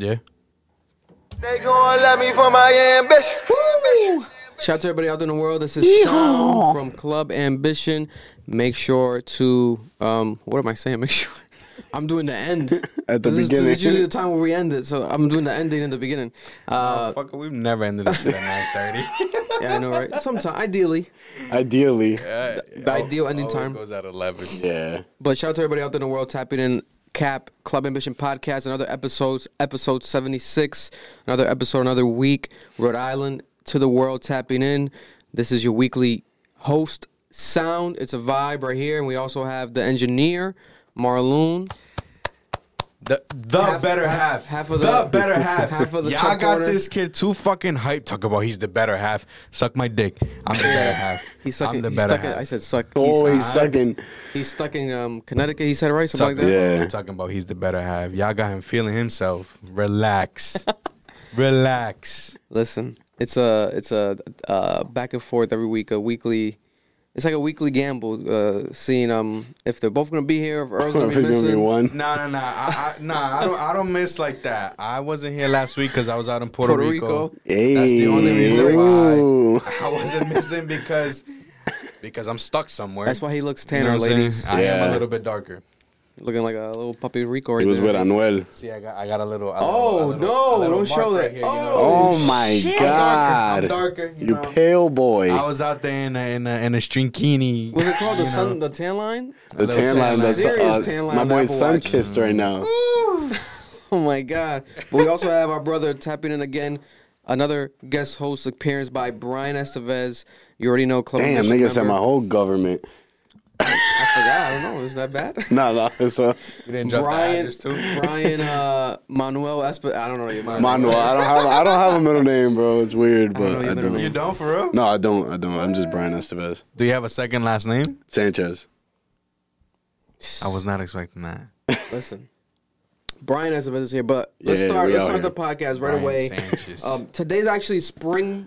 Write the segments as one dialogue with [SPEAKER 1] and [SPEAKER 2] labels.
[SPEAKER 1] Yeah.
[SPEAKER 2] They gon' love me for my ambition.
[SPEAKER 3] Shout out to everybody out there in the world. This is Sound from Club Ambition. Make sure to um, what am I saying? Make sure I'm doing the end
[SPEAKER 4] At the
[SPEAKER 3] this Is,
[SPEAKER 4] beginning.
[SPEAKER 3] this is usually the time where we end it, so I'm doing the ending in the beginning. Uh,
[SPEAKER 1] Fuck, we've never ended this shit at 9:30.
[SPEAKER 3] yeah, I know, right? Sometime, ideally,
[SPEAKER 4] Ideally.
[SPEAKER 3] the ideal ending
[SPEAKER 1] Always
[SPEAKER 3] time.
[SPEAKER 1] goes at 11.
[SPEAKER 4] Yeah.
[SPEAKER 3] But shout out to everybody out there in the world tapping in Cap Club Ambition podcast and other episodes. Episode 76, another episode, another week. Rhode Island to the world tapping in. This is your weekly host, Sound. It's a vibe right here. And we also have the engineer, Marloon.
[SPEAKER 1] The the
[SPEAKER 3] Half-
[SPEAKER 1] better
[SPEAKER 3] half-
[SPEAKER 1] half,
[SPEAKER 3] half of
[SPEAKER 1] the,
[SPEAKER 3] the-
[SPEAKER 1] better half.
[SPEAKER 3] half of the
[SPEAKER 1] Y'all
[SPEAKER 3] Chuck
[SPEAKER 1] got
[SPEAKER 3] Corner.
[SPEAKER 1] this kid too fucking hyped. Talk about he's the better half. Suck my dick. I'm the better half.
[SPEAKER 3] He's sucking.
[SPEAKER 1] I'm the
[SPEAKER 3] he's
[SPEAKER 1] better
[SPEAKER 3] stuck in. I said suck.
[SPEAKER 4] Oh,
[SPEAKER 3] He's,
[SPEAKER 4] sucking.
[SPEAKER 3] he's stuck in um, Connecticut. He said it right, something
[SPEAKER 1] Talking,
[SPEAKER 3] like that.
[SPEAKER 4] Yeah.
[SPEAKER 1] I'm talking about he's the better half. Y'all got him feeling himself. Relax. Relax.
[SPEAKER 3] Listen, it's a it's a uh, back and forth every week, a weekly. It's like a weekly gamble, uh, seeing um if they're both gonna be here, if Earl's gonna
[SPEAKER 4] If
[SPEAKER 3] be
[SPEAKER 4] it's gonna be one.
[SPEAKER 1] Nah, nah, nah. I, I, nah, I don't. I don't miss like that. I wasn't here last week because I was out in Puerto,
[SPEAKER 3] Puerto
[SPEAKER 1] Rico.
[SPEAKER 3] Rico.
[SPEAKER 4] Hey.
[SPEAKER 1] That's the only reason why I wasn't missing because because I'm stuck somewhere.
[SPEAKER 3] That's why he looks
[SPEAKER 1] You know
[SPEAKER 3] tanner,
[SPEAKER 1] what I'm
[SPEAKER 3] ladies.
[SPEAKER 1] I am a little bit darker.
[SPEAKER 3] Looking like a little puppy Rico right
[SPEAKER 4] He was
[SPEAKER 3] there.
[SPEAKER 4] with Anuel.
[SPEAKER 1] See, I got I got a little. a
[SPEAKER 3] Oh,
[SPEAKER 1] little-
[SPEAKER 3] no,
[SPEAKER 1] a little
[SPEAKER 3] don't show
[SPEAKER 1] mark
[SPEAKER 3] that.
[SPEAKER 1] here, you know
[SPEAKER 3] Oh,
[SPEAKER 4] Oh my
[SPEAKER 3] shit.
[SPEAKER 4] God.
[SPEAKER 1] I'm darker. You,
[SPEAKER 4] You
[SPEAKER 1] know?
[SPEAKER 4] pale boy.
[SPEAKER 1] I was out there in a in a, in a strinkini.
[SPEAKER 3] Was it called the
[SPEAKER 1] you
[SPEAKER 3] sun, the tan line?
[SPEAKER 4] the
[SPEAKER 1] little
[SPEAKER 4] tan line that's uh,
[SPEAKER 3] tan line
[SPEAKER 4] my
[SPEAKER 3] boy
[SPEAKER 4] boy's
[SPEAKER 3] Apple
[SPEAKER 4] sun
[SPEAKER 3] Watch.
[SPEAKER 4] kissed right now.
[SPEAKER 3] Oh my god! But we also have our brother tapping in again. Another guest host appearance by Brian Estevez. You already know Club
[SPEAKER 4] Damn,
[SPEAKER 3] Ambition
[SPEAKER 4] nigga said
[SPEAKER 3] member.
[SPEAKER 4] my whole government.
[SPEAKER 3] I forgot. I don't know. Is that bad?
[SPEAKER 4] No, no, it's uh,
[SPEAKER 1] You didn't drop the
[SPEAKER 3] Brian,
[SPEAKER 1] address too.
[SPEAKER 3] Brian, uh, Manuel Espe. I don't know your name.
[SPEAKER 4] Manuel. I don't have I don't have a middle name, bro. It's weird,
[SPEAKER 3] don't know
[SPEAKER 4] but
[SPEAKER 3] your
[SPEAKER 4] I,
[SPEAKER 3] middle
[SPEAKER 4] do.
[SPEAKER 3] name.
[SPEAKER 1] You don't for real?
[SPEAKER 4] No, I don't. I don't. I'm just Brian Estevez.
[SPEAKER 1] Do you have a second last name?
[SPEAKER 4] Sanchez.
[SPEAKER 1] I was not expecting that.
[SPEAKER 3] Listen, Brian Estevez is here, but let's
[SPEAKER 4] Yeah,
[SPEAKER 3] start.
[SPEAKER 4] we
[SPEAKER 3] Let's
[SPEAKER 4] out
[SPEAKER 3] start
[SPEAKER 4] here.
[SPEAKER 3] the podcast right
[SPEAKER 1] Brian
[SPEAKER 3] away.
[SPEAKER 1] Sanchez.
[SPEAKER 3] Um, today's actually spring.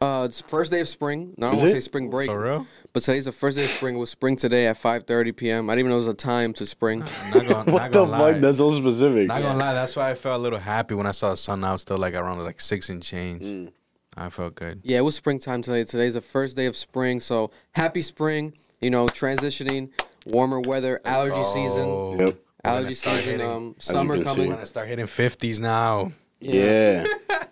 [SPEAKER 3] Uh, it's first day of spring. No, I don't
[SPEAKER 4] Is
[SPEAKER 3] want to
[SPEAKER 4] it?
[SPEAKER 3] say spring break,
[SPEAKER 1] For real?
[SPEAKER 3] But today's the first day of spring. It was spring today at 5:30 p.m. I didn't even know there was a time to spring.
[SPEAKER 1] Not gonna,
[SPEAKER 4] What
[SPEAKER 1] not
[SPEAKER 4] the
[SPEAKER 1] gonna lie.
[SPEAKER 4] fuck? That's so specific.
[SPEAKER 1] Not gonna lie, that's why I felt a little happy when I saw the sun now still like around like six and change.
[SPEAKER 4] Mm.
[SPEAKER 1] I felt good.
[SPEAKER 3] Yeah, it was springtime today. Today's the first day of spring, so happy spring. You know, transitioning, warmer weather, allergy season,
[SPEAKER 1] Oh,
[SPEAKER 4] Yep.
[SPEAKER 3] allergy
[SPEAKER 1] gonna
[SPEAKER 3] season,
[SPEAKER 1] hitting-
[SPEAKER 3] um, summer
[SPEAKER 4] can
[SPEAKER 1] We're
[SPEAKER 3] coming.
[SPEAKER 1] gonna start hitting fifties now.
[SPEAKER 4] Yeah.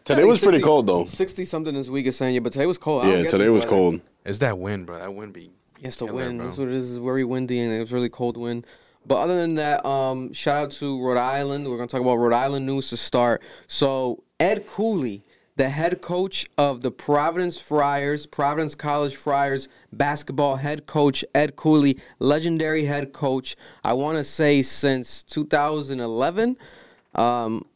[SPEAKER 4] Today was pretty cold though.
[SPEAKER 3] 60 something this week is saying, yeah, but today was cold.
[SPEAKER 4] Yeah, today
[SPEAKER 3] this
[SPEAKER 4] was
[SPEAKER 3] weather.
[SPEAKER 4] cold.
[SPEAKER 1] It's that wind, bro. That wind be.
[SPEAKER 3] Yes, the wind.
[SPEAKER 1] bro.
[SPEAKER 3] That's what it is. It's very windy and it was really cold wind. But other than that, um, shout out to Rhode Island. We're gonna talk about Rhode Island news to start. So Ed Cooley, the head coach of the Providence Friars, Providence College Friars basketball head coach, Ed Cooley, legendary head coach. I want to say since 2011. Um,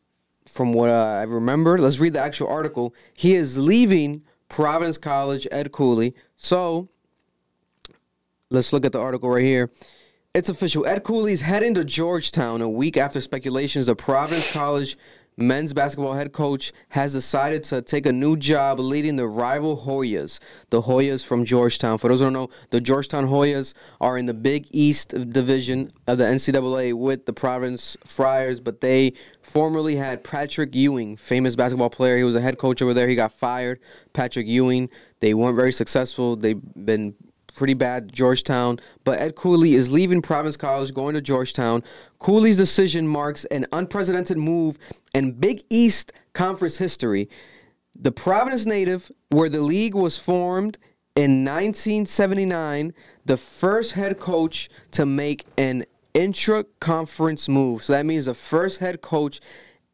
[SPEAKER 3] from what I remember, let's read the actual article. He is leaving Providence College, Ed Cooley. So let's look at the article right here. It's official. Ed Cooley is heading to Georgetown a week after speculations the Providence College men's basketball head coach has decided to take a new job leading the rival Hoyas. The Hoyas from Georgetown. For those who don't know, the Georgetown Hoyas are in the Big East division of the NCAA with the Providence Friars, but they formerly had Patrick Ewing, famous basketball player. He was a head coach over there. He got fired. Patrick Ewing. They weren't very successful. They've been pretty bad Georgetown, but Ed Cooley is leaving Providence College, going to Georgetown. Cooley's decision marks an unprecedented move in Big East Conference history. The Providence native, where the league was formed in 1979, the first head coach to make an intra-conference move. So that means the first head coach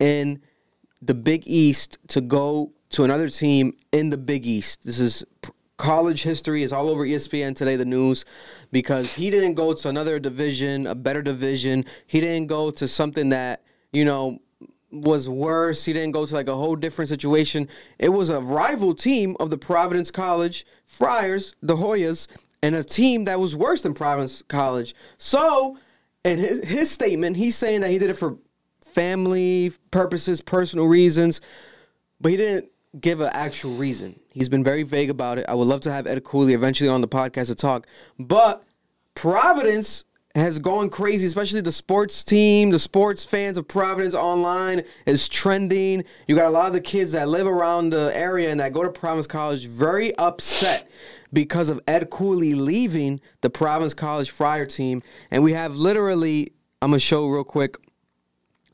[SPEAKER 3] in the Big East to go to another team in the Big East. This is college history is all over ESPN today the news because he didn't go to another division, a better division. He didn't go to something that, you know, was worse. He didn't go to like a whole different situation. It was a rival team of the Providence College Friars, the Hoyas, and a team that was worse than Providence College. So, in his, his statement, he's saying that he did it for family purposes, personal reasons, but he didn't give an actual reason. He's been very vague about it. I would love to have Ed Cooley eventually on the podcast to talk, but Providence has gone crazy, especially the sports team, the sports fans of Providence online is trending. You got a lot of the kids that live around the area and that go to Providence College very upset because of Ed Cooley leaving the Providence College Friar team. And we have literally, I'm gonna show real quick.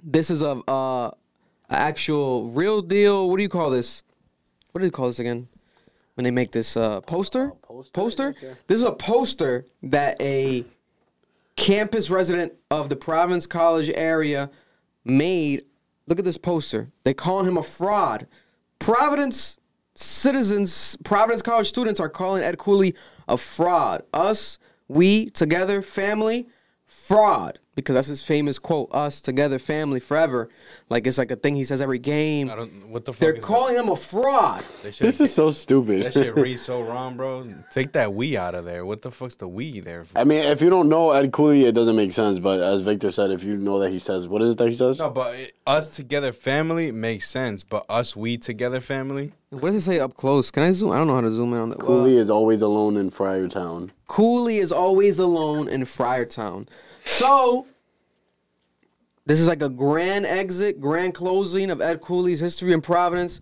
[SPEAKER 3] This is a uh, actual real deal. What do you call this? What do you call this again? When they make this uh, poster?
[SPEAKER 4] poster,
[SPEAKER 3] poster?
[SPEAKER 4] Guess, yeah.
[SPEAKER 3] This is a poster that a campus resident of the Providence College area made. Look at this poster. They calling him a fraud. Providence citizens, Providence College students are calling Ed Cooley a fraud. Us, we together, family, fraud. Because that's his famous quote, us together, family, forever. Like it's like a thing he says every game.
[SPEAKER 1] I don't. What the fuck?
[SPEAKER 3] They're
[SPEAKER 1] is
[SPEAKER 3] calling him a fraud.
[SPEAKER 1] That?
[SPEAKER 4] This is so stupid.
[SPEAKER 1] That shit reads so wrong, bro. Take that we out of there. What the fuck's the we there for?
[SPEAKER 4] I mean, if you don't know Ed Cooley, it doesn't make sense. But as Victor said, if you know that he says, what is it that he says?
[SPEAKER 1] No, but it, us together family makes sense. But us we together family.
[SPEAKER 3] What does it say up close? Can I zoom? I don't know how to zoom in on that.
[SPEAKER 4] Cooley is always alone in Friartown.
[SPEAKER 3] Cooley is always alone in Friartown. So, this is like a grand exit, grand closing of Ed Cooley's history in Providence.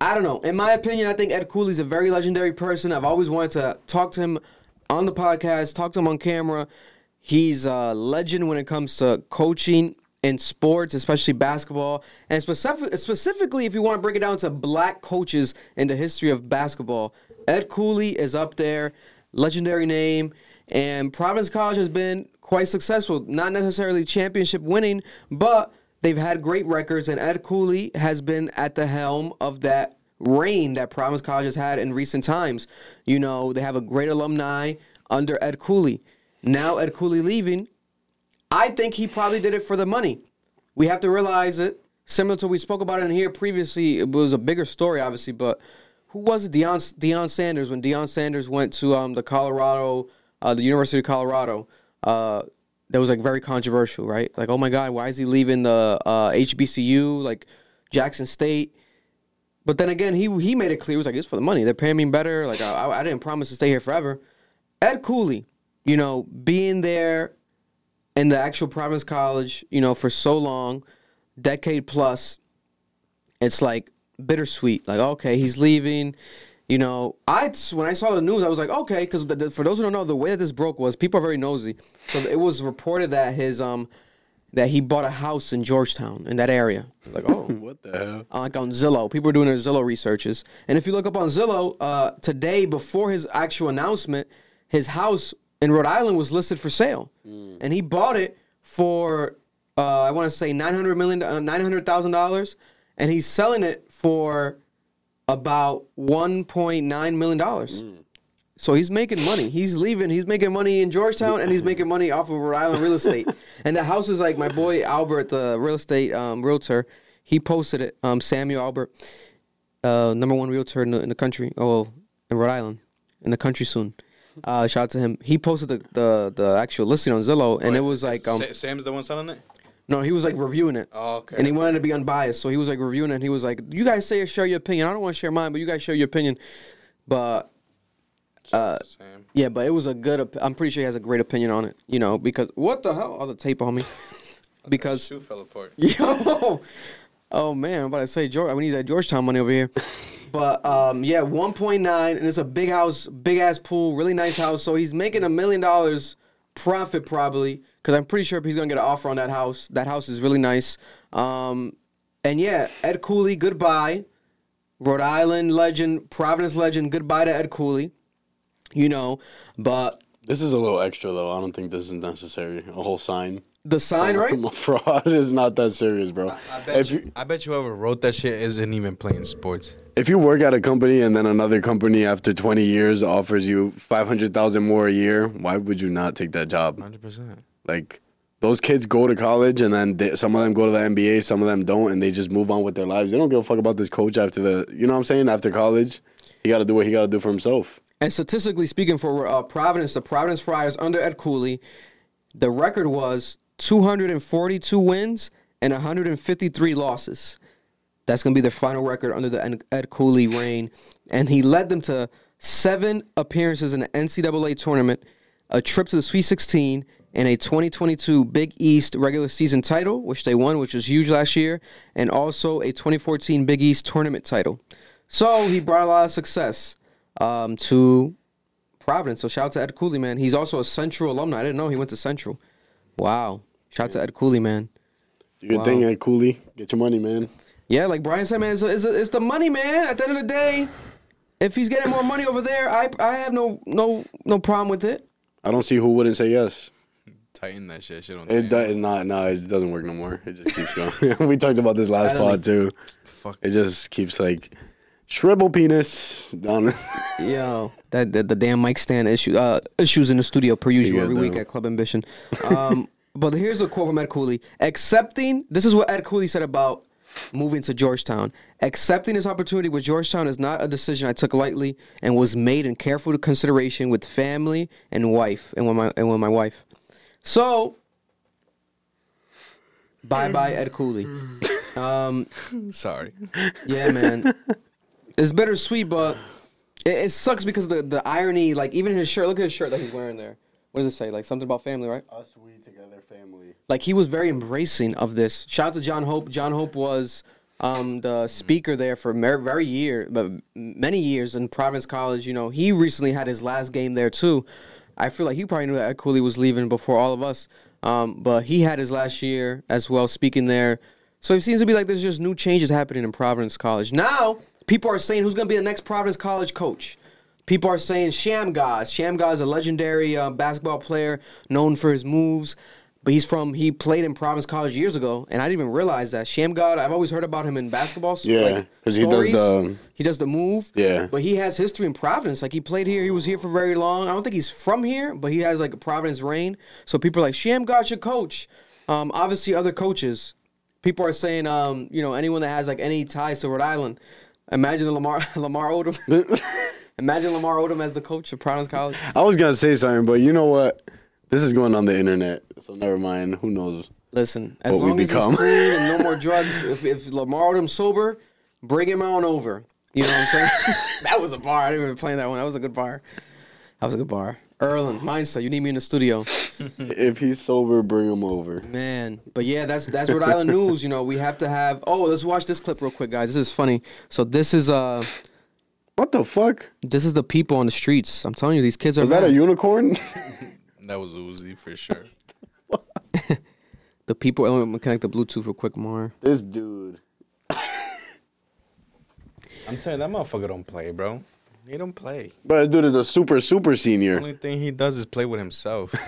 [SPEAKER 3] I don't know. In my opinion, I think Ed Cooley's a very legendary person. I've always wanted to talk to him on the podcast, talk to him on camera. He's a legend when it comes to coaching in sports, especially basketball, and specific, specifically if you want to break it down to black coaches in the history of basketball. Ed Cooley is up there, legendary name, and Providence College has been quite successful. Not necessarily championship winning, but they've had great records, and Ed Cooley has been at the helm of that reign that Providence College has had in recent times. You know, they have a great alumni under Ed Cooley. Now Ed Cooley leaving, I think he probably did it for the money. We have to realize it. Similar to we spoke about it in here previously, it was a bigger story, obviously. But who was it? Deion, Deion Sanders when Deion Sanders went to um, the Colorado, uh, the University of Colorado. Uh, that was like very controversial, right? Like, oh my God, why is he leaving the uh, HBCU, like Jackson State? But then again, he he made it clear. He was like, it's for the money. They're paying me better. Like, I, I didn't promise to stay here forever. Ed Cooley, you know, being there in the actual Providence College, you know, for so long, decade plus, it's like bittersweet. Like, okay, he's leaving. You know, I when I saw the news, I was like, okay, because for those who don't know, the way that this broke was people are very nosy. So it was reported that his um that he bought a house in Georgetown in that area. Like, oh,
[SPEAKER 4] What the hell?
[SPEAKER 3] uh, like on Zillow. People are doing their Zillow researches. And if you look up on Zillow, uh, today before his actual announcement, his house in Rhode Island was listed for sale, and he bought it for uh, I want to say nine hundred million, uh, nine hundred thousand dollars, and he's selling it for about one point nine million dollars. So he's making money. He's leaving. He's making money in Georgetown, and he's making money off of Rhode Island real estate. and the house is like my boy Albert, the real estate um, realtor. He posted it. Um, Samuel Albert, uh, number one realtor in the, in the country. Oh, in Rhode Island, in the country soon. Uh, shout out to him. He posted the, the, the actual listing on Zillow, and it was like um,
[SPEAKER 1] Sam's the one selling it.
[SPEAKER 3] No, he was like reviewing it.
[SPEAKER 1] Oh, okay.
[SPEAKER 3] And he wanted to be unbiased, so he was like reviewing it. And he was like, "You guys say share your opinion. I don't want to share mine, but you guys share your opinion." But
[SPEAKER 1] Uh,
[SPEAKER 3] yeah, but it was a good. Op- I'm pretty sure he has a great opinion on it. You know, because what the hell? All the tape on me. because
[SPEAKER 1] shoe fell apart.
[SPEAKER 3] yo, oh man, I'm about to say George. We need that Georgetown money over here. But um, yeah, 1.9, and it's a big house, big ass pool, really nice house. So he's making a million dollars profit probably, because I'm pretty sure he's gonna get an offer on that house. That house is really nice. Um, and yeah, Ed Cooley, goodbye. Rhode Island legend, Providence legend, goodbye to Ed Cooley. You know, but
[SPEAKER 4] This is a little extra though. I don't think this is necessary. A whole sign.
[SPEAKER 3] the sign, right?
[SPEAKER 4] Fraud is not that serious, bro.
[SPEAKER 1] I bet,
[SPEAKER 4] If
[SPEAKER 1] you,
[SPEAKER 4] you
[SPEAKER 1] I bet whoever wrote that shit isn't even playing sports.
[SPEAKER 4] If you work at a company and then another company after 20 years offers you 500,000 more a year, why would you not take that job?
[SPEAKER 1] 100%.
[SPEAKER 4] Like those kids go to college and then they, some of them go to the NBA, some of them don't, and they just move on with their lives. They don't give a fuck about this coach after the, you know what I'm saying? After college, he got to do what he got to do for himself.
[SPEAKER 3] And statistically speaking, for uh, Providence, the Providence Friars under Ed Cooley, the record was 242 wins and 153 losses. That's going to be their final record under the Ed- Cooley reign. And he led them to seven appearances in the NCAA tournament, a trip to the Sweet 16, and a 2022 Big East regular season title, which they won, which was huge last year, and also a 2014 Big East tournament title. So he brought a lot of success um, to Providence. So shout out to Ed Cooley, man. He's also a Central alumni. I didn't know he went to Central. Wow. Shout out to Ed Cooley, man.
[SPEAKER 4] You good
[SPEAKER 3] Wow.
[SPEAKER 4] thing, Ed Cooley. Get your money, man.
[SPEAKER 3] Yeah, like Brian said, man, it's, it's, it's the money, man. At the end of the day, if he's getting more money over there, I I have no no no problem with it.
[SPEAKER 4] I don't see who wouldn't say yes.
[SPEAKER 1] Tighten that shit. Shit on
[SPEAKER 4] It does not. No, it doesn't work no more. It just keeps going. we talked about this last
[SPEAKER 3] I don't
[SPEAKER 4] pod too.
[SPEAKER 1] Fuck.
[SPEAKER 4] It just keeps like shrivel penis down.
[SPEAKER 3] Yo, that the, the damn mic stand issue uh, issues in the studio per usual
[SPEAKER 4] Yeah,
[SPEAKER 3] every week at Club Ambition. Um, but here's a quote from Ed Cooley: "Accepting this is what Ed Cooley said about moving to Georgetown. Accepting this opportunity with Georgetown is not a decision I took lightly and was made in careful consideration with family and wife and with my and with my wife. So." Bye bye, Ed Cooley. Um,
[SPEAKER 1] Sorry.
[SPEAKER 3] yeah, man. it's bittersweet, but it, it sucks because the the irony, like even his shirt. Look at his shirt that he's wearing there. What does it say? Like something about family, right?
[SPEAKER 4] Us, we together, family.
[SPEAKER 3] Like he was very embracing of this. Shout out to John Hope. John Hope was um, the speaker there for mer- very year, but many years in Providence College. You know, he recently had his last game there too. I feel like he probably knew that Cooley was leaving before all of us. Um, but he had his last year as well speaking there. So it seems to be like there's just new changes happening in Providence College. Now, people are saying who's going to be the next Providence College coach. People are saying Shammgod. Shammgod is a legendary uh, basketball player known for his moves, but he's from he played in Providence College years ago, and I didn't even realize that Shammgod. I've always heard about him in basketball.
[SPEAKER 4] Yeah,
[SPEAKER 3] like,
[SPEAKER 4] 'cause he does the-
[SPEAKER 3] he does the move.
[SPEAKER 4] Yeah.
[SPEAKER 3] but he has history in Providence. Like he played here, he was here for very long. I don't think he's from here, but he has like a Providence reign. So people are like Shammgod should coach. Um, obviously, other coaches. People are saying, um, you know, anyone that has like any ties to Rhode Island. Imagine Lamar Lamar Odom. Imagine Lamar Odom as the coach of Providence College.
[SPEAKER 4] I was gonna say something, but you know what? This is going on the internet, so never mind. Who knows?
[SPEAKER 3] Listen, as
[SPEAKER 4] What we
[SPEAKER 3] long as
[SPEAKER 4] become.
[SPEAKER 3] he's clean and no more drugs, if, if Lamar Odom's sober, bring him on over. You know what I'm saying? that was a bar. I didn't even play that one. That was a good bar. That was a good bar. Erlen, mindset. You need me in the studio,
[SPEAKER 4] If he's sober, bring him over.
[SPEAKER 3] man. But yeah, that's that's Rhode Island news. You know, we have to have. Oh, let's watch this clip real quick, guys. This is funny. So this is uh
[SPEAKER 4] What the fuck?
[SPEAKER 3] this is the people on the streets. I'm telling you, these kids are.
[SPEAKER 4] Is that a unicorn?
[SPEAKER 1] That was Uzi for sure.
[SPEAKER 3] the people? Let me connect the Bluetooth real quick, more.
[SPEAKER 4] this dude.
[SPEAKER 1] I'm telling you, that motherfucker don't play, bro. He don't play.
[SPEAKER 4] But this dude is a super, super senior.
[SPEAKER 1] The only thing he does is play with himself.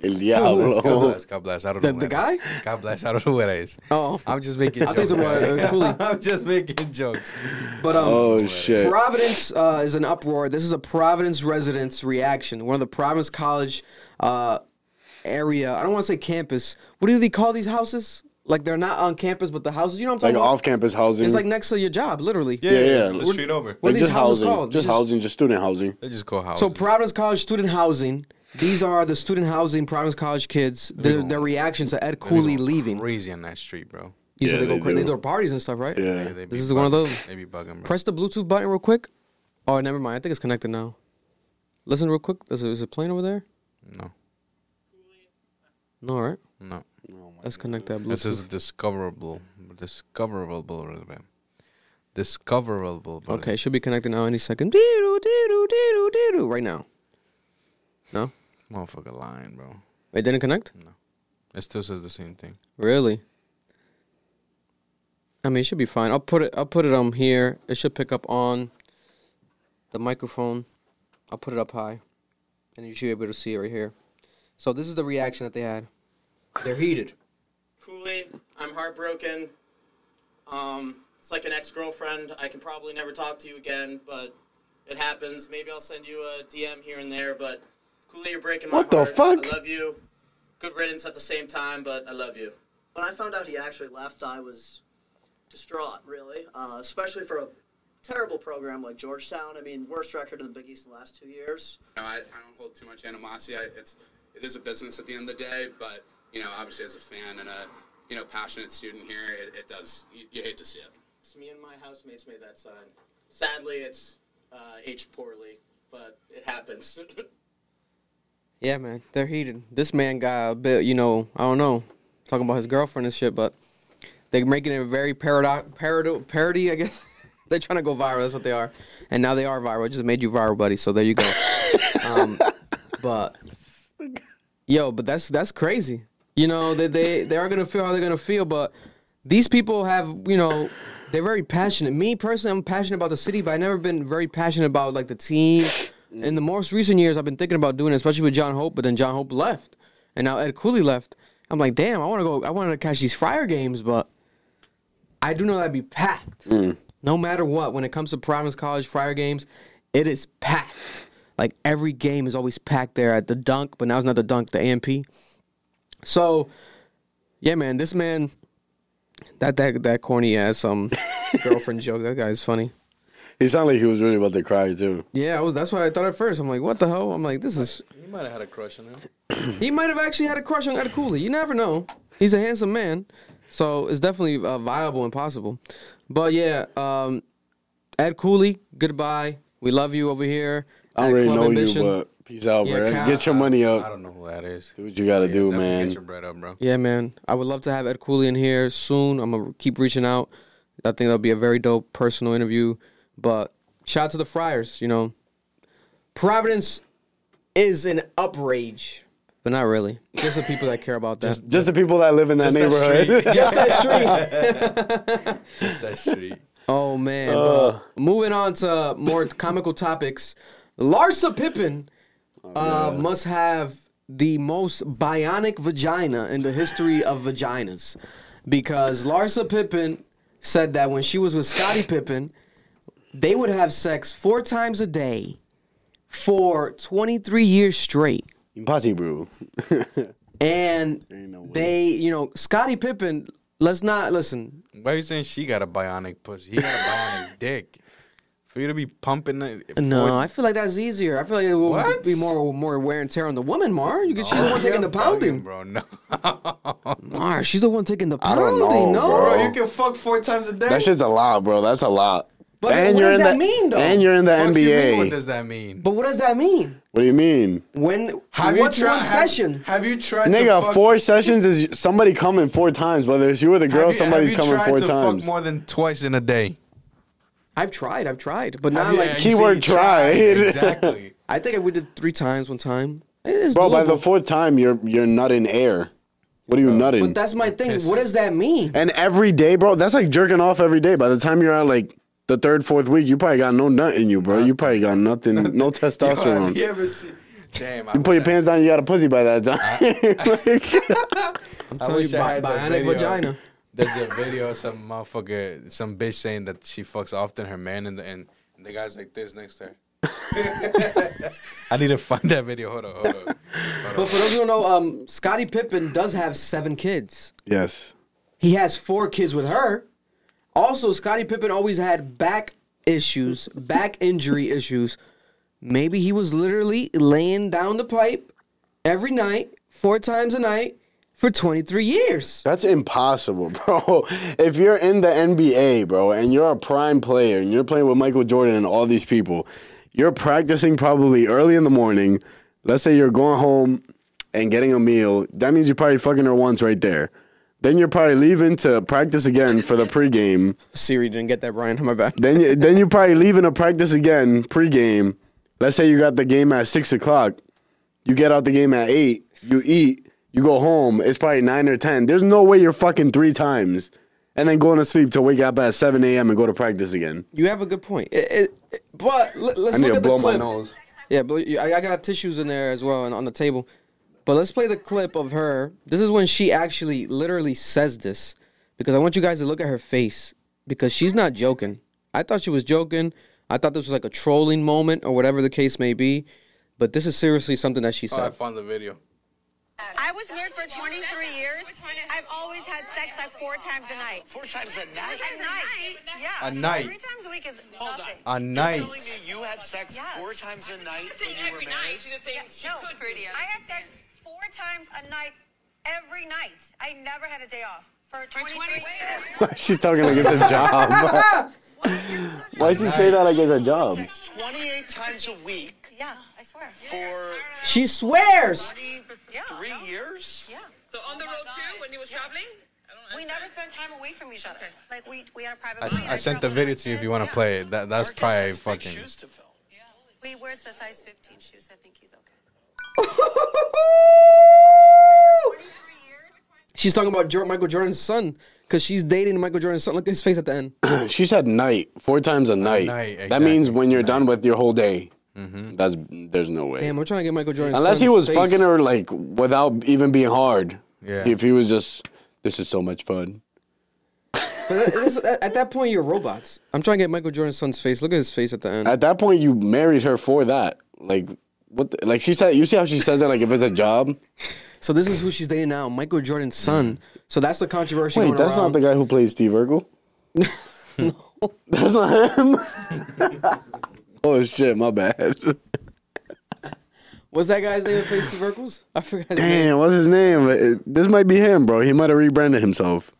[SPEAKER 4] El
[SPEAKER 1] God
[SPEAKER 4] diablo.
[SPEAKER 1] bless, God bless. I don't
[SPEAKER 3] The-
[SPEAKER 1] know.
[SPEAKER 3] the
[SPEAKER 1] who that is.
[SPEAKER 3] guy?
[SPEAKER 1] God bless. I don't know who that is.
[SPEAKER 3] Oh.
[SPEAKER 1] I'm just making
[SPEAKER 3] I think
[SPEAKER 1] jokes.
[SPEAKER 3] it's about, uh. Cooley.
[SPEAKER 1] I'm just making jokes.
[SPEAKER 3] But um,
[SPEAKER 4] Oh shit.
[SPEAKER 3] Providence uh, is an uproar. This is a Providence residents' reaction. One of the Providence College uh, area. I don't want to say campus. What do they call these houses? Like they're not on campus, but the houses. You know what I'm
[SPEAKER 4] Like
[SPEAKER 3] talking about?
[SPEAKER 4] off-campus housing.
[SPEAKER 3] It's like next to your job, literally.
[SPEAKER 1] Yeah,
[SPEAKER 4] Yeah,
[SPEAKER 1] yeah,
[SPEAKER 4] yeah.
[SPEAKER 1] It's the street over.
[SPEAKER 3] what are these
[SPEAKER 4] just
[SPEAKER 3] houses
[SPEAKER 4] housing,
[SPEAKER 3] called?
[SPEAKER 4] Just
[SPEAKER 3] Just-
[SPEAKER 4] housing, just student housing.
[SPEAKER 1] They just call house.
[SPEAKER 3] So Providence College student housing. These are the student housing Providence College kids. Their, their reactions to Ed Cooley leaving.
[SPEAKER 1] Crazy on that street, bro.
[SPEAKER 3] You said
[SPEAKER 4] Yeah,
[SPEAKER 3] they go
[SPEAKER 4] they
[SPEAKER 3] crazy. They
[SPEAKER 4] do.
[SPEAKER 3] do parties and stuff, right?
[SPEAKER 4] Yeah.
[SPEAKER 1] Yeah, they
[SPEAKER 3] This is one of those.
[SPEAKER 1] They be bugging, bro.
[SPEAKER 3] Press the Bluetooth button real quick. Oh, never mind. I think it's connected now. Listen real quick. Is it, is it playing over there?
[SPEAKER 1] No,
[SPEAKER 3] No, all right.
[SPEAKER 1] no.
[SPEAKER 3] Let's connect that Bluetooth.
[SPEAKER 1] This is discoverable. Discoverable, man. Discoverable. brother.
[SPEAKER 3] Okay, should be connected now any second. Dee-doo, dee-doo, dee-doo, dee-doo, Right now. No?
[SPEAKER 1] Motherfucker lying, bro.
[SPEAKER 3] It didn't connect? No.
[SPEAKER 1] It still says the same thing.
[SPEAKER 3] Really? I mean, it should be fine. I'll put it. I'll put it um here. It should pick up on the microphone. I'll put it up high, and you should be able to see it right here. So this is the reaction that they had. They're heated.
[SPEAKER 5] Cooley, I'm heartbroken. Um, it's like an ex-girlfriend. I can probably never talk to you again, but it happens. Maybe I'll send you a DM here and there, but Cooley, you're breaking my
[SPEAKER 4] What the
[SPEAKER 5] heart.
[SPEAKER 4] fuck?
[SPEAKER 5] I love you. Good riddance at the same time, but I love you.
[SPEAKER 6] When I found out he actually left, I was distraught, really, uh, especially for a terrible program like Georgetown. I mean, worst record in the Big East in the last two years.
[SPEAKER 7] know, I, I don't hold too much animosity. I, it's it is a business at the end of the day, but you know, obviously as a fan and a you know passionate student here, it, it does you, you hate to see it.
[SPEAKER 5] It's me and my housemates made that sign. Sadly, it's uh, aged poorly, but it happens.
[SPEAKER 3] Yeah, man, they're heated. This man got a bit, you know, I don't know, talking about his girlfriend and shit, but they're making it a very parado- parado- parody, I guess. they're trying to go viral. That's what they are, and now they are viral. It just made you viral, buddy. So there you go. um, but yo, but that's that's crazy. You know, they they they are gonna feel how they're gonna feel, but these people have, you know, they're very passionate. Me personally, I'm passionate about the city, but I've never been very passionate about like the team. In the most recent years, I've been thinking about doing it, especially with John Hope. But then John Hope left, and now Ed Cooley left. I'm like, damn, I want to go. I wanted to catch these Friar games, but I do know that'd be packed. No matter what, when it comes to Providence College Friar games, it is packed. Like every game is always packed there at the dunk, but now it's not the dunk, the AMP. So, yeah, man, this man, that that that corny ass um girlfriend joke. That guy's funny.
[SPEAKER 4] He sounded like he was really about to cry too.
[SPEAKER 3] Yeah, I was. That's what I thought at first. I'm like, what the hell? I'm like, this is.
[SPEAKER 1] He might have had a crush on him.
[SPEAKER 3] He might have actually had a crush on Ed Cooley. You never know. He's a handsome man, so it's definitely uh, viable and possible. But yeah, um, Ed Cooley, goodbye. We love you over here.
[SPEAKER 4] I
[SPEAKER 3] at
[SPEAKER 4] already
[SPEAKER 3] Club
[SPEAKER 4] know
[SPEAKER 3] Ambition.
[SPEAKER 4] you, but peace out,
[SPEAKER 3] Yeah,
[SPEAKER 4] bro.
[SPEAKER 3] Cal-
[SPEAKER 4] Get your money up.
[SPEAKER 1] I don't know who that is.
[SPEAKER 4] Do what you gotta do, man.
[SPEAKER 1] Get your bread up, bro.
[SPEAKER 3] Yeah, man. I would love to have Ed Cooley in here soon. I'm gonna keep reaching out. I think that'll be a very dope personal interview. But shout out to the Friars. You know, Providence is an uprage, but not really. Just the people that care about that.
[SPEAKER 4] Just the people that live in that
[SPEAKER 1] Just that
[SPEAKER 4] neighborhood.
[SPEAKER 1] street.
[SPEAKER 3] Just that street.
[SPEAKER 1] Just that street.
[SPEAKER 3] Oh man. but moving on to more comical topics. Larsa Pippen uh, must have the most bionic vagina in the history of vaginas. Because Larsa Pippen said that when she was with Scottie Pippen, they would have sex four times a day for 23 years straight.
[SPEAKER 4] Impossible.
[SPEAKER 3] And
[SPEAKER 4] no
[SPEAKER 3] they, you know, Scottie Pippen, let's not listen.
[SPEAKER 1] Why are you saying she got a bionic pussy? He got a bionic dick. For you to be pumping it.
[SPEAKER 3] No,
[SPEAKER 1] four-
[SPEAKER 3] I feel like that's easier. I feel like it will
[SPEAKER 1] What?
[SPEAKER 3] be more more wear and tear on the woman, Mar. You get, she's the one oh, taking the pounding.
[SPEAKER 1] bro. No,
[SPEAKER 3] Mar, she's the one taking the
[SPEAKER 4] I
[SPEAKER 3] pounding.
[SPEAKER 4] don't know,
[SPEAKER 3] no,
[SPEAKER 4] bro.
[SPEAKER 1] bro, you can fuck four times a day.
[SPEAKER 4] that shit's a lot, bro. That's a lot.
[SPEAKER 3] But what does
[SPEAKER 4] in
[SPEAKER 3] that
[SPEAKER 4] the,
[SPEAKER 3] mean, though?
[SPEAKER 4] And you're in the
[SPEAKER 1] Fuck you mean,
[SPEAKER 4] NBA.
[SPEAKER 1] What does that mean?
[SPEAKER 3] But what does that mean?
[SPEAKER 4] What do you mean?
[SPEAKER 3] When
[SPEAKER 1] Have
[SPEAKER 3] what's
[SPEAKER 1] you tried,
[SPEAKER 3] one
[SPEAKER 1] have-
[SPEAKER 3] session?
[SPEAKER 1] Have, you tried to
[SPEAKER 4] Nigga,
[SPEAKER 1] fuck,
[SPEAKER 4] four sessions is somebody coming four times. Whether it's you or the
[SPEAKER 1] have
[SPEAKER 4] girl,
[SPEAKER 1] you-
[SPEAKER 4] somebody's
[SPEAKER 1] have you
[SPEAKER 4] coming
[SPEAKER 1] tried
[SPEAKER 4] four
[SPEAKER 1] to
[SPEAKER 4] times.
[SPEAKER 1] Fuck more than twice in a day.
[SPEAKER 3] I've tried, I've tried, but not
[SPEAKER 1] you-
[SPEAKER 3] like
[SPEAKER 1] yeah, you
[SPEAKER 4] Keyword
[SPEAKER 1] tried.
[SPEAKER 4] tried.
[SPEAKER 1] Exactly.
[SPEAKER 3] I think we did three times one time. It's
[SPEAKER 4] Bro, by the fourth time, you're you're nutting air. What are you nutting?
[SPEAKER 3] But that's my thing.
[SPEAKER 1] pissing.
[SPEAKER 3] What does that mean?
[SPEAKER 4] and every day, bro, that's like jerking off every day. By the time you're at like the third, fourth week, you probably got no nut in you, bro. You probably got nothing, no
[SPEAKER 1] Yo, have
[SPEAKER 4] testosterone.
[SPEAKER 1] you ever seen? Damn, I
[SPEAKER 4] You put your
[SPEAKER 1] I-
[SPEAKER 4] pants down, you got a pussy by that time.
[SPEAKER 3] I'm
[SPEAKER 1] I
[SPEAKER 3] telling
[SPEAKER 1] wish
[SPEAKER 3] you,
[SPEAKER 1] I had that
[SPEAKER 3] bionic
[SPEAKER 1] video.
[SPEAKER 3] vagina.
[SPEAKER 1] There's a video of some motherfucker, some bitch saying that she fucks often her man, and the and, and the guy's like this next to her. I need to find that video. Hold on, hold on. Hold
[SPEAKER 3] But
[SPEAKER 1] on.
[SPEAKER 3] for those who don't know, um, Scottie Pippen does have seven kids.
[SPEAKER 4] yes.
[SPEAKER 3] He has four kids with her. Also, Scottie Pippen always had back issues, back injury issues. Maybe he was literally laying down the pipe every night, four times a night, for 23 years.
[SPEAKER 4] That's impossible, bro. If you're in the NBA, bro, and you're a prime player and you're playing with Michael Jordan and all these people, you're practicing probably early in the morning. Let's say you're going home and getting a meal. That means you're probably fucking her once right there. Then you're probably leaving to practice again for the pregame.
[SPEAKER 3] Siri didn't get that, Brian. My bad.
[SPEAKER 4] Then you, then you're probably leaving to practice again pregame. Let's say you got the game at six o'clock. You get out the game at eight. You eat. You go home. It's probably nine or ten. There's no way you're fucking three times, and then going to sleep to wake up at seven a.m. and go to practice again.
[SPEAKER 3] You have a good point. It- it- it- but let- let's
[SPEAKER 4] I need
[SPEAKER 3] look
[SPEAKER 4] to
[SPEAKER 3] at the
[SPEAKER 4] blow my nose.
[SPEAKER 3] Yeah, but I, I got tissues in there as well and on the table. But let's play the clip of her. This is when she actually literally says this because I want you guys to look at her face because she's not joking. I thought she was joking. I thought this was like a trolling moment or whatever the case may be. But this is seriously something that she
[SPEAKER 1] Oh, I
[SPEAKER 3] said.
[SPEAKER 1] found the video.
[SPEAKER 8] I was married for 23 years. I've always had sex like four times a night.
[SPEAKER 9] Four times a night?
[SPEAKER 8] A night. Yeah.
[SPEAKER 1] A night.
[SPEAKER 8] Three times a week is
[SPEAKER 9] Hold on.
[SPEAKER 8] nothing.
[SPEAKER 1] A
[SPEAKER 9] You're
[SPEAKER 1] night.
[SPEAKER 9] telling me you had sex
[SPEAKER 8] Yes.
[SPEAKER 9] four times a night when you were
[SPEAKER 10] every
[SPEAKER 9] married?
[SPEAKER 10] night. She's just saying she
[SPEAKER 8] no,
[SPEAKER 10] could pretty.
[SPEAKER 8] I had sex four times a night every night. I never had a day off for 23 years.
[SPEAKER 4] She talking like it's a job. Why'd she say that like it's a job?
[SPEAKER 9] Sex 28 times a week
[SPEAKER 8] Yeah, I swear.
[SPEAKER 9] For
[SPEAKER 3] She swears.
[SPEAKER 8] Yeah.
[SPEAKER 9] three years?
[SPEAKER 8] Yeah.
[SPEAKER 10] So on the road too, when he was traveling? I don't
[SPEAKER 8] We
[SPEAKER 10] understand.
[SPEAKER 8] never spent time away from each other. Like we we had a private.
[SPEAKER 1] I, s-
[SPEAKER 8] bonding.
[SPEAKER 1] I sent the video to you if you want to play it. That that's
[SPEAKER 9] Marcus
[SPEAKER 1] probably
[SPEAKER 9] has big
[SPEAKER 1] fucking.
[SPEAKER 9] shoes to fill.
[SPEAKER 8] He wears the size 15 shoes. I think he's okay.
[SPEAKER 3] She's talking about Jor- Michael Jordan's son because she's dating Michael Jordan's son. Look at his face at the end.
[SPEAKER 4] She said night four times a night.
[SPEAKER 1] night,
[SPEAKER 4] That means when you're done with your whole day. Mm-hmm. That's there's no way.
[SPEAKER 3] Damn, I'm trying to get Michael Jordan's son.
[SPEAKER 4] Unless he was
[SPEAKER 3] face.
[SPEAKER 4] fucking her like without even being hard.
[SPEAKER 1] Yeah.
[SPEAKER 4] If he was just, this is so much fun.
[SPEAKER 3] But it is- at, at that point, you're robots. I'm trying to get Michael Jordan's son's face. Look at his face at the end.
[SPEAKER 4] At that point, you married her for that. Like what? The, like she said. You see how she says it? Like if it's a job.
[SPEAKER 3] So this is who she's dating now, Michael Jordan's son. So that's the controversy.
[SPEAKER 4] Wait,
[SPEAKER 3] going
[SPEAKER 4] that's not the guy who plays Steve Urkel. no, that's not him. oh shit, my bad.
[SPEAKER 3] What's that guy's name that plays Steve Urkel's? I forgot his name.
[SPEAKER 4] Damn, what's his name? It- this might be him, bro. He might have rebranded himself.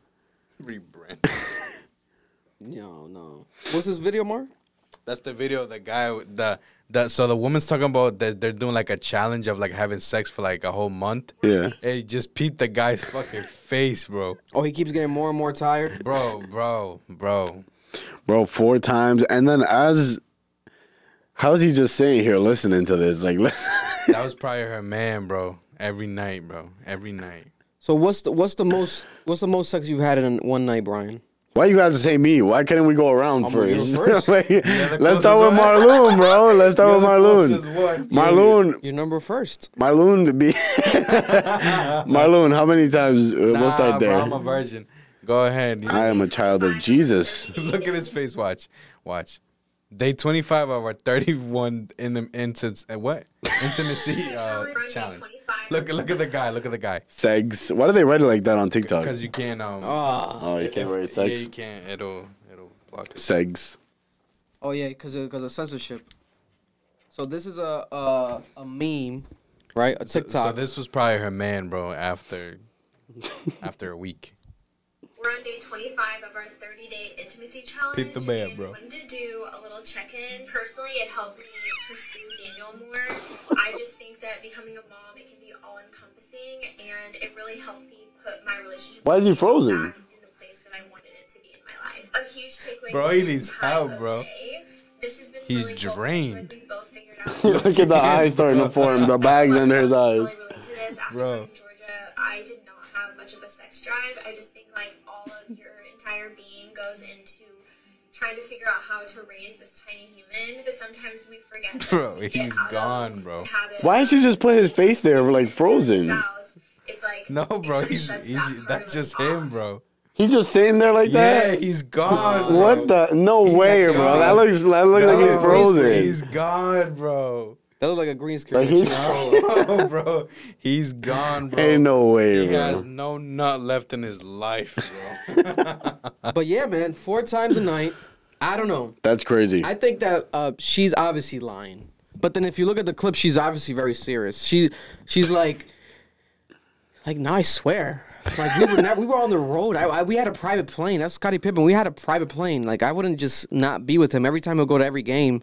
[SPEAKER 1] Rebrand.
[SPEAKER 3] No, no. What's this video, Mark?
[SPEAKER 1] That's the video. of The guy, with the the so the woman's talking about that they're doing like a challenge of like having sex for like a whole month.
[SPEAKER 4] Yeah.
[SPEAKER 1] Hey, just peep the guy's fucking face, bro.
[SPEAKER 3] Oh, he keeps getting more and more tired.
[SPEAKER 1] Bro, bro, bro.
[SPEAKER 4] bro, four times, and then as how's he just sitting here listening to this? Like, listen.
[SPEAKER 1] That was probably her man, bro. Every night, bro. Every night.
[SPEAKER 3] So what's the what's the most what's the most sex you've had in one night, Brian?
[SPEAKER 4] Why you got to say me? Why couldn't we go around
[SPEAKER 3] I'm
[SPEAKER 4] first?
[SPEAKER 3] first.
[SPEAKER 4] Like, let's start with
[SPEAKER 1] closest.
[SPEAKER 4] Marloon, bro. Let's start with
[SPEAKER 1] You're
[SPEAKER 4] Marloon.
[SPEAKER 1] one.
[SPEAKER 4] Marloon,
[SPEAKER 3] Your number first.
[SPEAKER 4] Marloon to be. Marloon, how many times? Uh,
[SPEAKER 1] Nah,
[SPEAKER 4] we'll start
[SPEAKER 1] Bro,
[SPEAKER 4] there.
[SPEAKER 1] I'm a virgin. Go ahead.
[SPEAKER 4] I am a child of Jesus.
[SPEAKER 1] Look at his face. Watch. Watch. Day 25 of our 31 in the into uh, what intimacy uh, challenge. Look look at the guy. Look at the guy.
[SPEAKER 4] Segs. Why do they write it like that on TikTok?
[SPEAKER 1] Because you can't um.
[SPEAKER 3] Ah.
[SPEAKER 4] Oh, you can't write
[SPEAKER 1] segs.
[SPEAKER 4] yeah,
[SPEAKER 1] you can't. It'll it'll block it.
[SPEAKER 4] Segs.
[SPEAKER 3] Oh yeah, because because of censorship. So this is a a, a meme, right? A
[SPEAKER 1] So,
[SPEAKER 3] TikTok.
[SPEAKER 1] so this was probably her man, bro. After after a week.
[SPEAKER 11] We're on day 25 of our 30 day intimacy challenge.
[SPEAKER 1] Peep the man,
[SPEAKER 11] and
[SPEAKER 1] bro.
[SPEAKER 11] Wanted to do a little check in. Personally, it helped me pursue Daniel more. I just think that becoming a mom, it can be all encompassing, and it really helped me put my relationship.
[SPEAKER 4] Why is he frozen?
[SPEAKER 11] In the place that I wanted it to be in my life. A huge takeaway.
[SPEAKER 1] Bro, he needs help, bro.
[SPEAKER 11] day. This has been
[SPEAKER 1] He's
[SPEAKER 11] really
[SPEAKER 1] drained.
[SPEAKER 11] Like we both figured out
[SPEAKER 4] Look at the eyes starting to form. The bags under his eyes.
[SPEAKER 11] really relate to this. After
[SPEAKER 1] Bro.
[SPEAKER 11] Georgia, I did have much of a sex drive. I just think like all of your entire being goes into trying to figure out how to raise this tiny human. But sometimes we forget. that
[SPEAKER 1] Bro,
[SPEAKER 11] we get
[SPEAKER 1] he's
[SPEAKER 11] out of
[SPEAKER 1] gone, bro.
[SPEAKER 4] Why didn't you just put his face there, like frozen?
[SPEAKER 11] It's like
[SPEAKER 1] No, bro. He's, he's
[SPEAKER 11] that
[SPEAKER 1] that's
[SPEAKER 11] of us
[SPEAKER 1] just him,
[SPEAKER 11] off.
[SPEAKER 1] bro.
[SPEAKER 4] He's just sitting there like
[SPEAKER 1] Yeah,
[SPEAKER 4] that.
[SPEAKER 1] he's gone. Bro.
[SPEAKER 4] What the? No way,
[SPEAKER 1] like,
[SPEAKER 4] bro. That looks. That looks like he's frozen.
[SPEAKER 1] He's gone, bro.
[SPEAKER 3] That looked like a green screen.
[SPEAKER 4] Like he's.
[SPEAKER 1] No, bro. He's gone, bro.
[SPEAKER 4] Ain't no way,
[SPEAKER 1] He has no nut left in his life, bro.
[SPEAKER 3] but yeah, man, four times a night. I don't know.
[SPEAKER 4] That's crazy.
[SPEAKER 3] I think that uh, she's obviously lying. But then if you look at the clip, she's obviously very serious. She she's like, like, no, I swear. Like we were never, we were on the road. I, I we had a private plane. That's Scottie Pippen. We had a private plane. Like I wouldn't just not be with him every time he'll go to every game.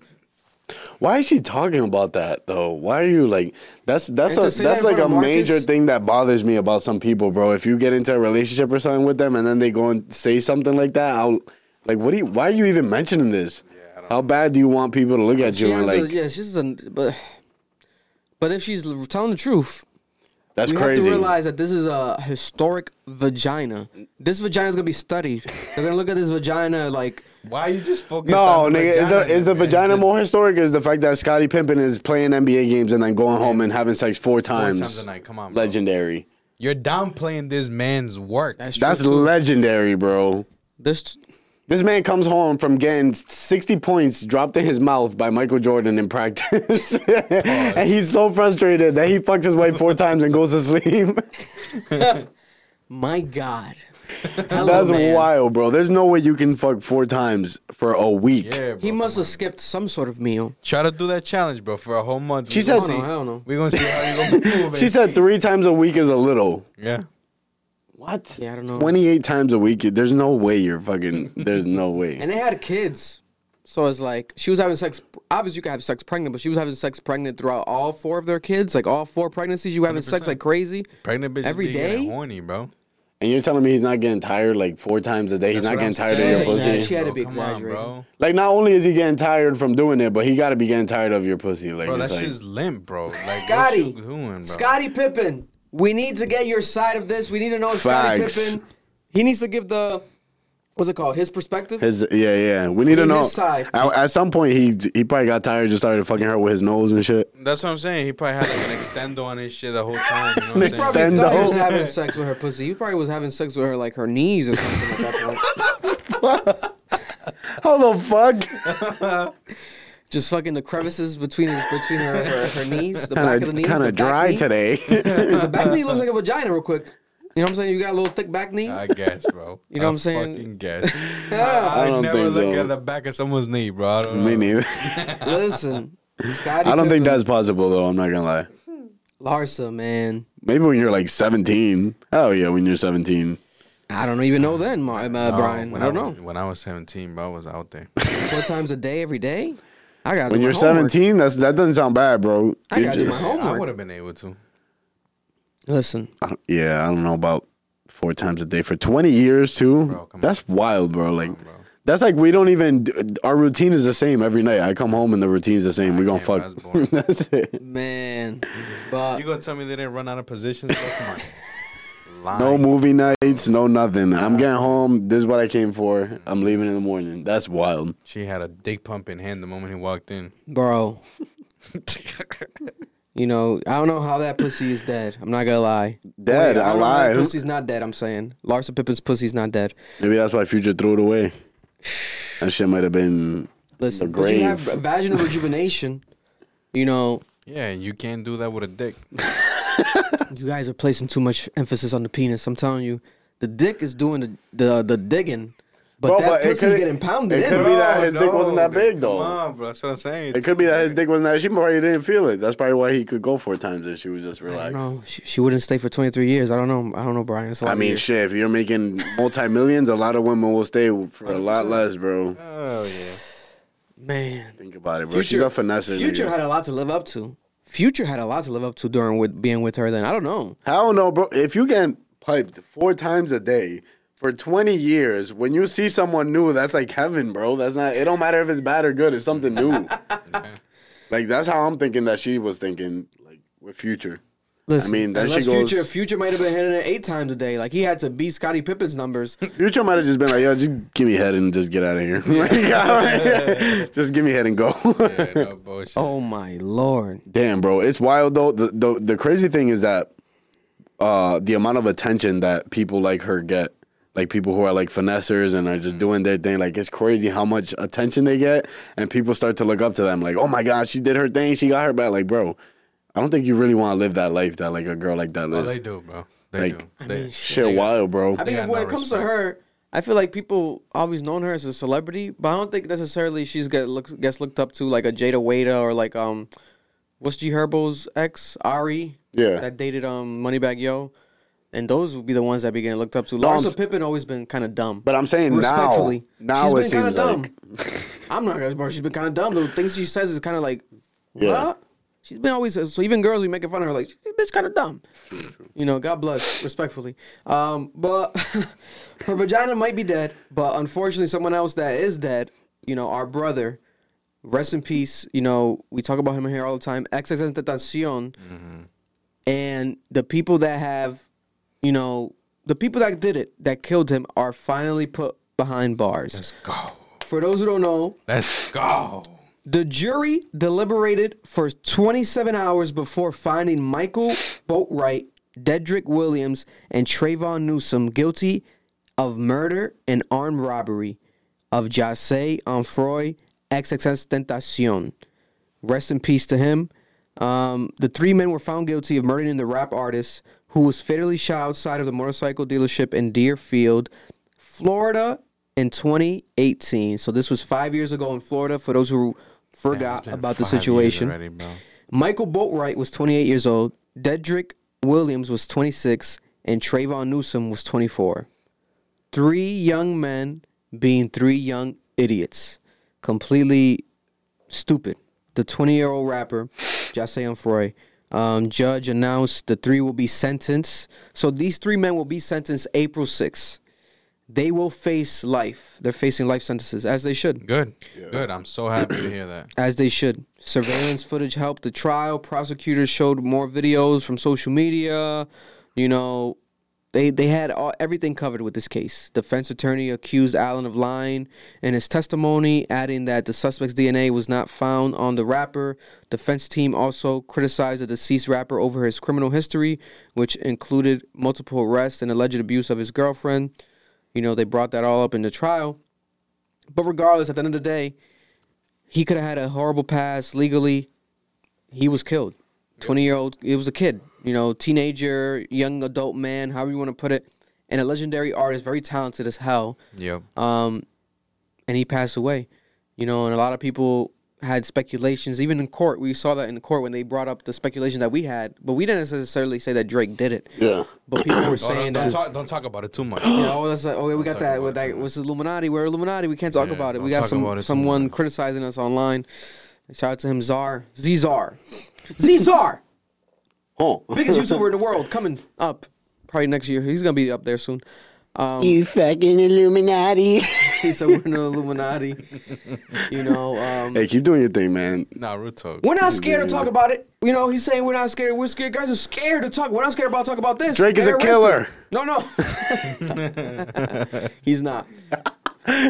[SPEAKER 4] Why is she talking about that though? Why are you like? That's that's
[SPEAKER 3] And
[SPEAKER 4] a that's
[SPEAKER 3] that
[SPEAKER 4] like a
[SPEAKER 3] of
[SPEAKER 4] major thing that bothers me about some people, bro. If you get into a relationship or something with them and then they go and say something like that, I'll like, what do you? Why are you even mentioning this? How bad do you want people to look at you and like?
[SPEAKER 3] the, yeah, she's a but. But if she's telling the truth,
[SPEAKER 4] that's
[SPEAKER 3] we
[SPEAKER 4] crazy.
[SPEAKER 3] have to realize that this is a historic vagina. This vagina is gonna be studied. They're gonna look at this vagina like
[SPEAKER 1] Why are you just focus
[SPEAKER 4] no,
[SPEAKER 1] on the
[SPEAKER 4] nigga, is the
[SPEAKER 1] vagina,
[SPEAKER 4] is the
[SPEAKER 1] man? It's
[SPEAKER 4] vagina more historic? Is the fact that Scottie Pippen is playing NBA games and then going home and having sex four
[SPEAKER 1] four
[SPEAKER 4] times?
[SPEAKER 1] times a night? Come on, bro.
[SPEAKER 4] legendary.
[SPEAKER 1] You're downplaying this man's work.
[SPEAKER 3] that's
[SPEAKER 4] That's
[SPEAKER 3] too.
[SPEAKER 4] legendary, bro.
[SPEAKER 3] This
[SPEAKER 4] This man comes home from getting 60 points dropped in his mouth by Michael Jordan in practice. and he's so frustrated that he fucks his wife four times and goes to sleep.
[SPEAKER 3] My God. Hello,
[SPEAKER 4] That's
[SPEAKER 3] man.
[SPEAKER 4] wild, bro. There's no way you can fuck four times for a week.
[SPEAKER 1] yeah, bro.
[SPEAKER 3] He must have skipped some sort of meal.
[SPEAKER 1] try to do that challenge, bro, for a whole month.
[SPEAKER 4] She
[SPEAKER 1] We
[SPEAKER 4] says-
[SPEAKER 3] I don't know.
[SPEAKER 1] We're gonna see how you're gonna move.
[SPEAKER 4] She said three times a week is a little.
[SPEAKER 1] yeah.
[SPEAKER 4] What?
[SPEAKER 3] Yeah, I don't know.
[SPEAKER 4] 28 times a week. There's no way you're fucking. There's no way.
[SPEAKER 3] And they had kids. So it's like she was having sex. Obviously, you can have sex pregnant, but she was having sex pregnant throughout all four of their kids, like all four pregnancies. You were having sex
[SPEAKER 1] 100%.
[SPEAKER 3] like crazy.
[SPEAKER 1] Pregnant bitches
[SPEAKER 3] Every
[SPEAKER 1] be getting
[SPEAKER 3] day?
[SPEAKER 1] horny, bro.
[SPEAKER 4] And you're telling me he's not getting tired like four times a day. He's not
[SPEAKER 1] what I'm
[SPEAKER 4] getting tired
[SPEAKER 1] saying,
[SPEAKER 4] of your
[SPEAKER 3] saying.
[SPEAKER 4] pussy.
[SPEAKER 3] She had to be
[SPEAKER 1] bro. Come on,
[SPEAKER 3] exaggerating.
[SPEAKER 1] bro.
[SPEAKER 4] Like not only is he getting tired from doing it, but he got to be getting tired of your pussy. Like
[SPEAKER 1] Bro,
[SPEAKER 4] it's
[SPEAKER 1] that
[SPEAKER 4] like,
[SPEAKER 1] shit's limp, bro. Like, Scottie, doing, bro?
[SPEAKER 3] Scottie Pippen, we need to get your side of this. We need to know Scottie
[SPEAKER 4] Facts.
[SPEAKER 3] Pippen. He needs to give the what's it called? His perspective.
[SPEAKER 4] his yeah yeah. We need to know.
[SPEAKER 3] his side.
[SPEAKER 4] At, at some point, he he probably got tired, just started fucking her with his nose and shit.
[SPEAKER 1] That's what I'm saying. He probably had like an extendo on his shit the whole time. You know what I'm saying?
[SPEAKER 3] probably
[SPEAKER 4] Extendo.
[SPEAKER 3] thought he was having sex with her pussy. He probably was having sex with her like her knees or something like that point.
[SPEAKER 4] How the fuck?
[SPEAKER 3] Just fucking the crevices between his, between her, her, her knees, the back
[SPEAKER 4] Kind
[SPEAKER 3] of the
[SPEAKER 4] of
[SPEAKER 3] knees.
[SPEAKER 4] kind of dry
[SPEAKER 3] knee.
[SPEAKER 4] today.
[SPEAKER 3] 'Cause The back knee looks like a vagina, real quick. You know what I'm saying? You got a little thick back knee.
[SPEAKER 1] I guess, bro.
[SPEAKER 3] You know
[SPEAKER 1] I
[SPEAKER 3] what I'm saying?
[SPEAKER 1] Fucking guess.
[SPEAKER 3] Yeah.
[SPEAKER 1] I,
[SPEAKER 4] I don't
[SPEAKER 1] never
[SPEAKER 4] think
[SPEAKER 1] look
[SPEAKER 4] so.
[SPEAKER 1] at the back of someone's knee, bro. I don't know.
[SPEAKER 4] Me neither.
[SPEAKER 3] Listen, Scottie
[SPEAKER 4] I don't think that's possible though. I'm not gonna lie.
[SPEAKER 3] Larsa, man.
[SPEAKER 4] Maybe when you're like 17. Oh yeah, when you're 17.
[SPEAKER 3] I don't even know then, Mar- uh,
[SPEAKER 1] No,
[SPEAKER 3] Brian. I don't
[SPEAKER 1] was-
[SPEAKER 3] know.
[SPEAKER 1] When I was 17, bro, I was out there.
[SPEAKER 3] Four times a day, every day. I got
[SPEAKER 4] When you're 17, that's that doesn't sound bad, bro.
[SPEAKER 3] I gotta do my homework.
[SPEAKER 1] I would have been able to.
[SPEAKER 3] Listen,
[SPEAKER 4] I yeah, I don't know about four times a day for 20 years too.
[SPEAKER 1] Bro, come
[SPEAKER 4] that's wild, bro. Like
[SPEAKER 1] bro.
[SPEAKER 4] that's like we don't even our routine is the same every night. I come home and the routine's the same.
[SPEAKER 1] I
[SPEAKER 4] we gonna fuck.
[SPEAKER 1] that's
[SPEAKER 4] that's it.
[SPEAKER 3] man. But
[SPEAKER 1] You gonna tell me they didn't run out of positions? Bro? Come on. Lying.
[SPEAKER 4] No movie nights, no nothing. I'm getting home. This is what I came for. I'm leaving in the morning. That's wild.
[SPEAKER 1] She had a dick pump in hand the moment he walked in.
[SPEAKER 3] bro, you know, I don't know how that pussy is dead. I'm not gonna lie.
[SPEAKER 4] Dead,
[SPEAKER 3] Wait, I don't know how that
[SPEAKER 4] alive.
[SPEAKER 3] Pussy's not dead. I'm saying Larsa Pippen's pussy's not dead.
[SPEAKER 4] Maybe that's why Future threw it away. That shit might have been
[SPEAKER 3] Listen,
[SPEAKER 4] The
[SPEAKER 3] but you have vaginal rejuvenation. You know,
[SPEAKER 1] Yeah, you can't do that with a dick.
[SPEAKER 3] you guys are placing too much emphasis on the penis. I'm telling you, the dick is doing the the, the digging, but
[SPEAKER 4] Bro,
[SPEAKER 3] that
[SPEAKER 4] but it
[SPEAKER 3] pussy's
[SPEAKER 4] could-
[SPEAKER 3] getting pounded
[SPEAKER 4] it
[SPEAKER 3] in.
[SPEAKER 4] could be that his dick wasn't that big,
[SPEAKER 1] Come
[SPEAKER 4] though.
[SPEAKER 1] on, bro. That's what I'm saying.
[SPEAKER 4] It could be that his dick wasn't that. She probably didn't feel it. That's probably why he could go four times if she was just relaxed.
[SPEAKER 3] No, she, she wouldn't stay for 23 years. I don't know. I don't know, Brian. It's a lot
[SPEAKER 4] I mean, shit. If you're making multi millions, a lot of women will stay for a lot less, bro.
[SPEAKER 1] Oh yeah.
[SPEAKER 3] man.
[SPEAKER 4] Think about it, bro. She's a finesser.
[SPEAKER 3] Future
[SPEAKER 4] nigga.
[SPEAKER 3] had a lot to live up to. Future had a lot to live up to during with being with her. Then I don't know.
[SPEAKER 4] I don't know, bro. If you get piped four times a day for 20 years, when you see someone new, that's like heaven, bro. That's not. It don't matter if it's bad or good. It's something new. like that's how I'm thinking that she was thinking, like with Future.
[SPEAKER 3] Listen,
[SPEAKER 4] mean, that
[SPEAKER 3] unless
[SPEAKER 4] shit goes-
[SPEAKER 3] Future Future might have been hitting it eight times a day. Like he had to beat Scottie Pippen's numbers.
[SPEAKER 4] Future might have just been like, yo, just give me head and just get out of here. just give me head and go.
[SPEAKER 1] Yeah, no bullshit.
[SPEAKER 3] oh my lord.
[SPEAKER 4] Damn, bro, it's wild though. The, the the crazy thing is that uh the amount of attention that people like her get, like people who are like finessers and are just doing their thing, like it's crazy how much attention they get, and people start to look up to them, like, oh my god, she did her thing, she got her back. Like, bro, I don't think you really want to live that life that like a girl like that
[SPEAKER 1] Oh,
[SPEAKER 4] lives.
[SPEAKER 1] they do, bro. They
[SPEAKER 4] Like,
[SPEAKER 1] do. They,
[SPEAKER 4] Shit,
[SPEAKER 1] they
[SPEAKER 4] wild, bro.
[SPEAKER 3] I think
[SPEAKER 1] got
[SPEAKER 3] when
[SPEAKER 1] no
[SPEAKER 3] it comes to her, I feel like people always known her as a celebrity, but I don't think necessarily she's get looks gets looked up to like a Jada Wada or like um, what's G Herbo's ex Ari?
[SPEAKER 4] Yeah.
[SPEAKER 3] that dated um Moneybagg Yo, and those would be the ones that be getting looked up to.
[SPEAKER 4] No, I'm
[SPEAKER 3] Larsa
[SPEAKER 4] s-
[SPEAKER 3] Pippen always been kind of dumb.
[SPEAKER 4] But I'm saying now,
[SPEAKER 3] Respectfully.
[SPEAKER 4] now
[SPEAKER 3] She's
[SPEAKER 4] it
[SPEAKER 3] been kinda
[SPEAKER 4] seems
[SPEAKER 3] dumb.
[SPEAKER 4] like
[SPEAKER 3] I'm not gonna, bro. She's been kind of dumb. The things she says is kind of like,
[SPEAKER 4] Yeah.
[SPEAKER 3] what? She's been always so even girls be making fun of her like, this bitch kind of dumb. You know, God bless, respectfully. Um, but her vagina might be dead, but unfortunately, someone else that is dead, you know, our brother, rest in peace. You know, we talk about him here all the time. XXXTentacion, and the people that have, you know, the people that did it, that killed him, are finally put behind bars.
[SPEAKER 1] Let's go.
[SPEAKER 3] For those who don't know,
[SPEAKER 1] Let's go.
[SPEAKER 3] the jury deliberated for 27 hours before finding Michael Boatwright, Dedrick Williams, and Trayvon Newsom guilty of murder and armed robbery of Jahseh Onfroy XXXTentacion. Rest in peace to him. Um, the three men were found guilty of murdering the rap artist who was fatally shot outside of the motorcycle dealership in Deerfield, Florida in 2018. So this was five years ago in Florida. For those who forgot about the situation,
[SPEAKER 1] already.
[SPEAKER 3] Michael Boatwright was 28 years old. Dedrick Williams was 26, and Trayvon Newsom was 24. Three young men being three young idiots. completely stupid. The 20 year old rapper, Jesse Onfroy, um, judge announced the three will be sentenced. So these three men will be sentenced April 6th. They will face life. They're facing life sentences, as they should.
[SPEAKER 1] Good. Good. I'm so happy to hear that.
[SPEAKER 3] As they should. Surveillance footage helped the trial. Prosecutors showed more videos from social media. You know, they they had all, everything covered with this case. Defense attorney accused Allen of lying in his testimony, adding that the suspect's DNA was not found on the rapper. Defense team also criticized the deceased rapper over his criminal history, which included multiple arrests and alleged abuse of his girlfriend. You know, they brought that all up in the trial. But regardless, at the end of the day, he could have had a horrible past legally. He was killed. 20 year old, it was a kid, you know, teenager, young adult man, however you want to put it, and a legendary artist, very talented as hell.
[SPEAKER 1] Yep.
[SPEAKER 3] Um, and he passed away, you know, and a lot of people had speculations, even in court. We saw that in court when they brought up the speculation that we had, but we didn't necessarily say that Drake did it.
[SPEAKER 4] Yeah.
[SPEAKER 3] But people were
[SPEAKER 1] Oh,
[SPEAKER 3] saying
[SPEAKER 1] don't, don't
[SPEAKER 3] that.
[SPEAKER 1] talk, don't talk about it too much.
[SPEAKER 3] Yeah, oh, that's like, oh, we got that.
[SPEAKER 1] about
[SPEAKER 3] With that,
[SPEAKER 1] too
[SPEAKER 3] what's Illuminati? We're Illuminati. We can't talk
[SPEAKER 1] Yeah,
[SPEAKER 3] about it. We got some
[SPEAKER 1] it too
[SPEAKER 3] someone criticizing us online. Shout out to him, Czar. Z Czar. Z Czar.
[SPEAKER 4] Oh.
[SPEAKER 3] Biggest YouTuber in the world coming up probably next year. He's gonna be up there soon. Um,
[SPEAKER 4] You fucking Illuminati.
[SPEAKER 3] he's said we're in the Illuminati. You know, um,
[SPEAKER 4] hey, keep doing your thing, man.
[SPEAKER 1] Nah, real talk.
[SPEAKER 3] we're not scared to talk about it. You know, he's saying we're not scared. We're scared. Guys are scared to talk. We're not scared about talk about this.
[SPEAKER 4] Drake is
[SPEAKER 3] Get
[SPEAKER 4] a
[SPEAKER 3] arrested.
[SPEAKER 4] killer.
[SPEAKER 3] No, no. he's not.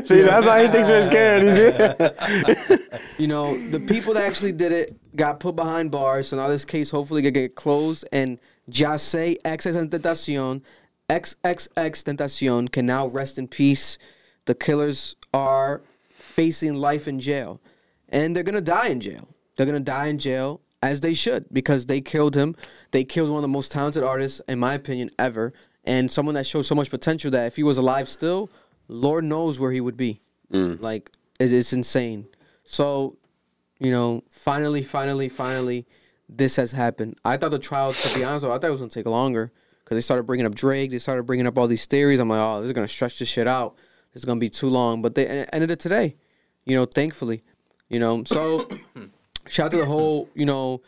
[SPEAKER 4] See, that's why he thinks we're scared. He's
[SPEAKER 3] You know, the people that actually did it got put behind bars, so now this case hopefully gonna get closed. And Jahseh XXX Tentacion, XXXTentacion can now rest in peace. The killers are facing life in jail, and they're gonna die in jail. They're gonna die in jail as they should because they killed him. They killed one of the most talented artists, in my opinion, ever, and someone that showed so much potential that if he was alive still, Lord knows where he would be. Mm. Like it's, it's insane. So, you know, finally, finally, finally, this has happened. I thought the trial, to be honest, with you, I thought it was gonna take longer because they started bringing up Drake. They started bringing up all these theories. I'm like, oh, this is gonna stretch this shit out. This is gonna be too long. But they ended it today. You know, thankfully. You know, so shout out to the whole, you know,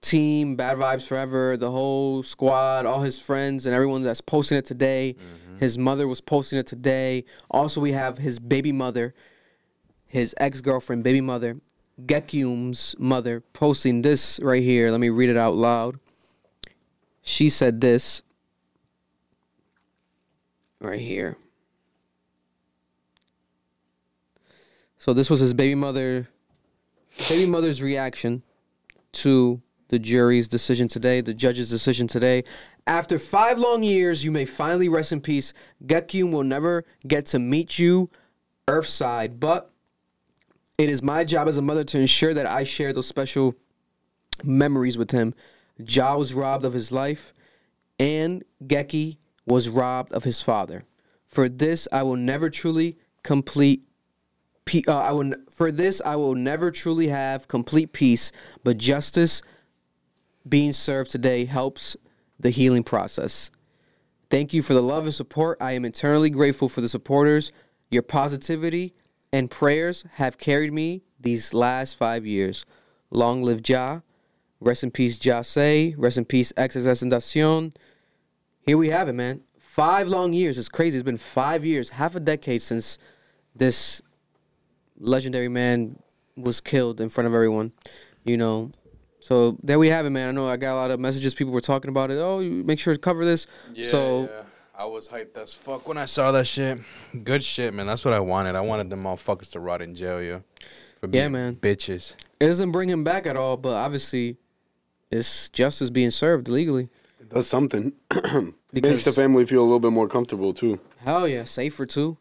[SPEAKER 3] team, Bad Vibes Forever, the whole squad, all his friends, and everyone that's posting it today. Mm-hmm. His mother was posting it today. Also, we have his baby mother, his ex girlfriend, baby mother, Gekyume's mother, posting this right here. Let me read it out loud. She said this right here. So this was his baby mother baby mother's reaction to the jury's decision today, the judge's decision today. After five long years, you may finally rest in peace. Gekyume will never get to meet you Earthside, but it is my job as a mother to ensure that I share those special memories with him. Ja was robbed of his life, and Geki was robbed of his father. For this, I will never truly complete pe- uh, I will for this I will never truly have complete peace, but justice being served today helps the healing process. Thank you for the love and support. I am eternally grateful for the supporters. Your positivity and prayers have carried me these last five years. Long live Ja. Rest in peace, Jahseh. Rest in peace, XXXTentacion. Here we have it, man. Five long years. It's crazy. It's been five years, half a decade since this legendary man was killed in front of everyone. You know, so there we have it, man. I know I got a lot of messages. People were talking about it. Oh, make sure to cover this.
[SPEAKER 1] Yeah,
[SPEAKER 3] so
[SPEAKER 1] yeah. I was hyped as fuck when I saw that shit. Good shit, man. That's what I wanted. I wanted them motherfuckers to rot in jail, yo. For
[SPEAKER 3] Yeah, man.
[SPEAKER 1] Bitches.
[SPEAKER 3] it doesn't bring him back at all, but obviously, it's justice being served legally.
[SPEAKER 4] It does something. it
[SPEAKER 3] Because-
[SPEAKER 4] makes the family feel a little bit more comfortable too.
[SPEAKER 3] Hell yeah, safer too.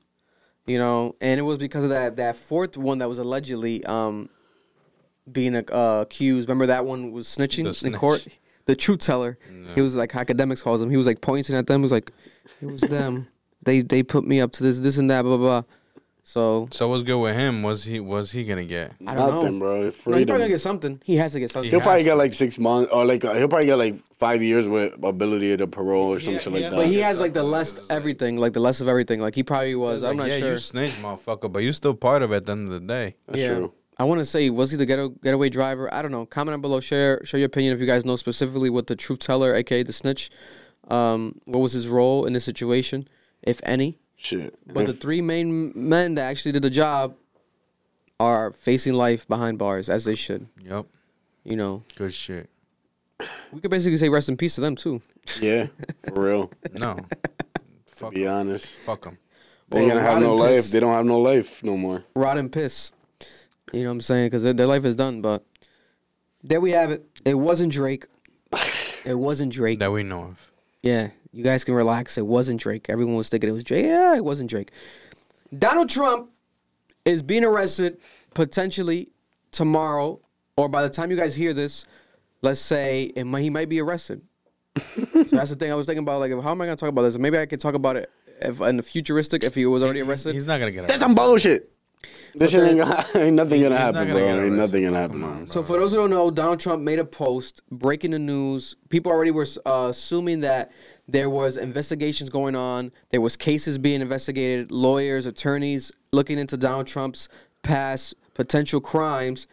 [SPEAKER 3] You know, and it was because of that that fourth one that was allegedly um being uh, accused. Remember that one was snitching
[SPEAKER 1] The
[SPEAKER 3] in court. The truth teller. He was like academics calls him. He was like pointing at them. He was like, "It was them. they they put me up to this, this and that, blah blah." blah. So
[SPEAKER 1] So what's good with him? Was he was he gonna get?
[SPEAKER 3] I don't
[SPEAKER 4] Nothing,
[SPEAKER 3] know.
[SPEAKER 4] bro.
[SPEAKER 3] No, he's
[SPEAKER 4] Freedom.
[SPEAKER 3] probably gonna get something. He has to get something.
[SPEAKER 4] He'll probably get like six months, or like uh, he'll probably get like five years with ability to parole or some
[SPEAKER 1] Yeah,
[SPEAKER 4] shit like
[SPEAKER 1] has
[SPEAKER 4] that.
[SPEAKER 3] But he has like the less everything, like the less of everything. Like he probably was. I'm
[SPEAKER 1] like,
[SPEAKER 3] not
[SPEAKER 1] yeah,
[SPEAKER 3] sure.
[SPEAKER 1] you snitch, motherfucker, but you still part of it at the end of the day.
[SPEAKER 4] That's
[SPEAKER 3] yeah.
[SPEAKER 4] true.
[SPEAKER 3] I want to say, was he the get- getaway driver? I don't know. Comment down below. Share share your opinion if you guys know specifically what the truth teller, aka the snitch, um, what was his role in the situation, if any.
[SPEAKER 4] Shit.
[SPEAKER 3] But the three main men that actually did the job are facing life behind bars, as they should.
[SPEAKER 1] Yep.
[SPEAKER 3] You know,
[SPEAKER 1] Good shit.
[SPEAKER 3] we could basically say rest in peace to them too.
[SPEAKER 4] yeah, for real.
[SPEAKER 1] No.
[SPEAKER 4] to
[SPEAKER 1] Fuck
[SPEAKER 4] be
[SPEAKER 1] 'em.
[SPEAKER 4] honest,
[SPEAKER 1] Fuck him.
[SPEAKER 4] they ain't
[SPEAKER 3] Or
[SPEAKER 4] gonna have no
[SPEAKER 3] rotten
[SPEAKER 4] life. They don't have no life no more.
[SPEAKER 3] Rot and piss. You know what I'm saying? Because their, their life is done. But there we have it. It wasn't Drake. It wasn't Drake.
[SPEAKER 1] That we know of.
[SPEAKER 3] Yeah, you guys can relax. It wasn't Drake. Everyone was thinking it was Drake. Yeah, it wasn't Drake. Donald Trump is being arrested potentially tomorrow, or by the time you guys hear this, let's say it might, he might be arrested. so that's the thing I was thinking about. Like, how am I gonna talk about this? Maybe I could talk about it if, in the futuristic if he was already arrested.
[SPEAKER 1] He's not gonna get
[SPEAKER 4] That's some bullshit. This shit ain't, gonna, ain't nothing gonna
[SPEAKER 1] not
[SPEAKER 4] happen,
[SPEAKER 1] gonna
[SPEAKER 4] bro. Ain't nothing gonna happen.
[SPEAKER 1] on.
[SPEAKER 3] So for those who don't know, Donald Trump made a post breaking the news. People already were uh, assuming that there was investigations going on. There was cases being investigated. Lawyers, attorneys looking into Donald Trump's past potential crimes,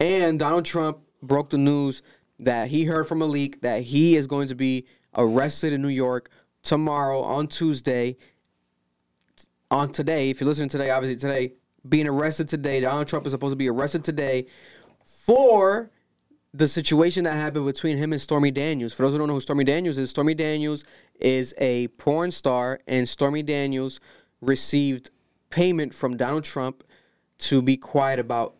[SPEAKER 3] and Donald Trump broke the news that he heard from a leak that he is going to be arrested in New York tomorrow on Tuesday. On today, if you're listening today, obviously today, being arrested today. Donald Trump is supposed to be arrested today for the situation that happened between him and Stormy Daniels. For those who don't know who Stormy Daniels is, Stormy Daniels is a porn star, and Stormy Daniels received payment from Donald Trump to be quiet about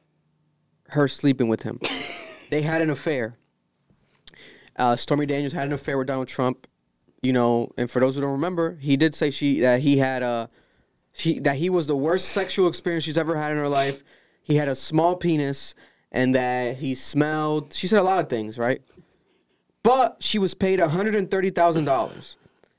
[SPEAKER 3] her sleeping with him. they had an affair. Uh, Stormy Daniels had an affair with Donald Trump. You know, and for those who don't remember, he did say she that he had a she that he was the worst sexual experience she's ever had in her life. He had a small penis and that he smelled. She said a lot of things, right? But she was paid one hundred and thirty thousand dollars.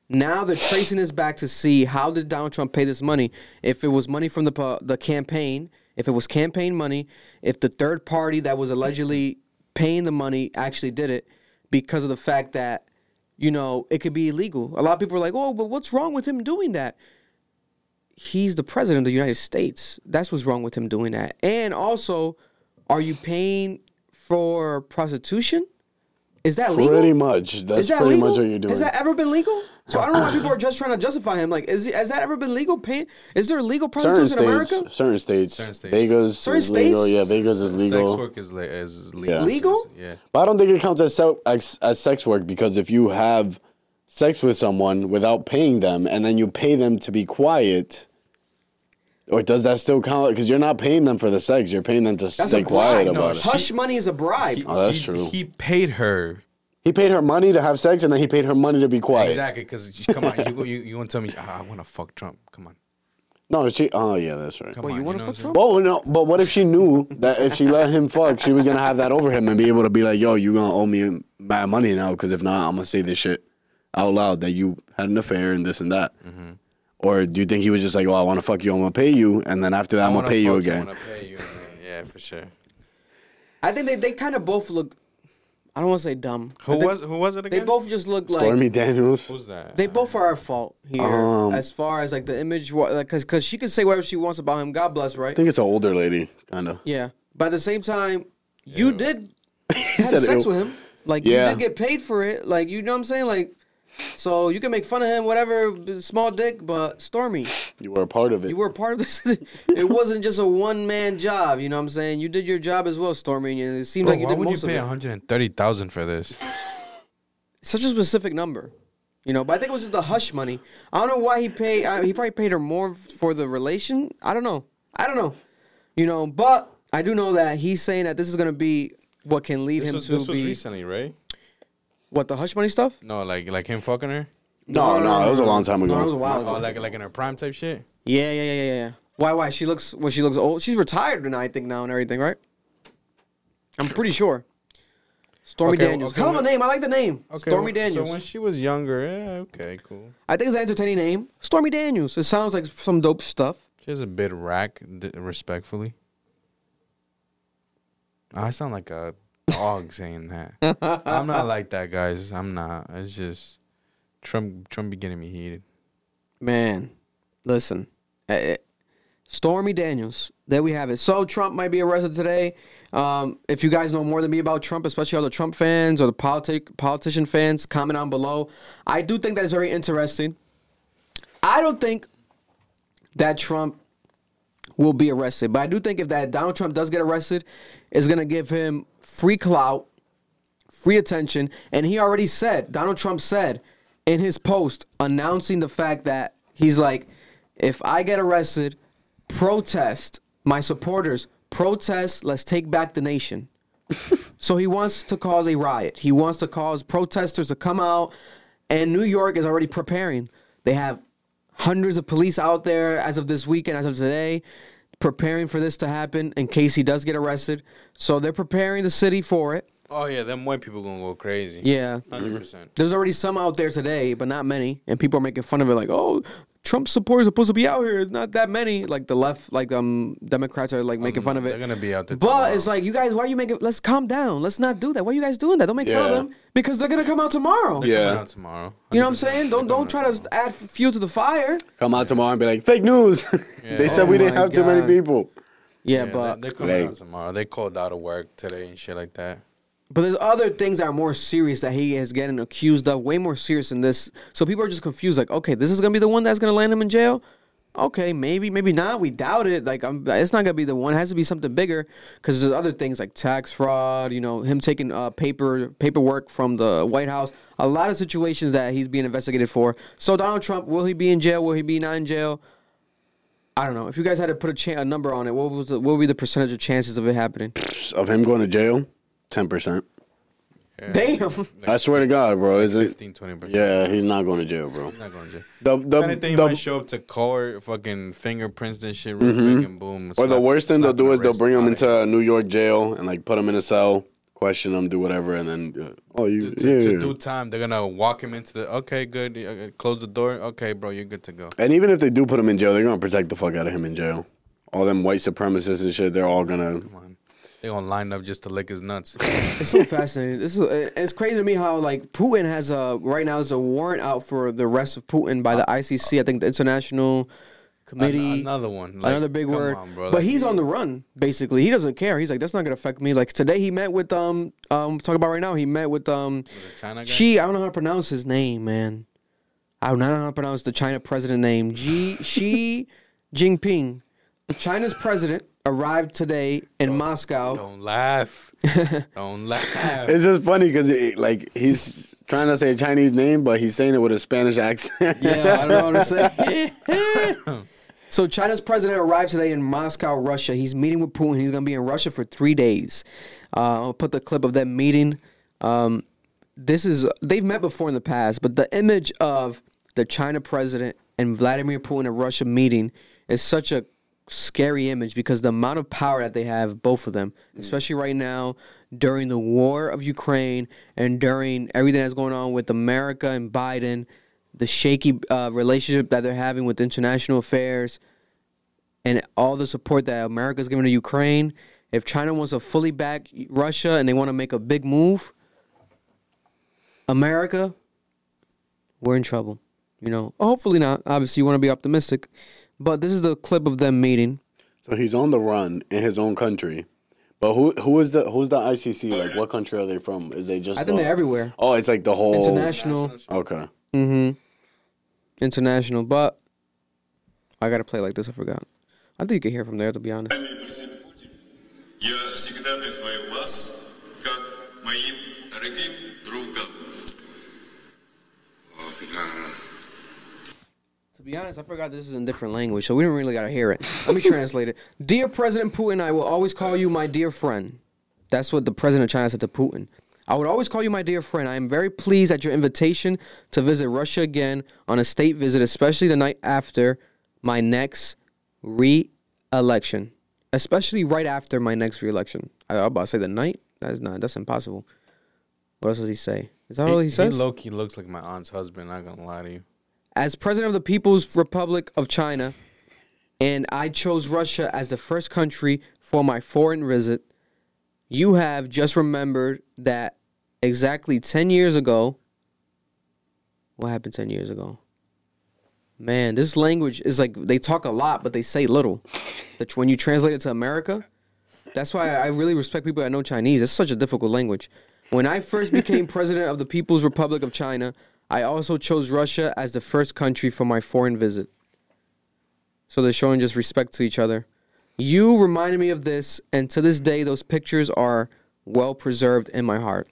[SPEAKER 3] Now they're tracing this back to see how did Donald Trump pay this money? If it was money from the the campaign, if it was campaign money, if the third party that was allegedly paying the money actually did it, because of the fact that you know it could be illegal. A lot of people are like, "Oh, but what's wrong with him doing that?" He's the president of the United States. That's what's wrong with him doing that. And also, are you paying for prostitution? Is that legal?
[SPEAKER 4] Pretty much. That's
[SPEAKER 3] Is that
[SPEAKER 4] pretty
[SPEAKER 3] legal?
[SPEAKER 4] much what you're doing.
[SPEAKER 3] Has that ever been legal? So I don't know why people are just trying to justify him. Like, is has that ever been legal? Paying? Is there legal
[SPEAKER 4] certain
[SPEAKER 3] prostitution in
[SPEAKER 4] states,
[SPEAKER 3] America?
[SPEAKER 4] certain states,
[SPEAKER 1] Certain states.
[SPEAKER 4] Vegas
[SPEAKER 3] Certain
[SPEAKER 4] is legal.
[SPEAKER 3] states?
[SPEAKER 4] Yeah, Vegas is legal.
[SPEAKER 1] Sex work is, le- is legal.
[SPEAKER 4] Yeah.
[SPEAKER 3] Legal?
[SPEAKER 1] Yeah.
[SPEAKER 4] But I don't think it counts as, se- as as sex work because if you have sex with someone without paying them and then you pay them to be quiet, or does that still count? Because you're not paying them for the sex, you're paying them to
[SPEAKER 3] That's
[SPEAKER 4] stay
[SPEAKER 3] a
[SPEAKER 4] quiet
[SPEAKER 3] bribe.
[SPEAKER 4] about it.
[SPEAKER 3] Hush money is a bribe.
[SPEAKER 4] Oh, that's
[SPEAKER 1] he,
[SPEAKER 4] true.
[SPEAKER 1] He paid her.
[SPEAKER 4] He paid her money to have sex and then he paid her money to be quiet.
[SPEAKER 1] Exactly, because come on, you go- you you gonna tell me ah, I want to fuck Trump? Come on,
[SPEAKER 4] No, she. Oh yeah, that's right.
[SPEAKER 1] come
[SPEAKER 3] Wait,
[SPEAKER 1] on.
[SPEAKER 3] you want
[SPEAKER 1] know
[SPEAKER 3] to
[SPEAKER 1] what
[SPEAKER 3] fuck
[SPEAKER 1] I'm
[SPEAKER 3] Trump?
[SPEAKER 4] Well, no, but what if she knew that if she let him fuck, she was gonna have that over him and be able to be like, "Yo, you gonna owe me mad money now? Because if not, I'm gonna say this shit out loud that you had an affair and this and that." Or do you think he was just like, "Oh, I want to fuck you, I'm gonna pay you," and then after that, I'm gonna pay you
[SPEAKER 1] I
[SPEAKER 4] again?
[SPEAKER 1] wanna pay you. Yeah, for sure.
[SPEAKER 3] I think they, they kind of both look. I don't want to say dumb. I
[SPEAKER 1] Who
[SPEAKER 3] think
[SPEAKER 1] was who was it again?
[SPEAKER 3] They
[SPEAKER 1] again?
[SPEAKER 3] both just look like
[SPEAKER 4] Stormy Daniels.
[SPEAKER 1] Who's that?
[SPEAKER 3] They both are at fault here,
[SPEAKER 4] Um,
[SPEAKER 3] as far as like the image, wa- like, cause, cause she can say whatever she wants about him. God bless, right?
[SPEAKER 4] I think it's an older lady, kind of.
[SPEAKER 3] Yeah, but at the same time, you did have
[SPEAKER 4] said
[SPEAKER 3] sex
[SPEAKER 4] it-
[SPEAKER 3] with him. Like
[SPEAKER 4] Yeah.
[SPEAKER 3] you did get paid for it. Like you know what I'm saying? Like, so you can make fun of him, whatever, small dick. But Stormy,
[SPEAKER 4] You were a part of it.
[SPEAKER 3] you were a part of this. it wasn't just a one man job. You know what I'm saying? You did your job as well, Stormy, and it seemed
[SPEAKER 1] Bro,
[SPEAKER 3] like you
[SPEAKER 1] why
[SPEAKER 3] did
[SPEAKER 1] would
[SPEAKER 3] most
[SPEAKER 1] you
[SPEAKER 3] of
[SPEAKER 1] pay one hundred and thirty thousand for this?
[SPEAKER 3] Such a specific number. You know, but I think it was just the hush money. I don't know why he paid. I, he probably paid her more for the relation. I don't know. I don't know. You know, but I do know that he's saying that this is going to be what can lead
[SPEAKER 1] This
[SPEAKER 3] him
[SPEAKER 1] was,
[SPEAKER 3] to
[SPEAKER 1] this was
[SPEAKER 3] be
[SPEAKER 1] recently, right?
[SPEAKER 3] What the hush money stuff.
[SPEAKER 1] No, like like him fucking her.
[SPEAKER 4] no, no, it was a long time ago.
[SPEAKER 3] No, it was a while ago.
[SPEAKER 1] Oh, like like in her prime type shit.
[SPEAKER 3] Yeah, yeah, yeah, yeah, yeah. Why? Why? She looks. Well, she looks old. She's retired now, I think now and everything, right? I'm pretty sure. Stormy
[SPEAKER 1] Okay,
[SPEAKER 3] Daniels.
[SPEAKER 1] okay,
[SPEAKER 3] Hell of a
[SPEAKER 1] when-
[SPEAKER 3] name. I like the name.
[SPEAKER 1] Okay,
[SPEAKER 3] Stormy
[SPEAKER 1] wh-
[SPEAKER 3] Daniels.
[SPEAKER 1] So when she was younger, yeah, okay, cool.
[SPEAKER 3] I think it's an entertaining name. Stormy Daniels. It sounds like some dope stuff.
[SPEAKER 1] She has a bit rack, d- respectfully. I sound like a dog saying that. I'm not like that, guys. I'm not. It's just Trump. Trump be getting me heated.
[SPEAKER 3] Man, listen. Eh, eh, Stormy Daniels. There we have it. So Trump might be arrested today. Um, if you guys know more than me about Trump, especially all the Trump fans or the politic politician fans, comment down below. I do think that is very interesting. I don't think that Trump will be arrested, but I do think if that Donald Trump does get arrested, it's gonna give him free clout, free attention, and he already said Donald Trump said in his post announcing the fact that he's like, if I get arrested, protest my supporters, protest, let's take back the nation. so he wants to cause a riot. He wants to cause protesters to come out, and New York is already preparing. They have hundreds of police out there as of this weekend, as of today, preparing for this to happen in case he does get arrested. So they're preparing the city for it.
[SPEAKER 1] Oh yeah, them white people gonna go crazy.
[SPEAKER 3] Yeah.
[SPEAKER 1] 100%.
[SPEAKER 3] There's already some out there today, but not many. And people are making fun of it like, oh, Trump supporters are supposed to be out here. Not that many. Like the left, like um Democrats are like making fun of it.
[SPEAKER 1] They're gonna be out there.
[SPEAKER 3] But
[SPEAKER 1] tomorrow.
[SPEAKER 3] it's like you guys, why are you making? Let's calm down. Let's not do that. Why are you guys doing that? Don't make fun of them because they're gonna come out tomorrow.
[SPEAKER 1] They're
[SPEAKER 4] Yeah.
[SPEAKER 1] out tomorrow.
[SPEAKER 3] You know what I'm saying? Don't don't try to add fuel to the fire.
[SPEAKER 4] Come out tomorrow and be like, fake news. they said
[SPEAKER 3] Oh
[SPEAKER 4] we didn't
[SPEAKER 3] my
[SPEAKER 4] have too many people.
[SPEAKER 3] Yeah,
[SPEAKER 1] Yeah,
[SPEAKER 3] but
[SPEAKER 1] they, are coming
[SPEAKER 4] Like-
[SPEAKER 1] out tomorrow. They called out of work today and shit like that.
[SPEAKER 3] But there's other things that are more serious that he is getting accused of, way more serious than this. So people are just confused, like, okay, this is gonna be the one that's gonna land him in jail. Okay, maybe, maybe not. We doubt it. Like, I'm, it's not gonna be the one. It has to be something bigger because there's other things like tax fraud. You know, him taking uh, paper paperwork from the White House. A lot of situations that he's being investigated for. So Donald Trump, will he be in jail? Will he be not in jail? I don't know. If you guys had to put a, cha- a number on it, what was the, what would be the percentage of chances of it happening?
[SPEAKER 4] Of him going to jail, ten percent.
[SPEAKER 3] Damn.
[SPEAKER 4] I swear to God, bro. Is it?
[SPEAKER 1] 15, 20%.
[SPEAKER 4] Yeah, he's not going to jail, bro.
[SPEAKER 1] Not going to jail.
[SPEAKER 4] The the,
[SPEAKER 1] If anything,
[SPEAKER 4] the-
[SPEAKER 1] might show up to court, fucking fingerprints and shit real quick and boom.
[SPEAKER 4] or the
[SPEAKER 1] slap-
[SPEAKER 4] worst thing they'll
[SPEAKER 1] slap
[SPEAKER 4] do
[SPEAKER 1] an
[SPEAKER 4] is they'll
[SPEAKER 1] wrist
[SPEAKER 4] bring him
[SPEAKER 1] on
[SPEAKER 4] into a New York jail and like put him in a cell, question him, do whatever, and then uh, oh you
[SPEAKER 1] to, to,
[SPEAKER 4] yeah,
[SPEAKER 1] to
[SPEAKER 4] yeah.
[SPEAKER 1] do time. They're gonna walk him into the okay, good. uh, Close the door. Okay, bro, you're good to go.
[SPEAKER 4] And even if they do put him in jail, they're gonna protect the fuck out of him in jail. All them white supremacists and shit, they're all gonna.
[SPEAKER 1] Come on, they gonna line up just to lick his nuts.
[SPEAKER 3] It's so fascinating. This is it's crazy to me how like Putin has a right now there's a warrant out for the arrest of Putin by the ICC. I think the International Committee.
[SPEAKER 1] An- another one. Like,
[SPEAKER 3] another big word.
[SPEAKER 1] on.
[SPEAKER 3] But
[SPEAKER 1] Like,
[SPEAKER 3] he's on the run. Basically, he doesn't care. He's like, that's not gonna affect me. Like today, he met with um um talk about right now. He met with um
[SPEAKER 1] guy.
[SPEAKER 3] Xi. I don't know how to pronounce his name, man. I don't know how to pronounce the China president name. Xi Xi Jinping, China's president, arrived today in Moscow.
[SPEAKER 1] Don't laugh. Don't laugh.
[SPEAKER 4] It's just funny because like he's trying to say a Chinese name, but he's saying it with a Spanish accent.
[SPEAKER 3] Yeah, I don't know what to say. so China's president arrived today in Moscow, Russia. He's meeting with Putin. He's gonna be in Russia for three days. Uh, I'll put the clip of them meeting. Um, this is they've met before in the past, but the image of the China president and Vladimir Putin at Russia meeting is such a scary image because the amount of power that they have, both of them, especially right now during the war of Ukraine and during everything that's going on with America and Biden, the shaky uh, relationship that they're having with international affairs, and all the support that America's giving to Ukraine. If China wants to fully back Russia and they want to make a big move, America, we're in trouble. You know, hopefully not. Obviously, you want to be optimistic, but this is the clip of them meeting.
[SPEAKER 4] So he's on the run in his own country. But who who is the who's the ICC? Like what country are they from? Is they just
[SPEAKER 3] I think
[SPEAKER 4] the-
[SPEAKER 3] they're everywhere.
[SPEAKER 4] Oh, it's like the whole
[SPEAKER 3] International.
[SPEAKER 4] Okay.
[SPEAKER 3] Mm-hmm. International, but I gotta play like this. I forgot. I think you can hear from there. To be honest.
[SPEAKER 12] Я всегда называю вас как моим дорогим другом.
[SPEAKER 3] Be honest, I forgot this is in different language, so we didn't really gotta hear it. Let me translate it. Dear President Putin, I will always call you my dear friend. That's what the president of China said to Putin. I would always call you my dear friend. I am very pleased at your invitation to visit Russia again on a state visit, especially the night after my next re-election. Especially right after my next re-election. I I was about to say the night. That's not. That's impossible. What else does he say? Is that all he says?
[SPEAKER 1] He low key looks like my aunt's husband. Not gonna lie to you.
[SPEAKER 3] As president of the People's Republic of China, and I chose Russia as the first country for my foreign visit, you have just remembered that exactly 10 years ago. What happened 10 years ago? Man, this language is like they talk a lot, but they say little. That when you translate it to America, that's why I really respect people that know Chinese. It's such a difficult language. When I first became president of the People's Republic of China, I also chose Russia as the first country for my foreign visit. So they're showing just respect to each other. You reminded me of this, and to this day, those pictures are well preserved in my heart.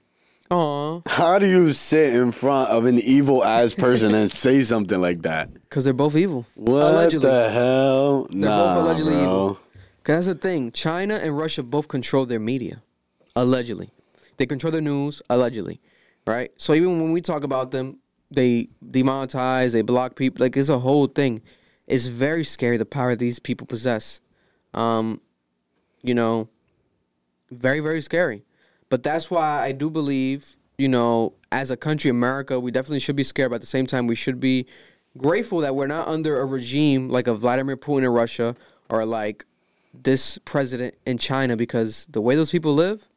[SPEAKER 3] Aw.
[SPEAKER 4] How do you sit in front of an evil ass person and say something like that?
[SPEAKER 3] Because they're both evil.
[SPEAKER 4] What
[SPEAKER 3] Allegedly.
[SPEAKER 4] the hell?
[SPEAKER 3] They're
[SPEAKER 4] nah,
[SPEAKER 3] both allegedly
[SPEAKER 4] bro.
[SPEAKER 3] evil. Because that's the thing. China and Russia both control their media. Allegedly. They control the news, allegedly. Right? So even when we talk about them, they demonetize, they block people. Like, it's a whole thing. It's very scary the power these people possess. Um, you know, very, very scary. But that's why I do believe, you know, as a country, America, we definitely should be scared. But at the same time, we should be grateful that we're not under a regime like a Vladimir Putin in Russia or like this president in China because the way those people live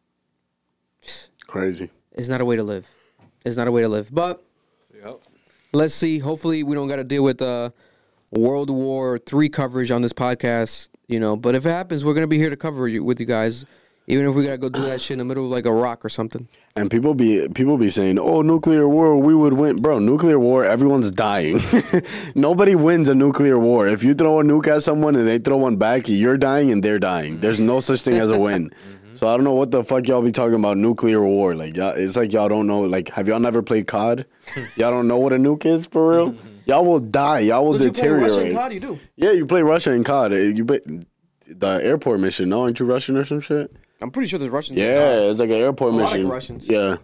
[SPEAKER 4] Crazy.
[SPEAKER 3] is not a way to live. It's not a way to live. But. Let's see. Hopefully, we don't got to deal with uh, World War Three coverage on this podcast. You know, but if it happens, we're gonna be here to cover you with you guys, even if we gotta go do that shit in the middle of like a rock or something.
[SPEAKER 4] And people be people be saying, "Oh, nuclear war, we would win." Bro, nuclear war, everyone's dying. Nobody wins a nuclear war. If you throw a nuke at someone and they throw one back, you're dying and they're dying. There's no such thing as a win. So I don't know what the fuck y'all be talking about nuclear war. Like y'all, it's like y'all don't know. Like, have y'all never played COD? y'all don't know what a nuke is for real. Y'all will die. Y'all will
[SPEAKER 3] Don't you play
[SPEAKER 4] deteriorate.
[SPEAKER 3] Russian COD? You do.
[SPEAKER 4] Yeah, you play Russia in COD. Uh, You play the airport mission. No, aren't you Russian or some shit?
[SPEAKER 3] I'm pretty sure there's Russians. in
[SPEAKER 4] Yeah,
[SPEAKER 3] COD.
[SPEAKER 4] it's like an airport
[SPEAKER 3] A lot of
[SPEAKER 4] mission.
[SPEAKER 3] Russians.
[SPEAKER 4] Yeah.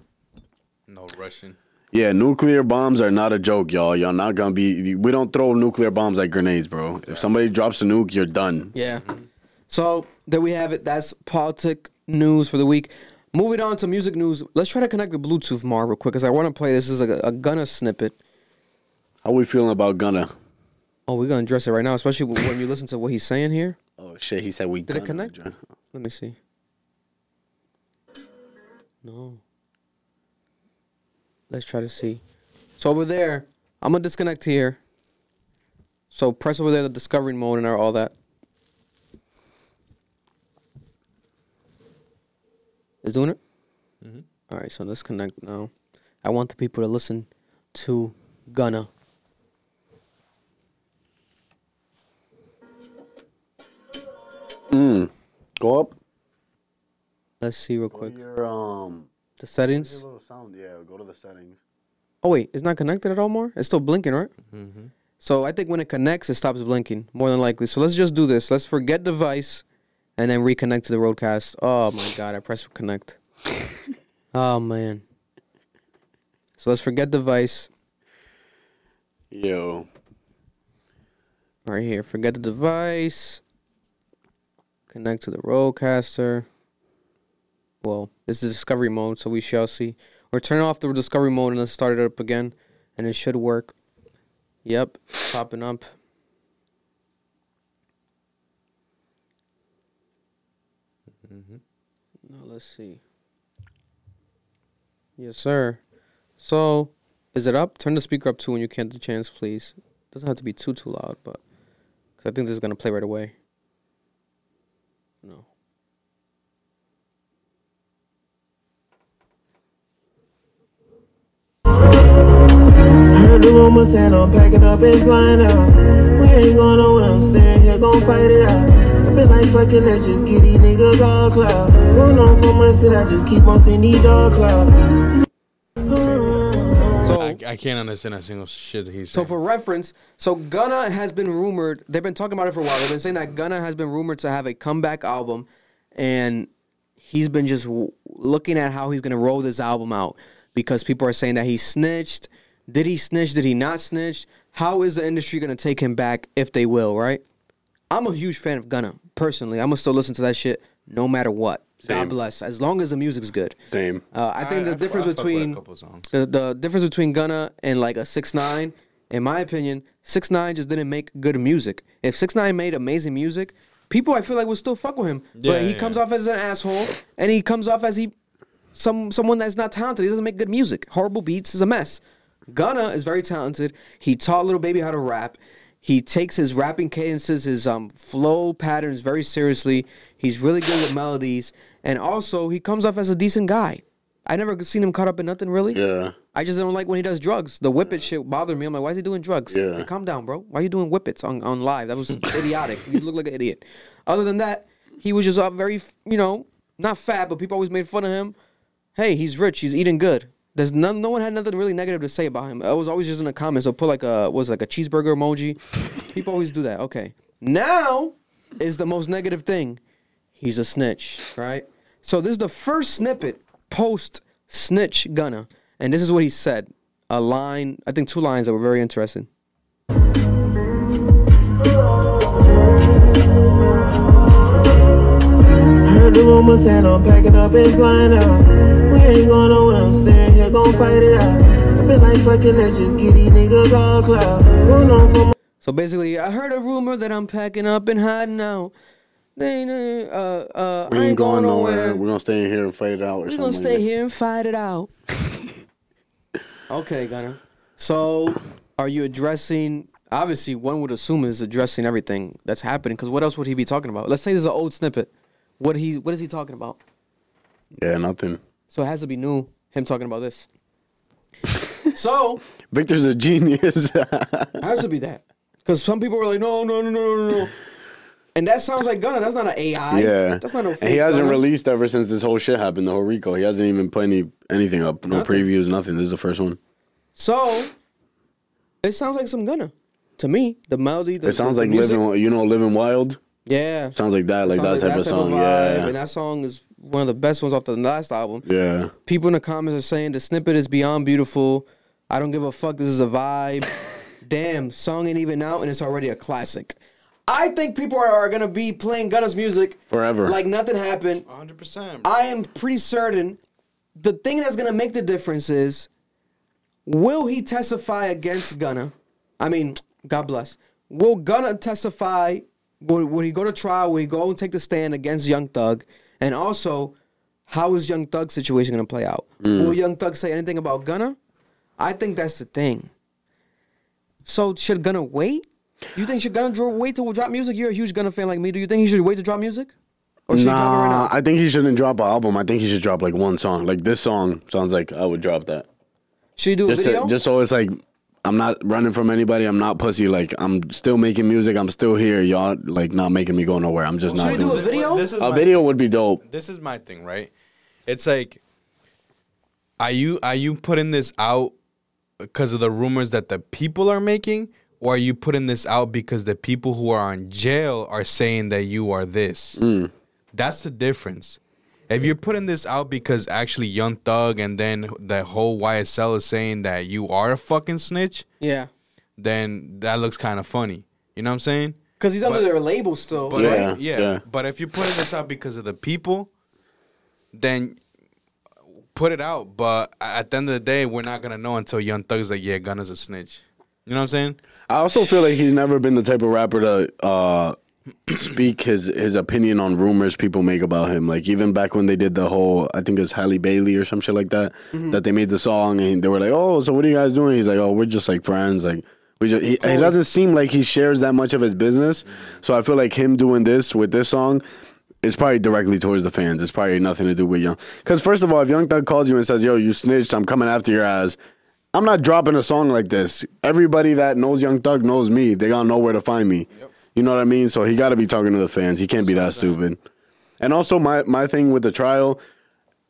[SPEAKER 1] No Russian.
[SPEAKER 4] Yeah, nuclear bombs are not a joke, y'all. Y'all not gonna be. We don't throw nuclear bombs like grenades, bro. If somebody drops a nuke, you're done.
[SPEAKER 3] Yeah. So there we have it. That's politic news for the week. Moving on to music news. Let's try to connect the Bluetooth more real quick because I want to play this is a, a Gunna snippet.
[SPEAKER 4] How we feeling about Gunna?
[SPEAKER 3] Oh, we're gonna address it right now, especially when you listen to what he's saying here.
[SPEAKER 4] Oh shit, he said we.
[SPEAKER 3] Did it connect? Let me see. No. Let's try to see. So over there, I'm gonna disconnect here. So press over there the discovery mode and all that. Is doing it?
[SPEAKER 1] Mhm.
[SPEAKER 3] All right, so let's connect now. I want the people to listen to Gunna.
[SPEAKER 4] Mm. Go up.
[SPEAKER 3] Let's see real quick.
[SPEAKER 4] Your um.
[SPEAKER 3] The settings.
[SPEAKER 4] Your little sound. Yeah, go to the settings.
[SPEAKER 3] Oh wait, it's not connected at all more? It's still blinking, right?
[SPEAKER 1] Mm-hmm.
[SPEAKER 3] So I think when it connects, it stops blinking, more than likely. So let's just do this. Let's forget device and then reconnect to the roadcast. Oh my god, I pressed connect. oh man. So let's forget the device.
[SPEAKER 4] Yo.
[SPEAKER 3] Right here. Forget the device. Connect to the RODECaster. Well, this is discovery mode, so we shall see. Or turn off the discovery mode and let's start it up again. And it should work. Yep, popping up.
[SPEAKER 1] Mm-hmm.
[SPEAKER 3] Now let's see. Yes, sir. So, is it up? Turn the speaker up too when you can the chance, please. Doesn't have to be too too loud, but because I think this is gonna play right away. No.
[SPEAKER 13] Heard the rumors saying I'm packing up and flying out. We ain't going nowhere, I'm staying here, gon' fight it out. I been like, fuck it, let's just get these niggas all cloud. Going on for months and I just keep on seeing these dog cloud.
[SPEAKER 3] So
[SPEAKER 1] I, I can't understand a single shit that he's
[SPEAKER 3] So
[SPEAKER 1] saying.
[SPEAKER 3] for reference, so Gunna has been rumored. They've been talking about it for a while. They've been saying that Gunna has been rumored to have a comeback album, and he's been just w- looking at how he's gonna roll this album out because people are saying that he snitched. Did he snitch? Did he not snitch? How is the industry gonna take him back if they will? Right? I'm a huge fan of Gunna personally. I'm gonna still listen to that shit no matter what.
[SPEAKER 4] Same.
[SPEAKER 3] God bless. As long as the music's good.
[SPEAKER 4] Same.
[SPEAKER 3] Uh, I think
[SPEAKER 1] I-
[SPEAKER 3] the
[SPEAKER 1] I
[SPEAKER 3] difference
[SPEAKER 1] I fuck with a
[SPEAKER 3] between the, the difference between Gunna and like a six nine in my opinion, Six Nine just didn't make good music. If Six Nine made amazing music, people I feel like would still fuck with him.
[SPEAKER 1] Yeah,
[SPEAKER 3] but he
[SPEAKER 1] yeah.
[SPEAKER 3] comes off as an asshole, and he comes off as he some someone that's not talented. He doesn't make good music. Horrible beats is a mess. Gunna is very talented. He taught little baby how to rap. He takes his rapping cadences, his um flow patterns very seriously. He's really good with melodies, and also he comes off as a decent guy. I never seen him caught up in nothing really.
[SPEAKER 4] Yeah.
[SPEAKER 3] I just don't like when he does drugs. The whippet shit bothered me. I'm like, why is he doing drugs?
[SPEAKER 4] Yeah.
[SPEAKER 3] Like, calm down, bro. Why are you doing whippets on, on live? That was idiotic. You look like an idiot. Other than that, he was just uh, very, you know, not fat, but people always made fun of him. Hey, he's rich. He's eating good. There's none. No one had nothing really negative to say about him. I was always just in the comments. They'll put like a was like a cheeseburger emoji. People always do that. Okay. Now is the most negative thing. He's a snitch, right? So this is the first snippet post snitch Gunna, and this is what he said. A line, I think two lines that were very interesting.
[SPEAKER 13] Heard the rumors and I'm packing up and flying out. We ain't going nowhere, I'm staying here, gon' fight it out. I been like, fuck it, let's just get these niggas all cloud. Going on for
[SPEAKER 3] So basically, I heard a rumor that I'm packing up and hiding out. They, ain't, uh, uh,
[SPEAKER 4] We
[SPEAKER 3] I
[SPEAKER 4] ain't going nowhere. We're gonna stay in here and fight it out or
[SPEAKER 3] We're gonna stay
[SPEAKER 4] that.
[SPEAKER 3] here and fight it out. okay, Gunna. So, are you addressing? Obviously, one would assume is addressing everything that's happening. Because what else would he be talking about? Let's say there's an old snippet. What he? What is he talking about?
[SPEAKER 4] Yeah, nothing.
[SPEAKER 3] So it has to be new. Him talking about this. so
[SPEAKER 4] Victor's a genius.
[SPEAKER 3] it has to be that. Because some people were like, no, no, no, no, no, no. And that sounds like Gunna. That's not an AI.
[SPEAKER 4] yeah,
[SPEAKER 3] That's not no.
[SPEAKER 4] and
[SPEAKER 3] fake
[SPEAKER 4] he hasn't
[SPEAKER 3] Gunna.
[SPEAKER 4] released ever since this whole shit happened. The whole RICO. He hasn't even put any anything up. No
[SPEAKER 3] Nothing.
[SPEAKER 4] previews. Nothing. This is the first one.
[SPEAKER 3] So it sounds like some Gunna to me. The melody. The,
[SPEAKER 4] it sounds
[SPEAKER 3] the,
[SPEAKER 4] like
[SPEAKER 3] the music.
[SPEAKER 4] living. You know, living wild.
[SPEAKER 3] Yeah.
[SPEAKER 4] Sounds like that. Like
[SPEAKER 3] Sounds
[SPEAKER 4] that type of song.
[SPEAKER 3] vibe,
[SPEAKER 4] Yeah.
[SPEAKER 3] And that song is one of the best ones off the last album.
[SPEAKER 4] Yeah.
[SPEAKER 3] People in the comments are saying the snippet is beyond beautiful. I don't give a fuck. This is a vibe. Damn, song ain't even out and it's already a classic. I think people are, are gonna be playing Gunna's music
[SPEAKER 4] Forever.
[SPEAKER 3] like nothing happened.
[SPEAKER 1] 100%.
[SPEAKER 3] I am pretty certain the thing that's gonna make the difference is will he testify against Gunna? I mean, God bless. Will Gunna testify? Will, will he go to trial? Will he go and take the stand against Young Thug? And also, how is Young Thug's situation gonna play out? Mm. Will Young Thug say anything about Gunna? I think that's the thing. So should Gunna wait? You think should Gunna wait to drop music? You're a huge Gunna fan like me. Do you think he should wait to drop music? Or should he drop it right
[SPEAKER 4] Nah. I think he shouldn't drop an album. I think he should drop like one song. Like this song sounds like I would drop that.
[SPEAKER 3] Should he do a
[SPEAKER 4] Just
[SPEAKER 3] video?
[SPEAKER 4] to, just so it's like I'm not running from anybody. I'm not pussy. Like I'm still making music. I'm still here. Y'all like not making me go nowhere. I'm just
[SPEAKER 3] Should
[SPEAKER 4] not.
[SPEAKER 3] he do a video?
[SPEAKER 1] This is
[SPEAKER 4] A
[SPEAKER 1] my-
[SPEAKER 4] video would be dope.
[SPEAKER 1] This is my thing, right? It's like, are you are you putting this out because of the rumors that the people are making, or are you putting this out because the people who are in jail are saying that you are this?
[SPEAKER 4] Mm.
[SPEAKER 1] That's the difference. If you're putting this out because actually Young Thug and then the whole YSL is saying that you are a fucking snitch,
[SPEAKER 3] Yeah.
[SPEAKER 1] then that looks kind of funny. You know what I'm saying?
[SPEAKER 3] Because he's under
[SPEAKER 1] But-
[SPEAKER 3] their label still.
[SPEAKER 1] But
[SPEAKER 4] Yeah,
[SPEAKER 1] right? yeah,
[SPEAKER 4] yeah.
[SPEAKER 1] But if you're putting this out because of the people, then put it out. But at the end of the day, we're not gonna know until Young Thug's like, yeah, Gunna's a snitch. You know what I'm saying?
[SPEAKER 4] I also feel like he's never been the type of rapper to uh, speak his his opinion on rumors people make about him. Like even back when they did the whole, I think it was Halle Bailey or some shit like that,
[SPEAKER 3] Mm-hmm.
[SPEAKER 4] that they made the song and they were like, "Oh, so what are you guys doing?" He's like, "Oh, we're just like friends." Like we just, he, he doesn't seem like he shares that much of his business. So I feel like him doing this with this song. It's probably directly towards the fans. It's probably nothing to do with Young. Because first of all, if Young Thug calls you and says, "Yo, you snitched. I'm coming after your ass," I'm not dropping a song like this. Everybody that knows Young Thug knows me. They gotta know where to find me. You know what I mean? So he got to be talking to the fans. He can't be that stupid. And also, my my thing with the trial,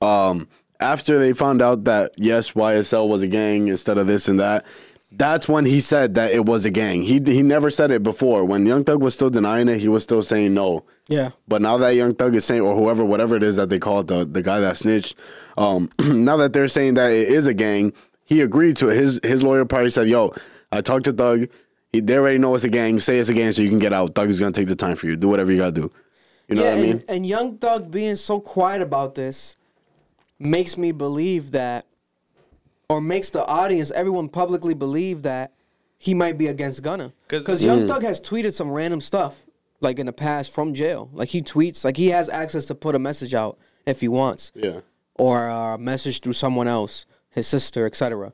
[SPEAKER 4] um, after they found out that yes, YSL was a gang instead of this and that, that's when he said that it was a gang. He he never said it before. When Young Thug was still denying it, he was still saying no.
[SPEAKER 3] Yeah.
[SPEAKER 4] But now that Young Thug is saying, or whoever, whatever it is that they call it, the the guy that snitched, um, now that they're saying that it is a gang, he agreed to it. His his lawyer probably said, "Yo, I talked to Thug. He, they already know it's a gang. Say it's a gang, so you can get out. Thug is gonna take the time for you. Do whatever you gotta do. You know
[SPEAKER 3] yeah,
[SPEAKER 4] what I mean?
[SPEAKER 3] And, and Young Thug being so quiet about this makes me believe that, or makes the audience, everyone publicly believe that he might be against Gunna
[SPEAKER 1] 'Cause-
[SPEAKER 3] because Young
[SPEAKER 1] Mm.
[SPEAKER 3] Thug has tweeted some random stuff like in the past from jail. Like he tweets, like he has access to put a message out if he wants,
[SPEAKER 4] Yeah.
[SPEAKER 3] or a message through someone else, his sister, etc.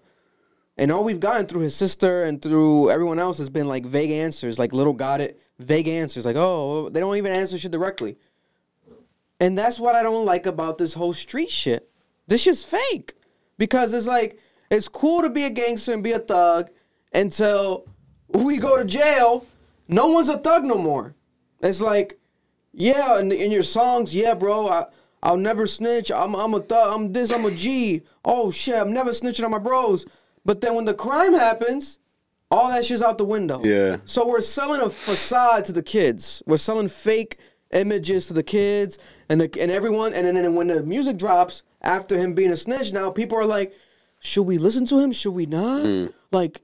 [SPEAKER 3] And all we've gotten through his sister and through everyone else has been like vague answers, like little got it, vague answers, like oh they don't even answer shit directly. And that's what I don't like about this whole street shit. This shit's fake. Because it's like, it's cool to be a gangster and be a thug until we go to jail. No one's a thug no more. It's like, yeah, in, in your songs, yeah, bro, I, I'll never snitch. I'm, I'm a thug. I'm this, I'm a G. Oh, shit, I'm never snitching on my bros. But then when the crime happens, all that shit's out the window.
[SPEAKER 4] Yeah.
[SPEAKER 3] So we're selling a facade to the kids. We're selling fake images to the kids and the, and everyone. And then and when the music drops after him being a snitch, now people are like, should we listen to him? Should we not? Hmm. Like,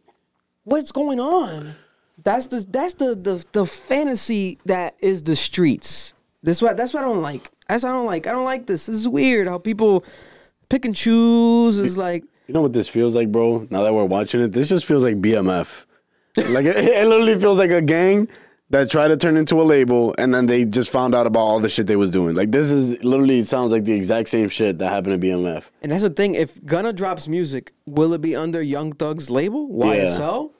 [SPEAKER 3] what's going on? That's the that's the the the fantasy that is the streets. That's what that's what I don't like. That's what I don't like. I don't like this. This is weird how people pick and choose. Is like
[SPEAKER 4] You know what this feels like, bro? Now that we're watching it, this just feels like BMF. like it, it literally feels like a gang that tried to turn into a label, and then they just found out about all the shit they was doing. Like this is literally sounds like the exact same shit that happened to BMF.
[SPEAKER 3] And that's the thing. If Gunna drops music, will it be under Young Thug's label, YSL,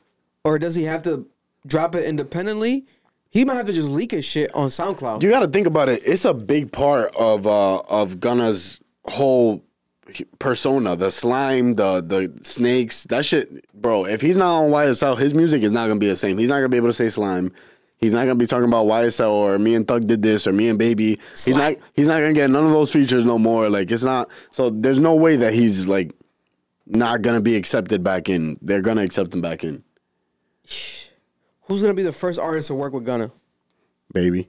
[SPEAKER 3] or does he have to drop it independently? He might have to just leak his shit on SoundCloud.
[SPEAKER 4] You got to think about it. It's a big part of uh, of Gunna's whole persona. The slime, the the snakes, that shit, bro. If he's not on YSL, his music is not gonna be the same. He's not gonna be able to say slime. He's not gonna be talking about YSL or me and Thug did this or me and Baby. He's not. He's not gonna get none of those features no more. Like it's not. So there's no way that he's like not gonna be accepted back in. They're gonna accept him back in.
[SPEAKER 3] Who's gonna be the first artist to work with Gunna?
[SPEAKER 4] Baby.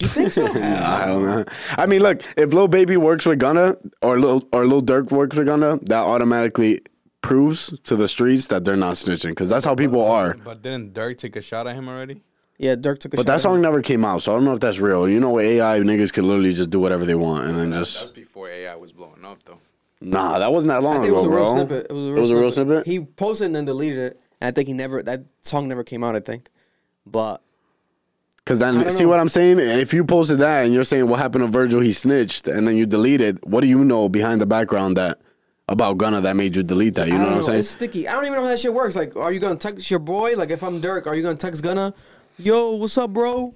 [SPEAKER 3] You think so?
[SPEAKER 4] I don't know. I mean, look, if Lil Baby works with Gunna or Lil or Lil Durk works with Gunna, that automatically proves to the streets that they're not snitching because that's how people are.
[SPEAKER 1] But didn't Durk take a shot at him already?
[SPEAKER 3] Yeah, Durk took a shot.
[SPEAKER 4] But
[SPEAKER 3] shot
[SPEAKER 4] that song
[SPEAKER 3] him.
[SPEAKER 4] never came out, so I don't know if that's real. You know, AI, niggas can literally just do whatever they want and then
[SPEAKER 1] That's
[SPEAKER 4] just.
[SPEAKER 1] before AI was blowing up, though.
[SPEAKER 4] Nah, that wasn't that
[SPEAKER 3] I
[SPEAKER 4] long
[SPEAKER 3] think it was
[SPEAKER 4] ago,
[SPEAKER 3] a real
[SPEAKER 4] bro.
[SPEAKER 3] snippet. It was a real, snippet.
[SPEAKER 4] It was a real
[SPEAKER 3] snippet.
[SPEAKER 4] snippet.
[SPEAKER 3] He posted and then deleted it. And I think he never that song never came out. I think, but
[SPEAKER 4] Because then, see
[SPEAKER 3] know.
[SPEAKER 4] what I'm saying? If you posted that and you're saying what happened to Virgil, he snitched, and then you deleted, what do you know behind the background that about Gunna that made you delete that? You
[SPEAKER 3] I
[SPEAKER 4] know what I'm saying?
[SPEAKER 3] It's sticky. I don't even know how that shit works. Like, are you gonna text your boy? Like, if I'm Durk, are you gonna text Gunna? Yo, what's up, bro?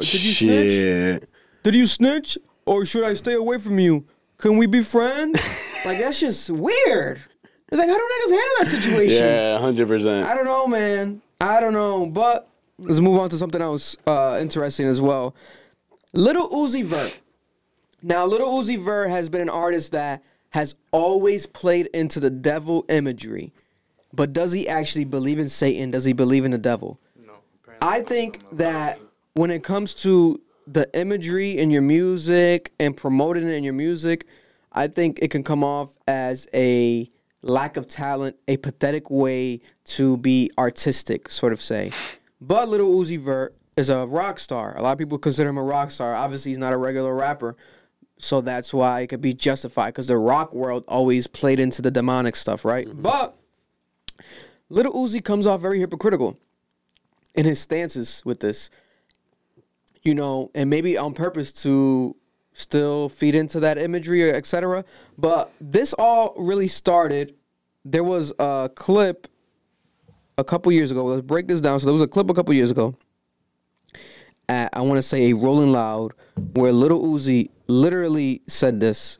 [SPEAKER 3] Did you snitch? Did you snitch? Or should I stay away from you? Can we be friends? like that's just weird. It's like how do niggas handle that situation?
[SPEAKER 4] Yeah, hundred percent.
[SPEAKER 3] I don't know, man. I don't know. But let's move on to something else uh, interesting as well. Lil Uzi Vert. Now, Lil Uzi Vert has been an artist that has always played into the devil imagery. But does he actually believe in Satan? Does he believe in the devil? No. I think that when it comes to the imagery in your music and promoting it in your music, I think it can come off as a lack of talent, a pathetic way to be artistic, sort of say. But Lil Uzi Vert is a rock star. A lot of people consider him a rock star. Obviously, he's not a regular rapper. So that's why it could be justified because the rock world always played into the demonic stuff, right? Mm-hmm. But Little Uzi comes off very hypocritical in his stances with this. You know, and maybe on purpose to still feed into that imagery etc. But this all really started. There was a clip a couple years ago. Let's break this down. So there was a clip a couple years ago. At, I want to say a Rolling Loud, where Lil Uzi literally said this.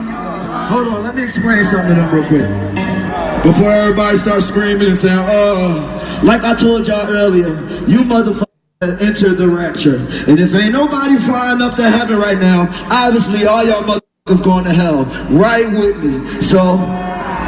[SPEAKER 14] Hold on, let me explain something to them real quick. Before everybody starts screaming and saying, oh, like I told y'all earlier, you motherfuckers enter the rapture. And if ain't nobody flying up to heaven right now, obviously all y'all motherfuckers going to hell. Right with me. So,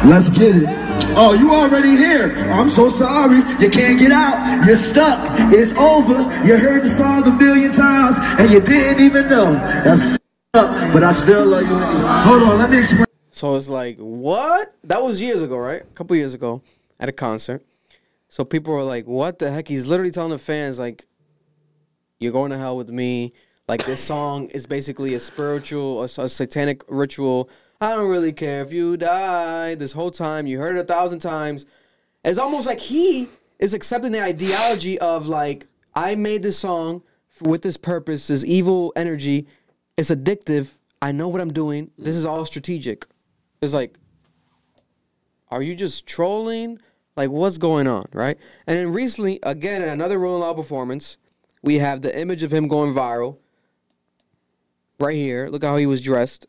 [SPEAKER 14] let's get it. Oh, you already here. I'm so sorry. You can't get out. You're stuck. It's over. You heard the song a million times and you didn't even know. That's up, but I still love you. Hold on, let me explain.
[SPEAKER 3] So it's like, what? That was years ago, right? A couple years ago at a concert. So people were like, what the heck? He's literally telling the fans, like, you're going to hell with me. Like, this song is basically a spiritual, a, a satanic ritual. I don't really care if you die. This whole time, you heard it a thousand times. It's almost like he is accepting the ideology of like I made this song with this purpose, this evil energy. It's addictive. I know what I'm doing. This is all strategic. It's like, are you just trolling? Like, what's going on, right? And then recently, again, in another Rolling Loud performance, we have the image of him going viral. Right here, look how he was dressed,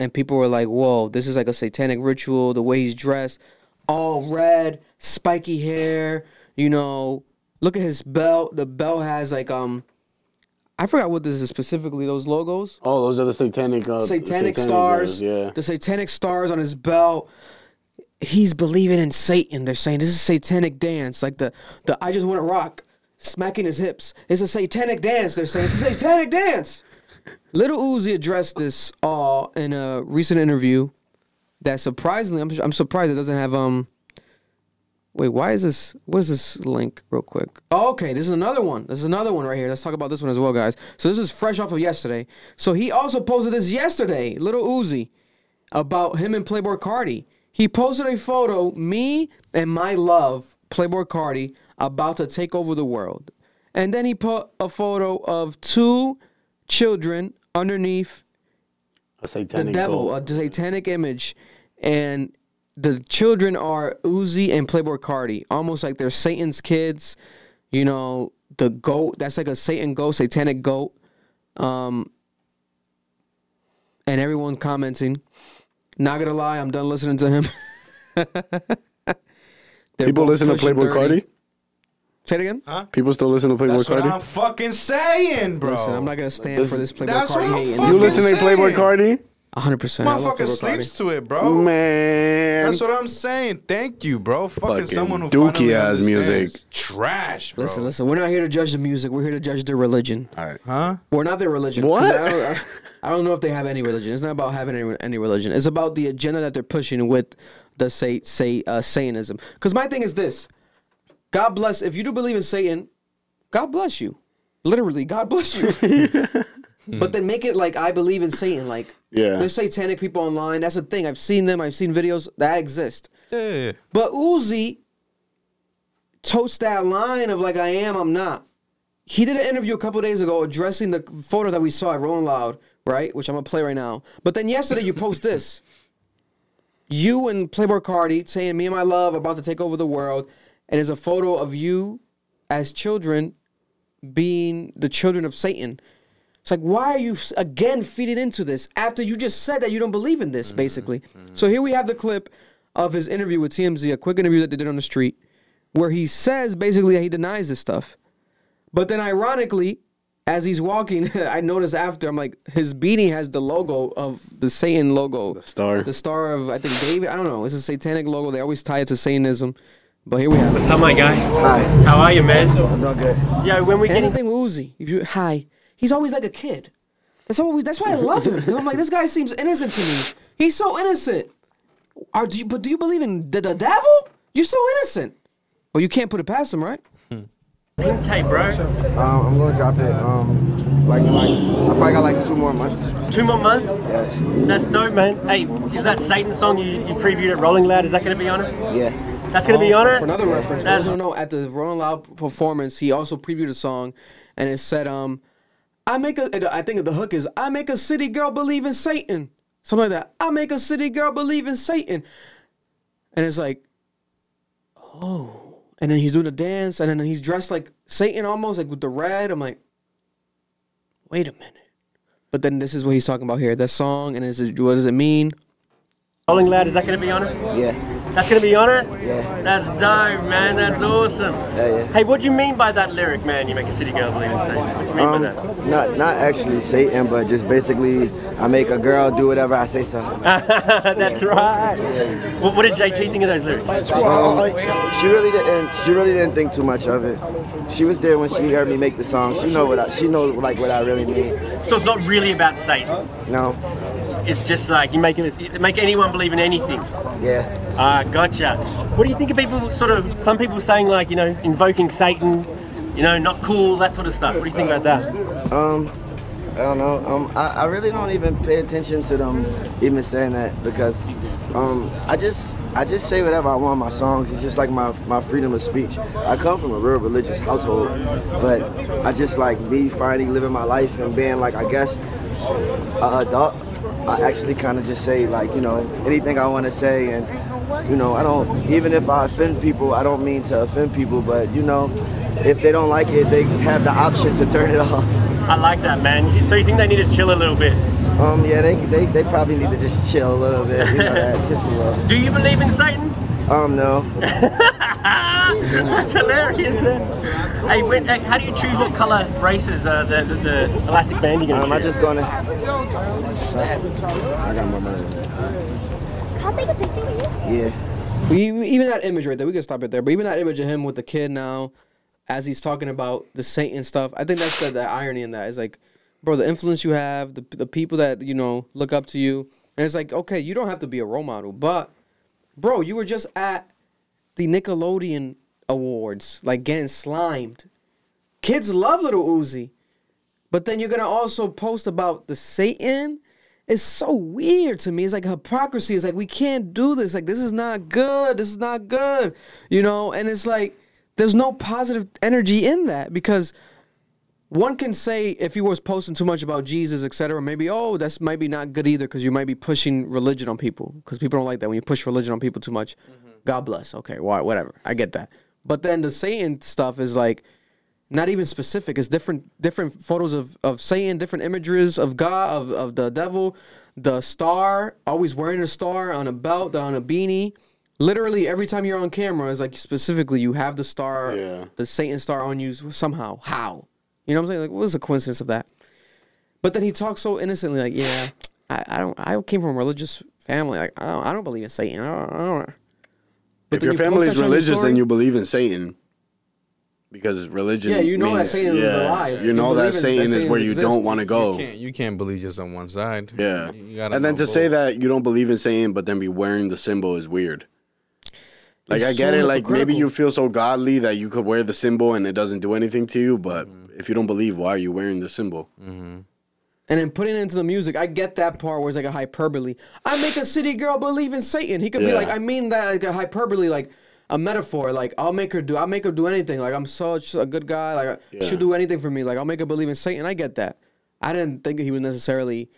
[SPEAKER 3] and people were like, "Whoa, this is like a satanic ritual." The way he's dressed, all red, spiky hair. You know, look at his belt. The belt has like um, I forgot what this is specifically. Those logos
[SPEAKER 4] Oh, those are the satanic. Uh,
[SPEAKER 3] satanic, stars.
[SPEAKER 4] girls, yeah.
[SPEAKER 3] The satanic stars on his belt. He's believing in Satan. They're saying this is satanic dance. Like the the I just want to rock, smacking his hips. It's a satanic dance. They're saying it's a satanic dance. Little Uzi addressed this all in a recent interview. That surprisingly, I'm I'm surprised it doesn't have um. Wait, why is this? What is this link, real quick? Oh, okay, this is another one. This is another one right here. Let's talk about this one as well, guys. So this is fresh off of yesterday. So he also posted this yesterday, Little Uzi, about him and Playboi Carti. He posted a photo, me and my love, Playboi Carti, about to take over the world, and then he put a photo of two children underneath
[SPEAKER 4] A satanic.
[SPEAKER 3] the devil, a satanic image, and the children are Uzi and Playboi Carti, almost like they're Satan's kids. You know, the goat. That's like a Satan goat, satanic goat. Um, and everyone commenting. Not gonna lie, I'm done listening to him.
[SPEAKER 4] People listen to Playboi
[SPEAKER 3] 30.
[SPEAKER 4] Carti.
[SPEAKER 3] Say it again.
[SPEAKER 1] Huh?
[SPEAKER 4] People still listen to Playboi
[SPEAKER 1] That's what I'm fucking saying, bro.
[SPEAKER 3] Listen, I'm not gonna stand
[SPEAKER 4] This-
[SPEAKER 3] for this Playboi
[SPEAKER 1] That's
[SPEAKER 3] Carti
[SPEAKER 1] what I'm
[SPEAKER 3] hating.
[SPEAKER 4] you listen to Playboi
[SPEAKER 1] saying.
[SPEAKER 4] Carti?
[SPEAKER 3] 100. percent I love
[SPEAKER 1] Motherfucker
[SPEAKER 3] Playboi Carti.
[SPEAKER 1] sleeps to it, bro.
[SPEAKER 4] Man,
[SPEAKER 1] That's what I'm saying. Thank you, bro. Fucking,
[SPEAKER 4] Fucking
[SPEAKER 1] someone who
[SPEAKER 4] dookie
[SPEAKER 1] finally
[SPEAKER 4] ass
[SPEAKER 1] understands.
[SPEAKER 4] music.
[SPEAKER 1] Trash, bro.
[SPEAKER 3] Listen, listen. We're not here to judge the music. We're here to judge their religion.
[SPEAKER 4] All right.
[SPEAKER 1] Huh?
[SPEAKER 3] We're not their religion.
[SPEAKER 4] What?
[SPEAKER 3] I don't, I, I don't know if they have any religion. It's not about having any, any religion. It's about the agenda that they're pushing with the say say uh, Satanism. Because my thing is this: God bless. If you do believe in Satan, God bless you. Literally, God bless you. but then make it like I believe in Satan. Like
[SPEAKER 4] Yeah.
[SPEAKER 3] there's satanic people online. That's the thing. I've seen them. I've seen videos that exist.
[SPEAKER 1] Yeah.
[SPEAKER 3] But Uzi totes that line of like I am, I'm not. He did an interview a couple days ago addressing the photo that we saw at Rolling Loud, right? Which I'm gonna play right now. But then yesterday you post this. You and Playboi Carti saying me and my love about to take over the world, and there's a photo of you as children being the children of Satan. It's like, why are you again feeding into this after you just said that you don't believe in this, mm-hmm. basically? Mm-hmm. So here we have the clip of his interview with TMZ, a quick interview that they did on the street, where he says basically that he denies this stuff. But then, ironically, as he's walking, I noticed after, I'm like, his beanie has the logo of the Satan logo. The
[SPEAKER 4] star.
[SPEAKER 3] The star of, I think, David. I don't know. It's a satanic logo. They always tie it to Satanism. But here we are.
[SPEAKER 15] What's up, my guy?
[SPEAKER 3] Hi.
[SPEAKER 15] How are you, man?
[SPEAKER 3] I'm doing good.
[SPEAKER 15] Yeah, when we
[SPEAKER 3] Here's
[SPEAKER 15] getting
[SPEAKER 3] the thing with Uzi. If you hi, he's always like a kid. That's always that's why I love him. I'm like, this guy seems innocent to me. He's so innocent. Are do you but do you believe in the, the devil? You're so innocent. Well, you can't put it past him, right?
[SPEAKER 15] pink tape, bro.
[SPEAKER 16] Um, I'm gonna drop it. Um, like, like I probably got like two more months.
[SPEAKER 15] Two more months?
[SPEAKER 16] Yes.
[SPEAKER 15] That's dope, man. Hey, is that Satan song you, you previewed at Rolling Loud? Is that going to be on it?
[SPEAKER 16] Yeah.
[SPEAKER 15] That's going to be
[SPEAKER 3] Oh,
[SPEAKER 15] on
[SPEAKER 3] for,
[SPEAKER 15] it?
[SPEAKER 3] For another reference, those don't know, at the Rolling Loud performance, he also previewed a song, and it said, "Um, I make a. I think the hook is, I make a city girl believe in Satan, something like that. I make a city girl believe in Satan, and it's like, oh, and then he's doing the dance, and then he's dressed like Satan almost, like with the red. I'm like, wait a minute. But then this is what he's talking about here. That song, and is it, what does it mean?
[SPEAKER 15] Rolling Loud, is that going to be on it?
[SPEAKER 16] Yeah.
[SPEAKER 15] That's going to be on it?
[SPEAKER 16] Yeah.
[SPEAKER 15] That's dope, man. That's awesome.
[SPEAKER 16] Yeah, yeah.
[SPEAKER 15] Hey, what do you mean by that lyric, man? You make a city girl believe in Satan. What do you mean
[SPEAKER 16] Um,
[SPEAKER 15] by that?
[SPEAKER 16] not not actually Satan, but just basically I make a girl do whatever I say so.
[SPEAKER 15] That's right. What, what did JT think of those lyrics?
[SPEAKER 16] Um, she really didn't. She really didn't think too much of it. She was there when she heard me make the song. She know what I. She know like what I really mean.
[SPEAKER 15] So it's not really about Satan.
[SPEAKER 16] No.
[SPEAKER 15] It's just like you make it you make anyone believe in anything.
[SPEAKER 16] Yeah.
[SPEAKER 15] Ah, gotcha. What do you think of people sort of some people saying like you know invoking Satan, you know, not cool, that sort of stuff? What do you think about that?
[SPEAKER 16] Um, I don't know. Um, I, I really don't even pay attention to them even saying that because um, I just I just say whatever I want in my songs. It's just like my, my freedom of speech. I come from a real religious household, but I just like me finally living my life and being like I guess a adult. I actually kind of just say like you know anything I want to say, and you know I don't even if I offend people, I don't mean to offend people, but you know if they don't like it, they have the option to turn it off.
[SPEAKER 15] I like that, man. So you think they need to chill a little bit?
[SPEAKER 16] Um, yeah, they, they, they probably need to just chill a little bit, you know that, just a little.
[SPEAKER 15] Do you believe in Satan?
[SPEAKER 16] Um, no.
[SPEAKER 15] That's hilarious, man. Hey, when, uh, how do you choose what color braces uh, the, the, the elastic band you're gonna
[SPEAKER 16] Um,
[SPEAKER 15] I'm
[SPEAKER 16] just gonna.
[SPEAKER 4] I got my money.
[SPEAKER 17] Can I take a picture of you?
[SPEAKER 16] Yeah.
[SPEAKER 3] We, even that image right there, we can stop it there. But even that image of him with the kid now, as he's talking about the Satan stuff, I think that's the, the irony in that is like, bro, the influence you have, the the people that you know look up to you, and it's like, okay, you don't have to be a role model, but, bro, you were just at the Nickelodeon Awards, like getting slimed. Kids love Little Uzi, but then you're gonna also post about the Satan. It's so weird to me. It's like hypocrisy. It's like we can't do this. Like this is not good. This is not good. You know, and it's like there's no positive energy in that because one can say if he was posting too much about Jesus, etc., maybe oh that's maybe not good either because you might be pushing religion on people because people don't like that when you push religion on people too much. Mm-hmm. God bless. Okay, why whatever. I get that. But then the Satan stuff is like not even specific. It's different different photos of, of Satan, different images of God, of, of the devil, the star, always wearing a star on a belt, on a beanie. Literally every time you're on camera, it's like specifically you have the star, the Satan star on you somehow. How? You know what I'm saying? Like, what was the coincidence of that? But then he talks so innocently, like, yeah, I, I don't, I came from a religious family. Like, I don't, I don't believe in Satan. I don't. I don't. But
[SPEAKER 4] If your
[SPEAKER 3] you post
[SPEAKER 4] family
[SPEAKER 3] that
[SPEAKER 4] is
[SPEAKER 3] shit on your
[SPEAKER 4] religious,
[SPEAKER 3] story-
[SPEAKER 4] then you believe in Satan. Because religion.
[SPEAKER 3] Yeah, you know that
[SPEAKER 4] means-
[SPEAKER 3] Satan is
[SPEAKER 4] a
[SPEAKER 3] lie.
[SPEAKER 4] You
[SPEAKER 3] You
[SPEAKER 4] know
[SPEAKER 3] believe
[SPEAKER 4] that
[SPEAKER 3] in- that
[SPEAKER 4] Satan is where you
[SPEAKER 3] exists.
[SPEAKER 4] don't want to go.
[SPEAKER 1] You can't, you can't believe just on one side.
[SPEAKER 4] Yeah.
[SPEAKER 1] You
[SPEAKER 4] And then
[SPEAKER 1] know
[SPEAKER 4] to say that you don't believe in Satan, but then be wearing the symbol is weird. Like
[SPEAKER 3] It's
[SPEAKER 4] I get
[SPEAKER 3] so
[SPEAKER 4] it. Like maybe you feel so godly that you could wear the symbol and it doesn't do anything to you. But
[SPEAKER 1] Mm-hmm.
[SPEAKER 4] If you don't believe, why are you wearing the symbol? Mm-hmm.
[SPEAKER 3] and then putting it into the music, I get that part where it's like a hyperbole. I make a city girl believe in Satan. He could be like, I mean that like a hyperbole, like a metaphor. Like I'll make her do, I'll make her do anything. Like I'm such a good guy. Like
[SPEAKER 4] Yeah.
[SPEAKER 3] she'll do anything for me. Like I'll make her believe in Satan. I get that. I didn't think he was necessarily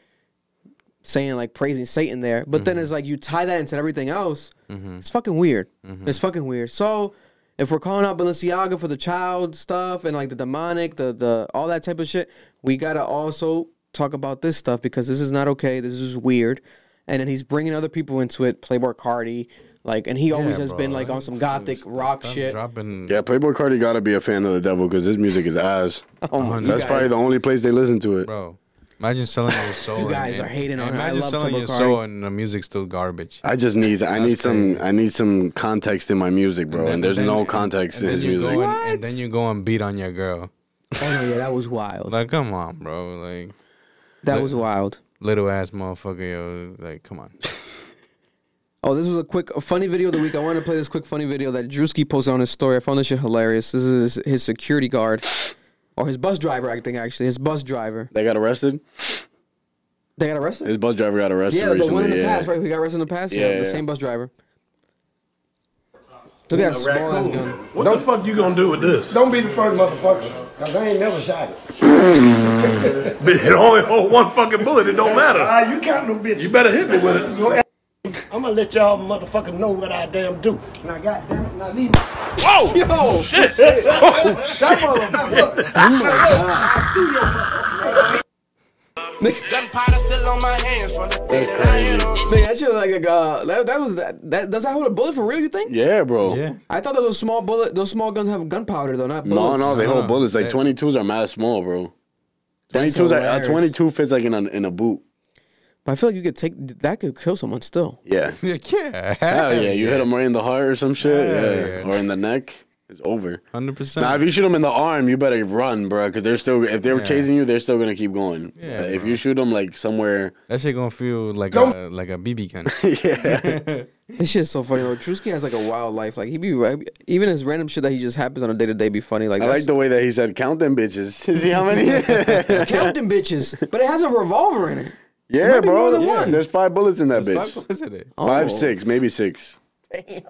[SPEAKER 3] saying like praising Satan there. But then mm-hmm. it's like you tie that into everything else. Mm-hmm. It's fucking weird. It's fucking weird. So if we're calling out Balenciaga for the child stuff and like the demonic, the the all that type of shit, we gotta also talk about this stuff because this is not okay. This is weird. And then he's bringing other people into it. Playboi Carti, like, and he always
[SPEAKER 1] Yeah,
[SPEAKER 3] has
[SPEAKER 1] bro,
[SPEAKER 3] been like on some gothic rock
[SPEAKER 1] Stop
[SPEAKER 3] shit.
[SPEAKER 1] Dropping.
[SPEAKER 4] Yeah, Playboi Carti gotta be a fan of the devil because his music is ass.
[SPEAKER 3] Oh my-
[SPEAKER 4] That's
[SPEAKER 3] guys-
[SPEAKER 4] probably the only place they listen to it.
[SPEAKER 1] Bro, imagine selling your soul.
[SPEAKER 3] You guys
[SPEAKER 1] and-
[SPEAKER 3] are hating on
[SPEAKER 1] and
[SPEAKER 3] her. I
[SPEAKER 1] Imagine
[SPEAKER 3] love
[SPEAKER 1] selling
[SPEAKER 3] Playboi
[SPEAKER 1] your
[SPEAKER 3] Carti.
[SPEAKER 1] soul and the music's still garbage.
[SPEAKER 4] I just need I need some I need some context in my music, bro. And,
[SPEAKER 1] then-
[SPEAKER 4] there's
[SPEAKER 1] then-
[SPEAKER 4] no context in
[SPEAKER 1] and
[SPEAKER 4] his music.
[SPEAKER 1] Go and, and then you go and beat on your girl.
[SPEAKER 3] Oh no, yeah, that was wild.
[SPEAKER 1] Like, come on, bro. Like
[SPEAKER 3] That
[SPEAKER 1] li-
[SPEAKER 3] was wild.
[SPEAKER 1] Little ass motherfucker, yo. Like, come on.
[SPEAKER 3] Oh, this was a quick, a funny video of the week. I wanted to play this quick funny video that Druski posted on his story. I found this shit hilarious. This is his, his security guard, or his bus driver, I think actually, his bus driver.
[SPEAKER 4] They got arrested.
[SPEAKER 3] They got arrested.
[SPEAKER 4] His bus driver got arrested
[SPEAKER 3] yeah, the one in the
[SPEAKER 4] yeah.
[SPEAKER 3] past, right? We got arrested in the past.
[SPEAKER 4] Yeah,
[SPEAKER 3] Yeah, the
[SPEAKER 4] yeah.
[SPEAKER 3] same bus driver. Look at that small ass gun.
[SPEAKER 18] What the fuck you gonna do with this?
[SPEAKER 19] Don't be the first motherfucker, cause I ain't never shot it.
[SPEAKER 18] It only hold one fucking bullet. It don't matter.
[SPEAKER 19] Ah, you count them bitches.
[SPEAKER 18] You better hit me with it.
[SPEAKER 19] I'm gonna let y'all motherfuckers know what I damn do. Now, goddamn it, now leave me.
[SPEAKER 18] Whoa!
[SPEAKER 3] Yo!
[SPEAKER 18] Shit!
[SPEAKER 19] Oh, shit!
[SPEAKER 9] Gunpowder still on my hands from the day that I hit on.
[SPEAKER 3] Nigga, that shit was like a, uh, that, that was that, that. Does that hold a bullet for real? You think?
[SPEAKER 4] Yeah, bro.
[SPEAKER 1] Yeah.
[SPEAKER 3] I thought that those small bullet, those small guns have gunpowder though, not bullets.
[SPEAKER 4] no,
[SPEAKER 1] no,
[SPEAKER 4] they
[SPEAKER 1] hold
[SPEAKER 4] bullets. Like twenty twos are mad small, bro. Twenty
[SPEAKER 3] That's
[SPEAKER 4] twos are a twenty two fits like in a in a boot.
[SPEAKER 3] But I feel like you could take that could kill someone still.
[SPEAKER 4] Yeah.
[SPEAKER 1] Yeah, yeah.
[SPEAKER 4] Hell yeah. You hit him right in the heart or some shit. Yeah.
[SPEAKER 1] yeah.
[SPEAKER 4] Or in the neck. It's over.
[SPEAKER 1] Hundred percent.
[SPEAKER 4] Now, if you shoot them in the arm, you better run, bro, because they're still. If they're
[SPEAKER 1] Yeah.
[SPEAKER 4] chasing you, they're still gonna keep going.
[SPEAKER 1] Yeah,
[SPEAKER 4] But if you shoot them like somewhere,
[SPEAKER 1] That shit gonna feel like a like a BB gun.
[SPEAKER 4] yeah,
[SPEAKER 3] This shit is so funny. Bro. Druski has like a wild life. Like he be even his random shit that he just happens on a day to day be funny. Like
[SPEAKER 4] I like the way that he said, "Count them bitches." See how many?
[SPEAKER 3] count them bitches, but it has a revolver in it.
[SPEAKER 4] Yeah,
[SPEAKER 3] might
[SPEAKER 4] bro.
[SPEAKER 3] more than
[SPEAKER 4] yeah,
[SPEAKER 3] one.
[SPEAKER 4] There's five bullets in that
[SPEAKER 1] There's
[SPEAKER 4] bitch.
[SPEAKER 1] five bullets in it.
[SPEAKER 3] Oh.
[SPEAKER 4] Five, six, maybe six. Damn.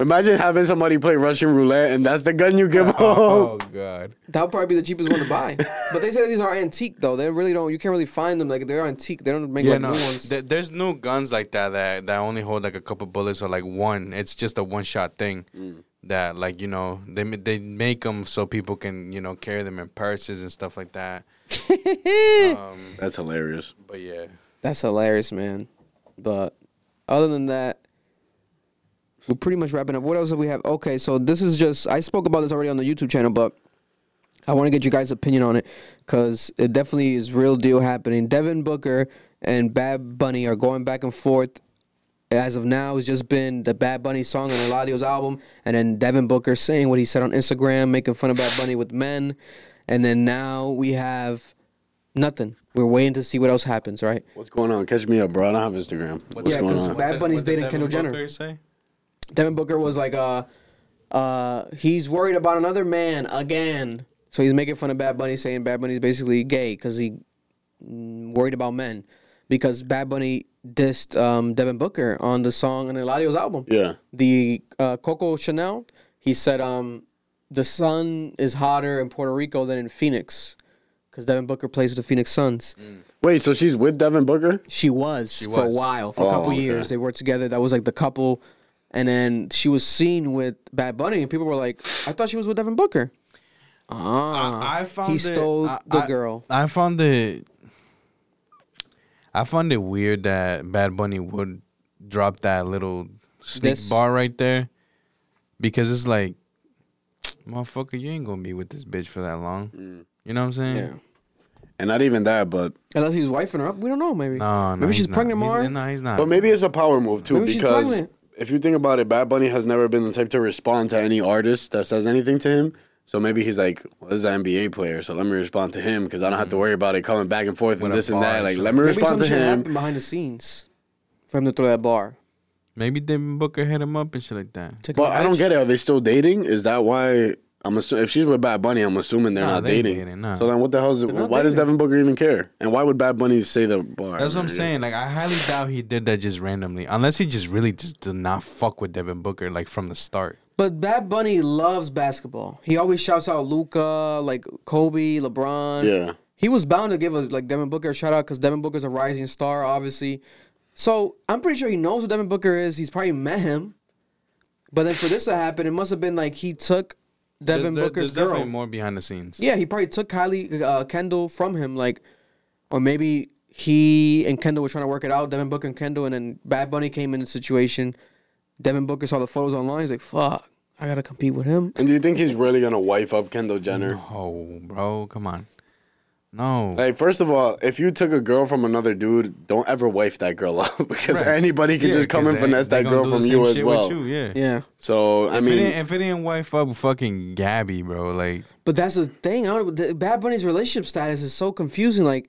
[SPEAKER 4] Imagine having somebody play Russian roulette and that's the gun you give oh, them.
[SPEAKER 1] Oh god.
[SPEAKER 3] That would probably be the cheapest one to buy. But they say these are antique though. They really don't. You can't really find them. Like they're antique. They don't make
[SPEAKER 1] Yeah,
[SPEAKER 3] like
[SPEAKER 1] no.
[SPEAKER 3] new ones.
[SPEAKER 1] There- there's no guns like that that that only hold like a couple bullets or like one. It's just a one shot thing. Mm. That like you know they they make them so people can you know carry them in purses and stuff like that. um,
[SPEAKER 4] That's hilarious.
[SPEAKER 1] but yeah,
[SPEAKER 3] That's hilarious, man. But other than that, we're pretty much wrapping up. What else do we have? Okay, so this is just I spoke about this already on the YouTube channel, but I want to get you guys' opinion on it because it definitely is real deal happening. Devin Booker and Bad Bunny are going back and forth. As of now, it's just been the Bad Bunny song on Eladio's album, and then Devin Booker saying what he said on Instagram, making fun of Bad Bunny with men, and then now we have nothing. We're waiting to see what else happens, right?
[SPEAKER 4] What's going on? Catch me up, bro. I don't have Instagram. What's
[SPEAKER 3] yeah,
[SPEAKER 4] going
[SPEAKER 3] because
[SPEAKER 4] on?
[SPEAKER 3] Bad Bunny's dating Kendall Jenner. Booker say? Devin Booker was like, uh, uh, he's worried about another man again. So he's making fun of Bad Bunny, saying Bad Bunny's basically gay because he mm, worried about men. Because Bad Bunny dissed um, Devin Booker on the song on Eladio's album.
[SPEAKER 4] Yeah.
[SPEAKER 3] The uh, Coco Chanel, he said um, the sun is hotter in Puerto Rico than in Phoenix. Because Devin Booker plays with the Phoenix Suns.
[SPEAKER 4] Wait, so she's with Devin Booker?
[SPEAKER 3] She was
[SPEAKER 4] She
[SPEAKER 3] for a while, for a
[SPEAKER 4] Oh,
[SPEAKER 3] couple
[SPEAKER 4] okay.
[SPEAKER 3] years. They worked together. That was like the couple, and then she was seen with Bad Bunny, and people were like, "I thought she was with Devin Booker." Ah,
[SPEAKER 1] I, I found
[SPEAKER 3] he
[SPEAKER 1] it-
[SPEAKER 3] stole
[SPEAKER 1] I-
[SPEAKER 3] the
[SPEAKER 1] I-
[SPEAKER 3] girl.
[SPEAKER 1] I found it. I found it weird that Bad Bunny would drop that little sneak
[SPEAKER 3] This-
[SPEAKER 1] bar right there, because it's like, motherfucker, you ain't gonna be with this bitch for that long. Mm. You know what I'm saying?
[SPEAKER 3] Yeah.
[SPEAKER 4] And not even that, but
[SPEAKER 3] Unless he's was wifing her up, we don't know. Maybe.
[SPEAKER 1] No, no,
[SPEAKER 3] maybe she's
[SPEAKER 1] not.
[SPEAKER 3] pregnant
[SPEAKER 1] He's- No, he's not.
[SPEAKER 4] but maybe it's a power move too
[SPEAKER 3] Maybe she's
[SPEAKER 4] because
[SPEAKER 3] pregnant.
[SPEAKER 4] if you think about it, Bad Bunny has never been the type to respond to any artist that says anything to him. So maybe he's like, well, this is an NBA player, so let me respond to him because I don't have to mm. worry about it coming back and forth
[SPEAKER 1] With
[SPEAKER 4] and this and that. Like, let me
[SPEAKER 3] maybe
[SPEAKER 4] respond
[SPEAKER 3] some
[SPEAKER 4] to
[SPEAKER 3] shit
[SPEAKER 4] him.
[SPEAKER 3] happened behind the scenes for him to throw that bar.
[SPEAKER 1] Maybe Devin Booker hit him up and shit like that.
[SPEAKER 3] Took
[SPEAKER 4] But
[SPEAKER 3] him
[SPEAKER 4] I don't get it. Are they still dating? Is that why? I'm assuming if she's with Bad Bunny, I'm assuming they're
[SPEAKER 1] Nah,
[SPEAKER 4] not
[SPEAKER 1] they
[SPEAKER 4] dating.
[SPEAKER 1] dating, nah.
[SPEAKER 4] So then, what the hell is it?
[SPEAKER 3] They're not
[SPEAKER 4] Why does
[SPEAKER 3] dating.
[SPEAKER 4] Devin Booker even care? And why would Bad Bunny say the bar?
[SPEAKER 1] That's what I'm
[SPEAKER 4] Yeah.
[SPEAKER 1] saying. Like, I highly doubt he did that just randomly, unless he just really just did not fuck with Devin Booker like from the start.
[SPEAKER 3] But Bad Bunny loves basketball. He always shouts out Luka, like Kobe, LeBron.
[SPEAKER 4] Yeah.
[SPEAKER 3] He was bound to give a, like Devin Booker a shout out because Devin Booker's a rising star, obviously. So I'm pretty sure he knows who Devin Booker is. He's probably met him. But then for this to happen, it must have been like he took Devin
[SPEAKER 1] there-
[SPEAKER 3] Booker's
[SPEAKER 1] there's
[SPEAKER 3] girl.
[SPEAKER 1] definitely more behind the scenes.
[SPEAKER 3] Yeah, he probably took Kylie uh, Kendall from him, like, or maybe he and Kendall were trying to work it out. Devin Booker and Kendall, and then Bad Bunny came in the situation. Devin Booker saw the photos online. He's like, "Fuck, I gotta compete with him."
[SPEAKER 4] And do you think he's really gonna wife up Kendall Jenner?
[SPEAKER 1] Oh, bro, come on. No.
[SPEAKER 4] Like, first of all, if you took a girl from another dude, don't ever wife that girl up because
[SPEAKER 1] Right.
[SPEAKER 4] anybody can
[SPEAKER 1] Yeah,
[SPEAKER 4] just come
[SPEAKER 1] 'cause
[SPEAKER 4] and
[SPEAKER 1] they-
[SPEAKER 4] finesse
[SPEAKER 1] they
[SPEAKER 4] that
[SPEAKER 1] gonna
[SPEAKER 4] girl
[SPEAKER 1] do the
[SPEAKER 4] from
[SPEAKER 1] same
[SPEAKER 4] you as
[SPEAKER 1] shit with
[SPEAKER 4] well.
[SPEAKER 1] you, yeah.
[SPEAKER 3] Yeah.
[SPEAKER 4] So I
[SPEAKER 1] if,
[SPEAKER 4] mean,
[SPEAKER 1] it didn't, if it didn't wife up fucking Gabby, bro, like
[SPEAKER 3] But that's the thing. I don't, the, Bad Bunny's relationship status is so confusing. Like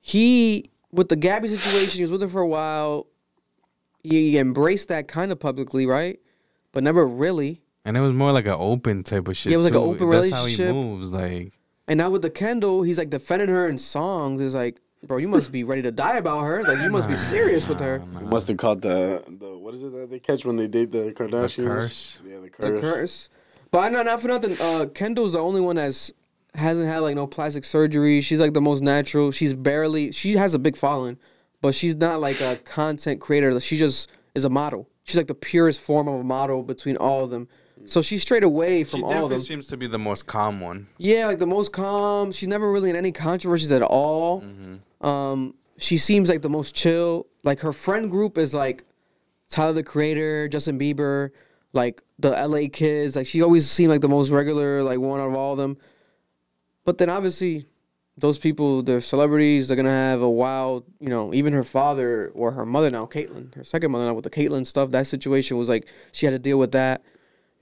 [SPEAKER 3] he with the Gabby situation, he was with her for a while. He embraced that kind of publicly, right? But never really.
[SPEAKER 1] and it was more like an open type of shit.
[SPEAKER 3] Yeah, it was like an
[SPEAKER 1] too.
[SPEAKER 3] open
[SPEAKER 1] That's how he moves, like
[SPEAKER 3] And now with the Kendall, he's like defending her in songs. Is like, bro, you must be ready to die about her. Like you must be serious with her.
[SPEAKER 4] you must have caught the the what is it that they catch when they date the Kardashians?
[SPEAKER 1] The curse.
[SPEAKER 4] Yeah, the curse.
[SPEAKER 3] The
[SPEAKER 4] curse.
[SPEAKER 3] curse. But I know not for nothing. Uh, Kendall's the only one that's hasn't had like no plastic surgery. She's like the most natural. She's barely. She has a big following, but she's not like a content creator. She just is a model. She's like the purest form of a model between all of them. So she's straight away
[SPEAKER 1] she
[SPEAKER 3] from all of them.
[SPEAKER 1] seems to be the most calm one.
[SPEAKER 3] Yeah, like the most calm. She's never really in any controversies at all.
[SPEAKER 1] Mm-hmm.
[SPEAKER 3] Um, she seems like the most chill. Like her friend group is like Tyler the Creator, Justin Bieber, like the LA kids. Like she always seemed like the most regular, like one out of all of them. But then obviously, those people, they're celebrities. They're gonna have a wild, you know. Even her father or her mother now, Caitlyn, her second mother now with the Caitlyn stuff. That situation was like she had to deal with that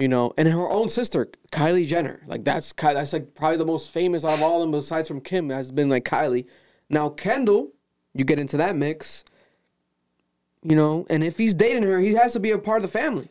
[SPEAKER 3] you know, and her own sister, Kylie Jenner. Like that's that's like probably the most famous out of all of them, besides from Kim, has been like Kylie. Now Kendall, you get into that mix, you know, and if he's dating her, he has to be a part of the family.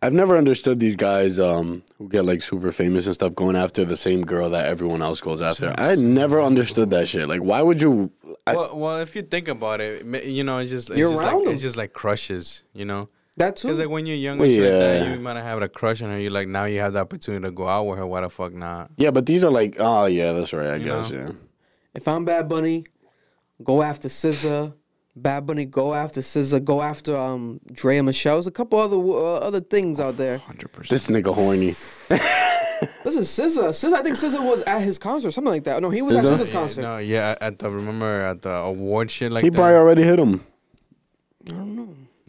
[SPEAKER 4] I've never understood these guys um, who get like super famous and stuff going after the same girl that everyone else goes after. I never understood that shit. Like, why would you? I,
[SPEAKER 1] well, well, if you think about it, you know, it's just it's
[SPEAKER 3] You're
[SPEAKER 1] just
[SPEAKER 3] around
[SPEAKER 1] like
[SPEAKER 3] them.
[SPEAKER 1] it's just like crushes, you know.
[SPEAKER 3] That too.
[SPEAKER 1] Because like when you're younger,
[SPEAKER 4] Well,
[SPEAKER 1] shit like that, you might have had a crush on her. You're like now you have the opportunity to go out with her. Why the fuck not?
[SPEAKER 4] Yeah, but these are like, oh yeah, that's right. I
[SPEAKER 1] You
[SPEAKER 4] guess
[SPEAKER 1] know?
[SPEAKER 4] yeah.
[SPEAKER 3] If I'm Bad Bunny, go after SZA. Bad Bunny, go after SZA. Go after um Dre and Michelle. There's a couple other uh, other things out there. Hundred percent.
[SPEAKER 4] This nigga horny.
[SPEAKER 3] Listen, SZA. SZA. I think SZA was at his concert, something like that. No, he was at
[SPEAKER 4] SZA?
[SPEAKER 3] SZA's
[SPEAKER 1] Yeah,
[SPEAKER 3] concert.
[SPEAKER 1] no, yeah, at the remember at the award shit like
[SPEAKER 4] he
[SPEAKER 1] that.
[SPEAKER 4] probably already hit him.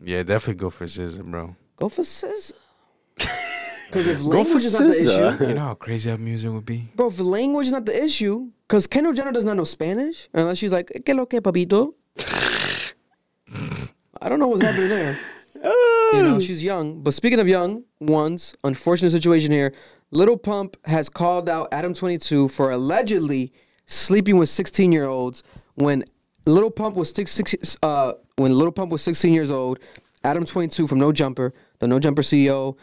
[SPEAKER 1] Yeah, definitely go for SZA, bro.
[SPEAKER 3] Go for SZA. Because if language is not the issue,
[SPEAKER 1] You know how crazy that music would be.
[SPEAKER 3] bro, if language is not the issue, because Kendall Jenner does not know Spanish unless she's like, "Que lo que, papito." I don't know what's happening there. You know, she's young. But speaking of young ones, unfortunate situation here. Little Pump has called out Adam 22 for allegedly sleeping with 16 year olds when Little Pump was six, six, uh, when Little Pump was 16 years old. Adam 22 from No Jumper, the No Jumper CEO,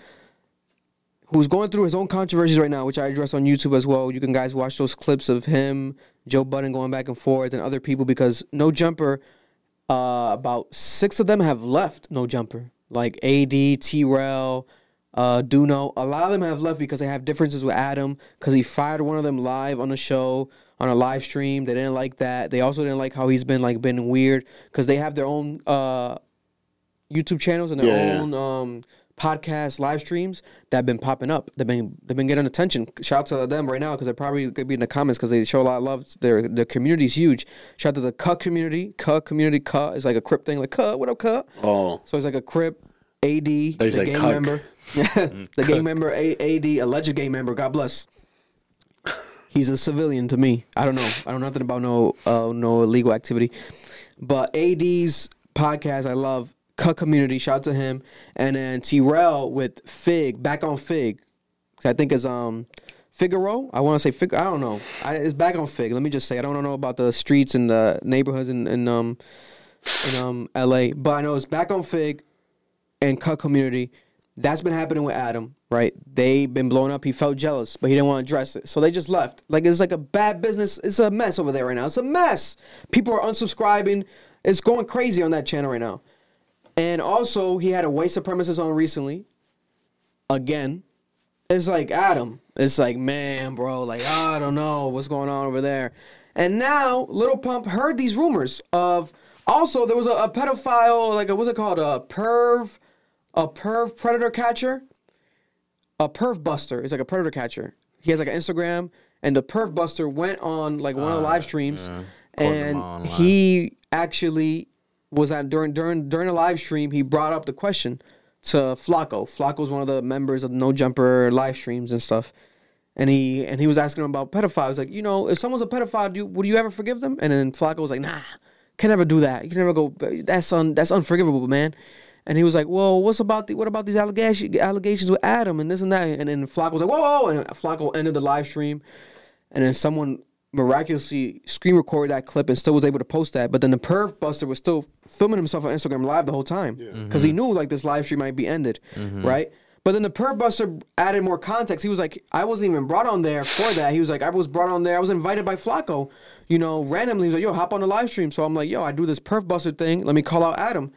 [SPEAKER 3] who's going through his own controversies right now, which I address on YouTube as well. You can guys watch those clips of him, Joe Budden going back and forth, and other people because No Jumper, uh, about six of them have left No Jumper, like AD, T Rel, uh, Duno. A lot of them have left because they have differences with Adam because he fired one of them live on the show on a live stream. They didn't like that. They also didn't like how he's been like been weird because they have their own uh, YouTube channels and their
[SPEAKER 4] Yeah, yeah.
[SPEAKER 3] own um, podcast live streams that have been popping up. They've been they've been getting attention. Shout out to them right now because they're probably gonna be in the comments because they show a lot of love. Their their community's huge. Shout out to the Cut community. Cut community. Cut is like a Crip thing. Like Cut, what up, Cut?
[SPEAKER 4] Oh,
[SPEAKER 3] So it's like a Crip, AD, the
[SPEAKER 4] a
[SPEAKER 3] gang
[SPEAKER 4] cuck.
[SPEAKER 3] member, the gang member, a- AD, alleged gang member. God bless. He's a civilian to me. I don't know. I don't know nothing about no uh, no illegal activity. But AD's podcast, I love. Cut community, shout out to him, and then T-Rel with Fig, back on Fig. I think is um Figaro. I want to say Fig. I don't know. I, it's back on Fig. Let me just say I don't know about the streets and the neighborhoods in, in um in um L.A. But I know it's back on Fig and Cut community. That's been happening with Adam, right? They've been blown up. He felt jealous, but he didn't want to address it. So they just left. Like it's like a bad business. It's a mess over there right now. It's a mess. People are unsubscribing. It's going crazy on that channel right now. And also, he had a white supremacist on recently. Again, it's like Adam. It's like, man, bro, like I don't know what's going on over there. And now Little Pump heard these rumors of. Also, there was a, a pedophile, like a, what's it called, a perv, a perv predator catcher, a perv buster. It's like a predator catcher. He has like an Instagram, and the perv buster went on like one of the live streams,
[SPEAKER 1] yeah.
[SPEAKER 3] And he actually was at during during during a live stream. He brought up the question to Flacco. Flacco's one of the members of No Jumper live streams and stuff. And he and he was asking him about pedophiles. Like, you know, if someone's a pedophile, do you, would you ever forgive them? And then Flacco was like, Nah, can never do that. You can never go. That's un that's unforgivable, man. And he was like, "Well, what's about the what about these allegation, allegations with Adam and this and that?" And then Flacco was like, "Whoa!" whoa," And Flacco ended the live stream, and then someone miraculously screen recorded that clip and still was able to post that. But then the perv buster was still filming himself on Instagram live the whole time mm-hmm. because he knew like this live stream might be ended, mm-hmm. right? But then the perv buster added more context. He was like, I wasn't even brought on there for that. He was like, I was brought on there. I was invited by Flacco, you know, randomly. He was like, Yo, hop on the live stream. So I'm like, Yo, I do this perv buster thing. Let me call out Adam.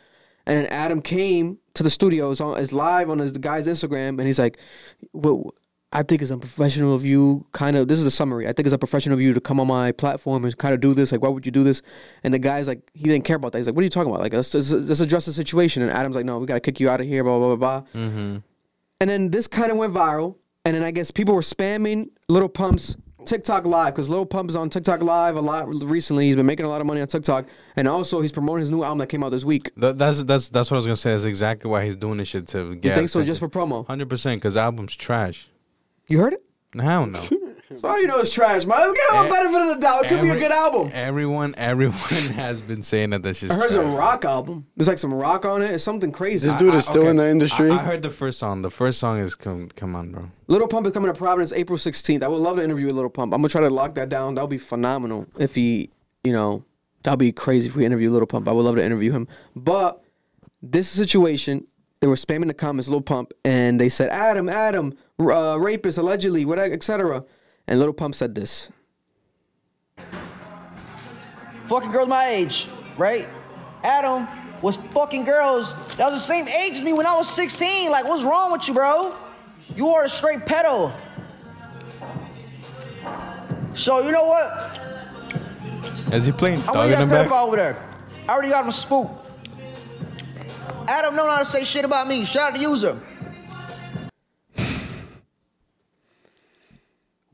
[SPEAKER 3] And then Adam came to the studio. It's on is live on his the guy's Instagram, and he's like, "Well, I think it's unprofessional of you. Kind of. This is a summary. I think it's unprofessional of you to come on my platform and kind of do this. Like, why would you do this?" And the guy's like, he didn't care about that. He's like, "What are you talking about? Like, let's, let's, let's address the situation." And Adam's like, "No, we gotta kick you out of here." Blah blah blah blah.
[SPEAKER 1] Mm-hmm.
[SPEAKER 3] And then this kind of went viral. And then I guess people were spamming Little Pump's TikTok Live because Lil Pump is on TikTok Live a lot recently. He's been making a lot of money on TikTok, and also he's promoting his new album that came out this week.
[SPEAKER 1] Th- that's that's that's what I was gonna say. That's exactly why he's doing this shit to get.
[SPEAKER 3] You think so? Just for promo?
[SPEAKER 1] Hundred percent, because album's trash.
[SPEAKER 3] You heard it?
[SPEAKER 1] I don't no.
[SPEAKER 3] So how do you know it's trash, man? Let's give him a
[SPEAKER 1] Eh,
[SPEAKER 3] benefit of the doubt. It could be a
[SPEAKER 1] every-
[SPEAKER 3] good album.
[SPEAKER 1] Everyone, everyone has been saying that this is.
[SPEAKER 3] I heard it's a rock album. There's like some rock on it. It's something crazy.
[SPEAKER 4] This dude is still in the industry.
[SPEAKER 1] I, I heard the first song. The first song is come come on, bro.
[SPEAKER 3] Little Pump is coming to Providence April 16th. I would love to interview with Little Pump. I'm gonna try to lock that down. That would be phenomenal if he, you know, that'd be crazy if we interview Little Pump. I would love to interview him. But this situation, they were spamming the comments, Little Pump, and they said Adam, Adam, uh, rapist allegedly, what, etc. And Little Pump said this.
[SPEAKER 20] fucking girls my age, right? Adam was fucking girls that was the same age as me when I was 16. Like, what's wrong with you, bro? You are a straight pedo. So you know what?
[SPEAKER 1] As he playing
[SPEAKER 20] I
[SPEAKER 1] dog
[SPEAKER 20] already
[SPEAKER 1] in
[SPEAKER 20] got
[SPEAKER 1] the back?
[SPEAKER 20] pedophile over there. I already got him spooked. Adam don't know how to say shit about me. Shout out to user.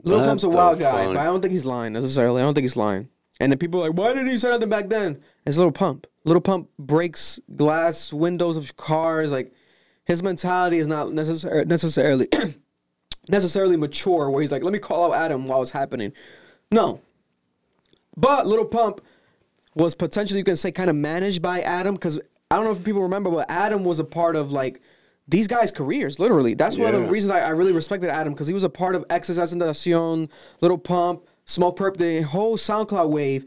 [SPEAKER 3] Lil Pump's a wild guy,
[SPEAKER 4] fuck?
[SPEAKER 3] but I don't think he's lying necessarily. I don't think he's lying. And the people are like, why didn't you say nothing back then? It's Little Pump. Little Pump breaks glass windows of cars. Like his mentality is not necessar- necessarily necessarily mature. Where he's like, let me call out Adam while it's happening. No. But Little Pump was potentially you can say kind of managed by Adam because I don't know if people remember, but Adam was a part of like these guys' careers. Literally, that's one of the reasons I, I really respected Adam because he was a part of XXXTentacion, Little Pump, Smokepurpp. The whole SoundCloud wave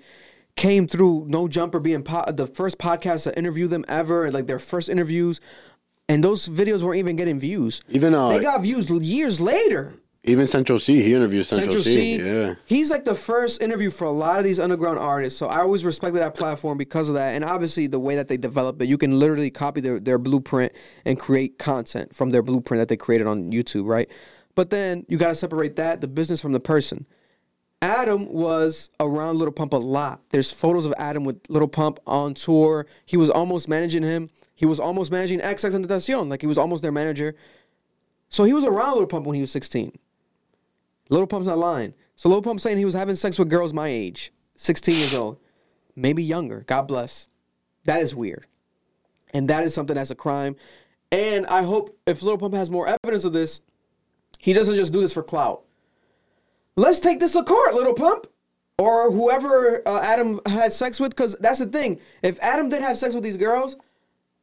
[SPEAKER 3] came through No Jumper being po- the first podcast to interview them ever, like their first interviews. And those videos weren't even getting views.
[SPEAKER 4] Even uh,
[SPEAKER 3] they got views years later.
[SPEAKER 4] Even Central Cee, he interviewed Central,
[SPEAKER 3] Central
[SPEAKER 4] Cee.
[SPEAKER 3] C.
[SPEAKER 4] Yeah.
[SPEAKER 3] He's like the first interview for a lot of these underground artists. So I always respected that platform because of that. And obviously the way that they develop it, you can literally copy their, their blueprint and create content from their blueprint that they created on YouTube, right? But then you gotta separate that, the business from the person. Adam was around Little Pump a lot. There's photos of Adam with Little Pump on tour. He was almost managing him. He was almost managing XXXTentacion. Like he was almost their manager. So he was around Little Pump when he was 16. Little Pump's not lying. So Little Pump's saying he was having sex with girls my age, 16 years old, maybe younger. God bless. That is weird. And that is something that's a crime. And I hope if Little Pump has more evidence of this, he doesn't just do this for clout. Let's take this to court, Little Pump. Or whoever uh, Adam had sex with, because that's the thing. If Adam did have sex with these girls,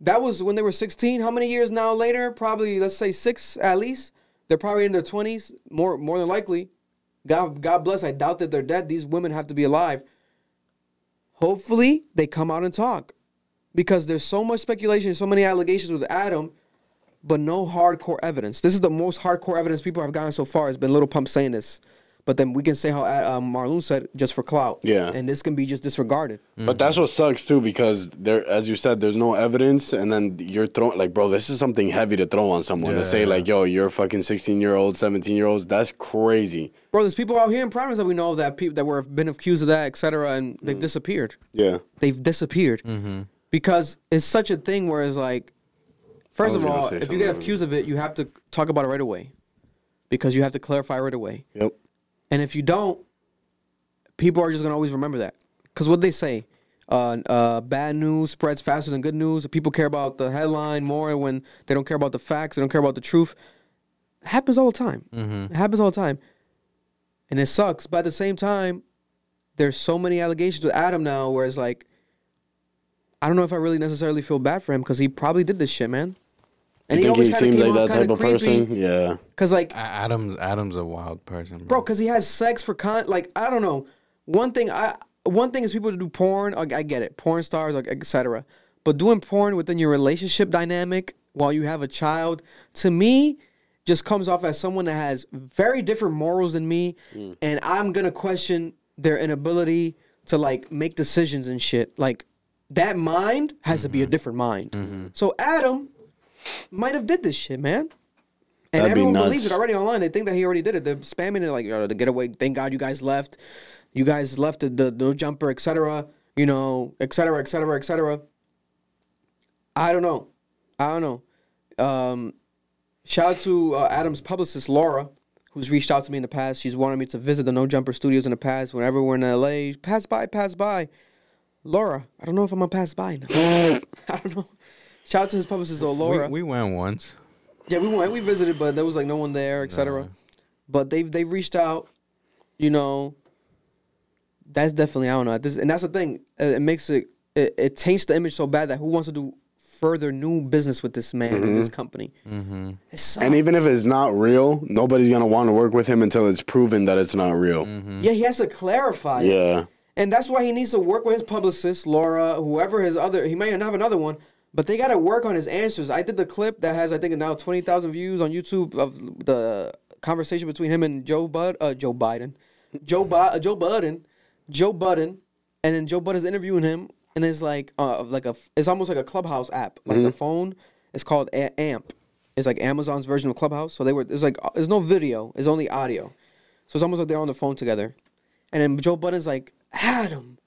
[SPEAKER 3] that was when they were 16. How many years now later? Probably, let's say six at least. They're probably in their 20s, more more than likely. God, God bless. I doubt that they're dead. These women have to be alive. Hopefully, they come out and talk, because there's so much speculation, so many allegations with Adam, but no hardcore evidence. This is the most hardcore evidence people have gotten so far. Has been Little Pump saying this, but then we can say how uh, Marloon said just for clout.
[SPEAKER 4] Yeah.
[SPEAKER 3] and this can be just disregarded.
[SPEAKER 4] But that's what sucks too, because there, as you said, there's no evidence, and then you're throwing like, bro, this is something heavy to throw on someone to say
[SPEAKER 1] Yeah.
[SPEAKER 4] like, yo, you're fucking 16 year old, 17 year olds. That's crazy.
[SPEAKER 3] Bro, there's people out here in Providence that we know that people that were been accused of that, etc., and they've disappeared.
[SPEAKER 4] Yeah.
[SPEAKER 3] They've disappeared
[SPEAKER 1] Mm-hmm.
[SPEAKER 3] because it's such a thing. Where it's like, first of all, if you get
[SPEAKER 4] something.
[SPEAKER 3] accused of it, you have to talk about it right away, because you have to clarify right away.
[SPEAKER 4] Yep.
[SPEAKER 3] And if you don't, people are just gonna always remember that. Because what they say, uh, uh, bad news spreads faster than good news. People care about the headline more when they don't care about the facts. They don't care about the truth. It happens all the time.
[SPEAKER 1] Mhm.
[SPEAKER 3] It happens all the time, and it sucks. But at the same time, there's so many allegations with Adam now, where it's like, I don't know if I really necessarily feel bad for him because he probably did this shit, man.
[SPEAKER 4] And you think he
[SPEAKER 3] kinda
[SPEAKER 4] seems like that
[SPEAKER 3] kinda
[SPEAKER 4] type of person? Yeah.
[SPEAKER 3] Cause like
[SPEAKER 1] Adam's Adam's a wild person, bro.
[SPEAKER 3] bro because he has sex for con like i don't know. One thing i one thing is people to do porn i, I get it porn stars like etc but doing porn within your relationship dynamic while you have a child to me just comes off as someone that has very different morals than me mm. and i'm gonna question their inability to like make decisions and shit. Like that mind has to be a mm-hmm. different mind. Mm-hmm. So adam might have did this shit man and
[SPEAKER 4] That'd be
[SPEAKER 3] everyone
[SPEAKER 4] nuts.
[SPEAKER 3] believes it already online. They think that he already did it. They're spamming it like, oh, the getaway. Thank God you guys left. You guys left the, the no jumper, etc. You know, etc. etc. etc. I don't know. I don't know. Um, shout out to uh, Adam's publicist Laura, who's reached out to me in the past. She's wanted me to visit the No Jumper Studios in the past. Whenever we're in LA, pass by, pass by. Laura, I don't know if I'm gonna pass by now. I don't know. Shout out to his publicist though, Laura.
[SPEAKER 1] We, we went once.
[SPEAKER 3] Yeah, we went, we visited, but there was like no one there, etc. But they've they've reached out, you know. That's definitely I don't know. This, and that's the thing. It, it makes it, it it taints the image so bad that who wants to do further new business with this man and this
[SPEAKER 4] Mhm.
[SPEAKER 3] company?
[SPEAKER 1] Mm-hmm.
[SPEAKER 4] And even if it's not real, nobody's gonna want to work with him until it's proven that it's not real.
[SPEAKER 1] Mm-hmm.
[SPEAKER 3] Yeah, he has to clarify. it.
[SPEAKER 4] Yeah.
[SPEAKER 3] And that's why he needs to work with his publicist, Laura, whoever his other. He may not have another one, but they got to work on his answers. I did the clip that has, I think, now twenty thousand views on YouTube of the conversation between him and Joe Bud, uh, Joe Biden, Joe Bi- uh, Joe Budden, Joe Budden, and then Joe Budden's interviewing him, and it's like uh like a it's almost like a Clubhouse app, like a
[SPEAKER 4] Mhm.
[SPEAKER 3] phone. It's called a- AMP. It's like Amazon's version of Clubhouse. So they were there's like there's no video, it's only audio. So it's almost like they're on the phone together. And then Joe Budden's like, Adam,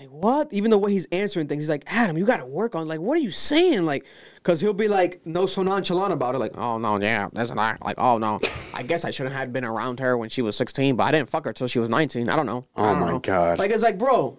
[SPEAKER 3] like what? Even the way he's answering things, he's like, Adam, you got to work on like, what are you saying? Like, cause he'll be like, no, so nonchalant about it. Like, oh no, yeah, that's not like, oh no, I guess I shouldn't have been around her when she was 16, but I didn't fuck her till she was 19. I don't know.
[SPEAKER 4] Oh
[SPEAKER 3] don't
[SPEAKER 4] my
[SPEAKER 3] know.
[SPEAKER 4] God.
[SPEAKER 3] Like it's like, bro,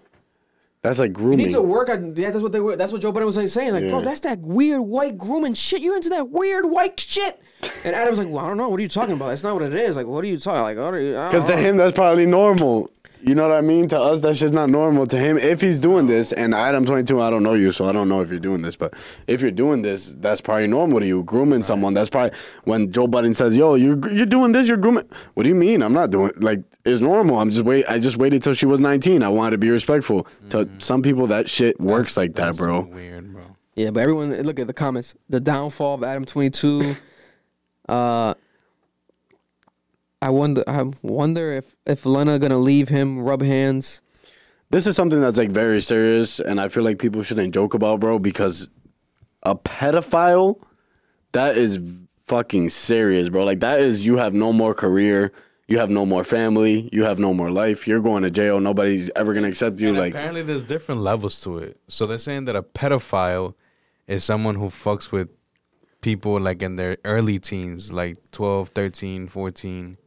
[SPEAKER 4] That's like grooming.
[SPEAKER 3] you need to work on. Yeah, that's what they were. That's what Joe Budden was like, saying. Like, bro, that's that weird white grooming shit. You're into that weird white shit. And Adam's like, well, I don't know. What are you talking about? That's not what it is. Like, what are you talking? Like, what are you?
[SPEAKER 4] Because to him, that's probably normal. You know what I mean? To us, that's just not normal. To him, if he's doing this, and Adam 22, I don't know you, so I don't know if you're doing this, but if you're doing this, that's probably normal to you. Grooming someone, that's probably when Joe Budden says, "Yo, you're you're doing this, you're grooming." What do you mean? I'm not doing like it's normal. I'm just wait. I just waited till she was 19. I wanted to be respectful. To some people, that shit works like that, bro.
[SPEAKER 1] Weird, bro.
[SPEAKER 3] Yeah, but everyone look at the comments. The downfall of Adam twenty two. uh, I wonder. I wonder if if Lena gonna leave him, rub hands.
[SPEAKER 4] This is something that's like very serious, and I feel like people shouldn't joke about, bro, because a pedophile, that is fucking serious, bro. Like that is you have no more career, you have no more family, you have no more life. You're going to jail. Nobody's ever gonna accept you.
[SPEAKER 1] And
[SPEAKER 4] like
[SPEAKER 1] apparently, there's different levels to it. So they're saying that a pedophile is someone who fucks with people like in their early teens, like 12, 13, 14.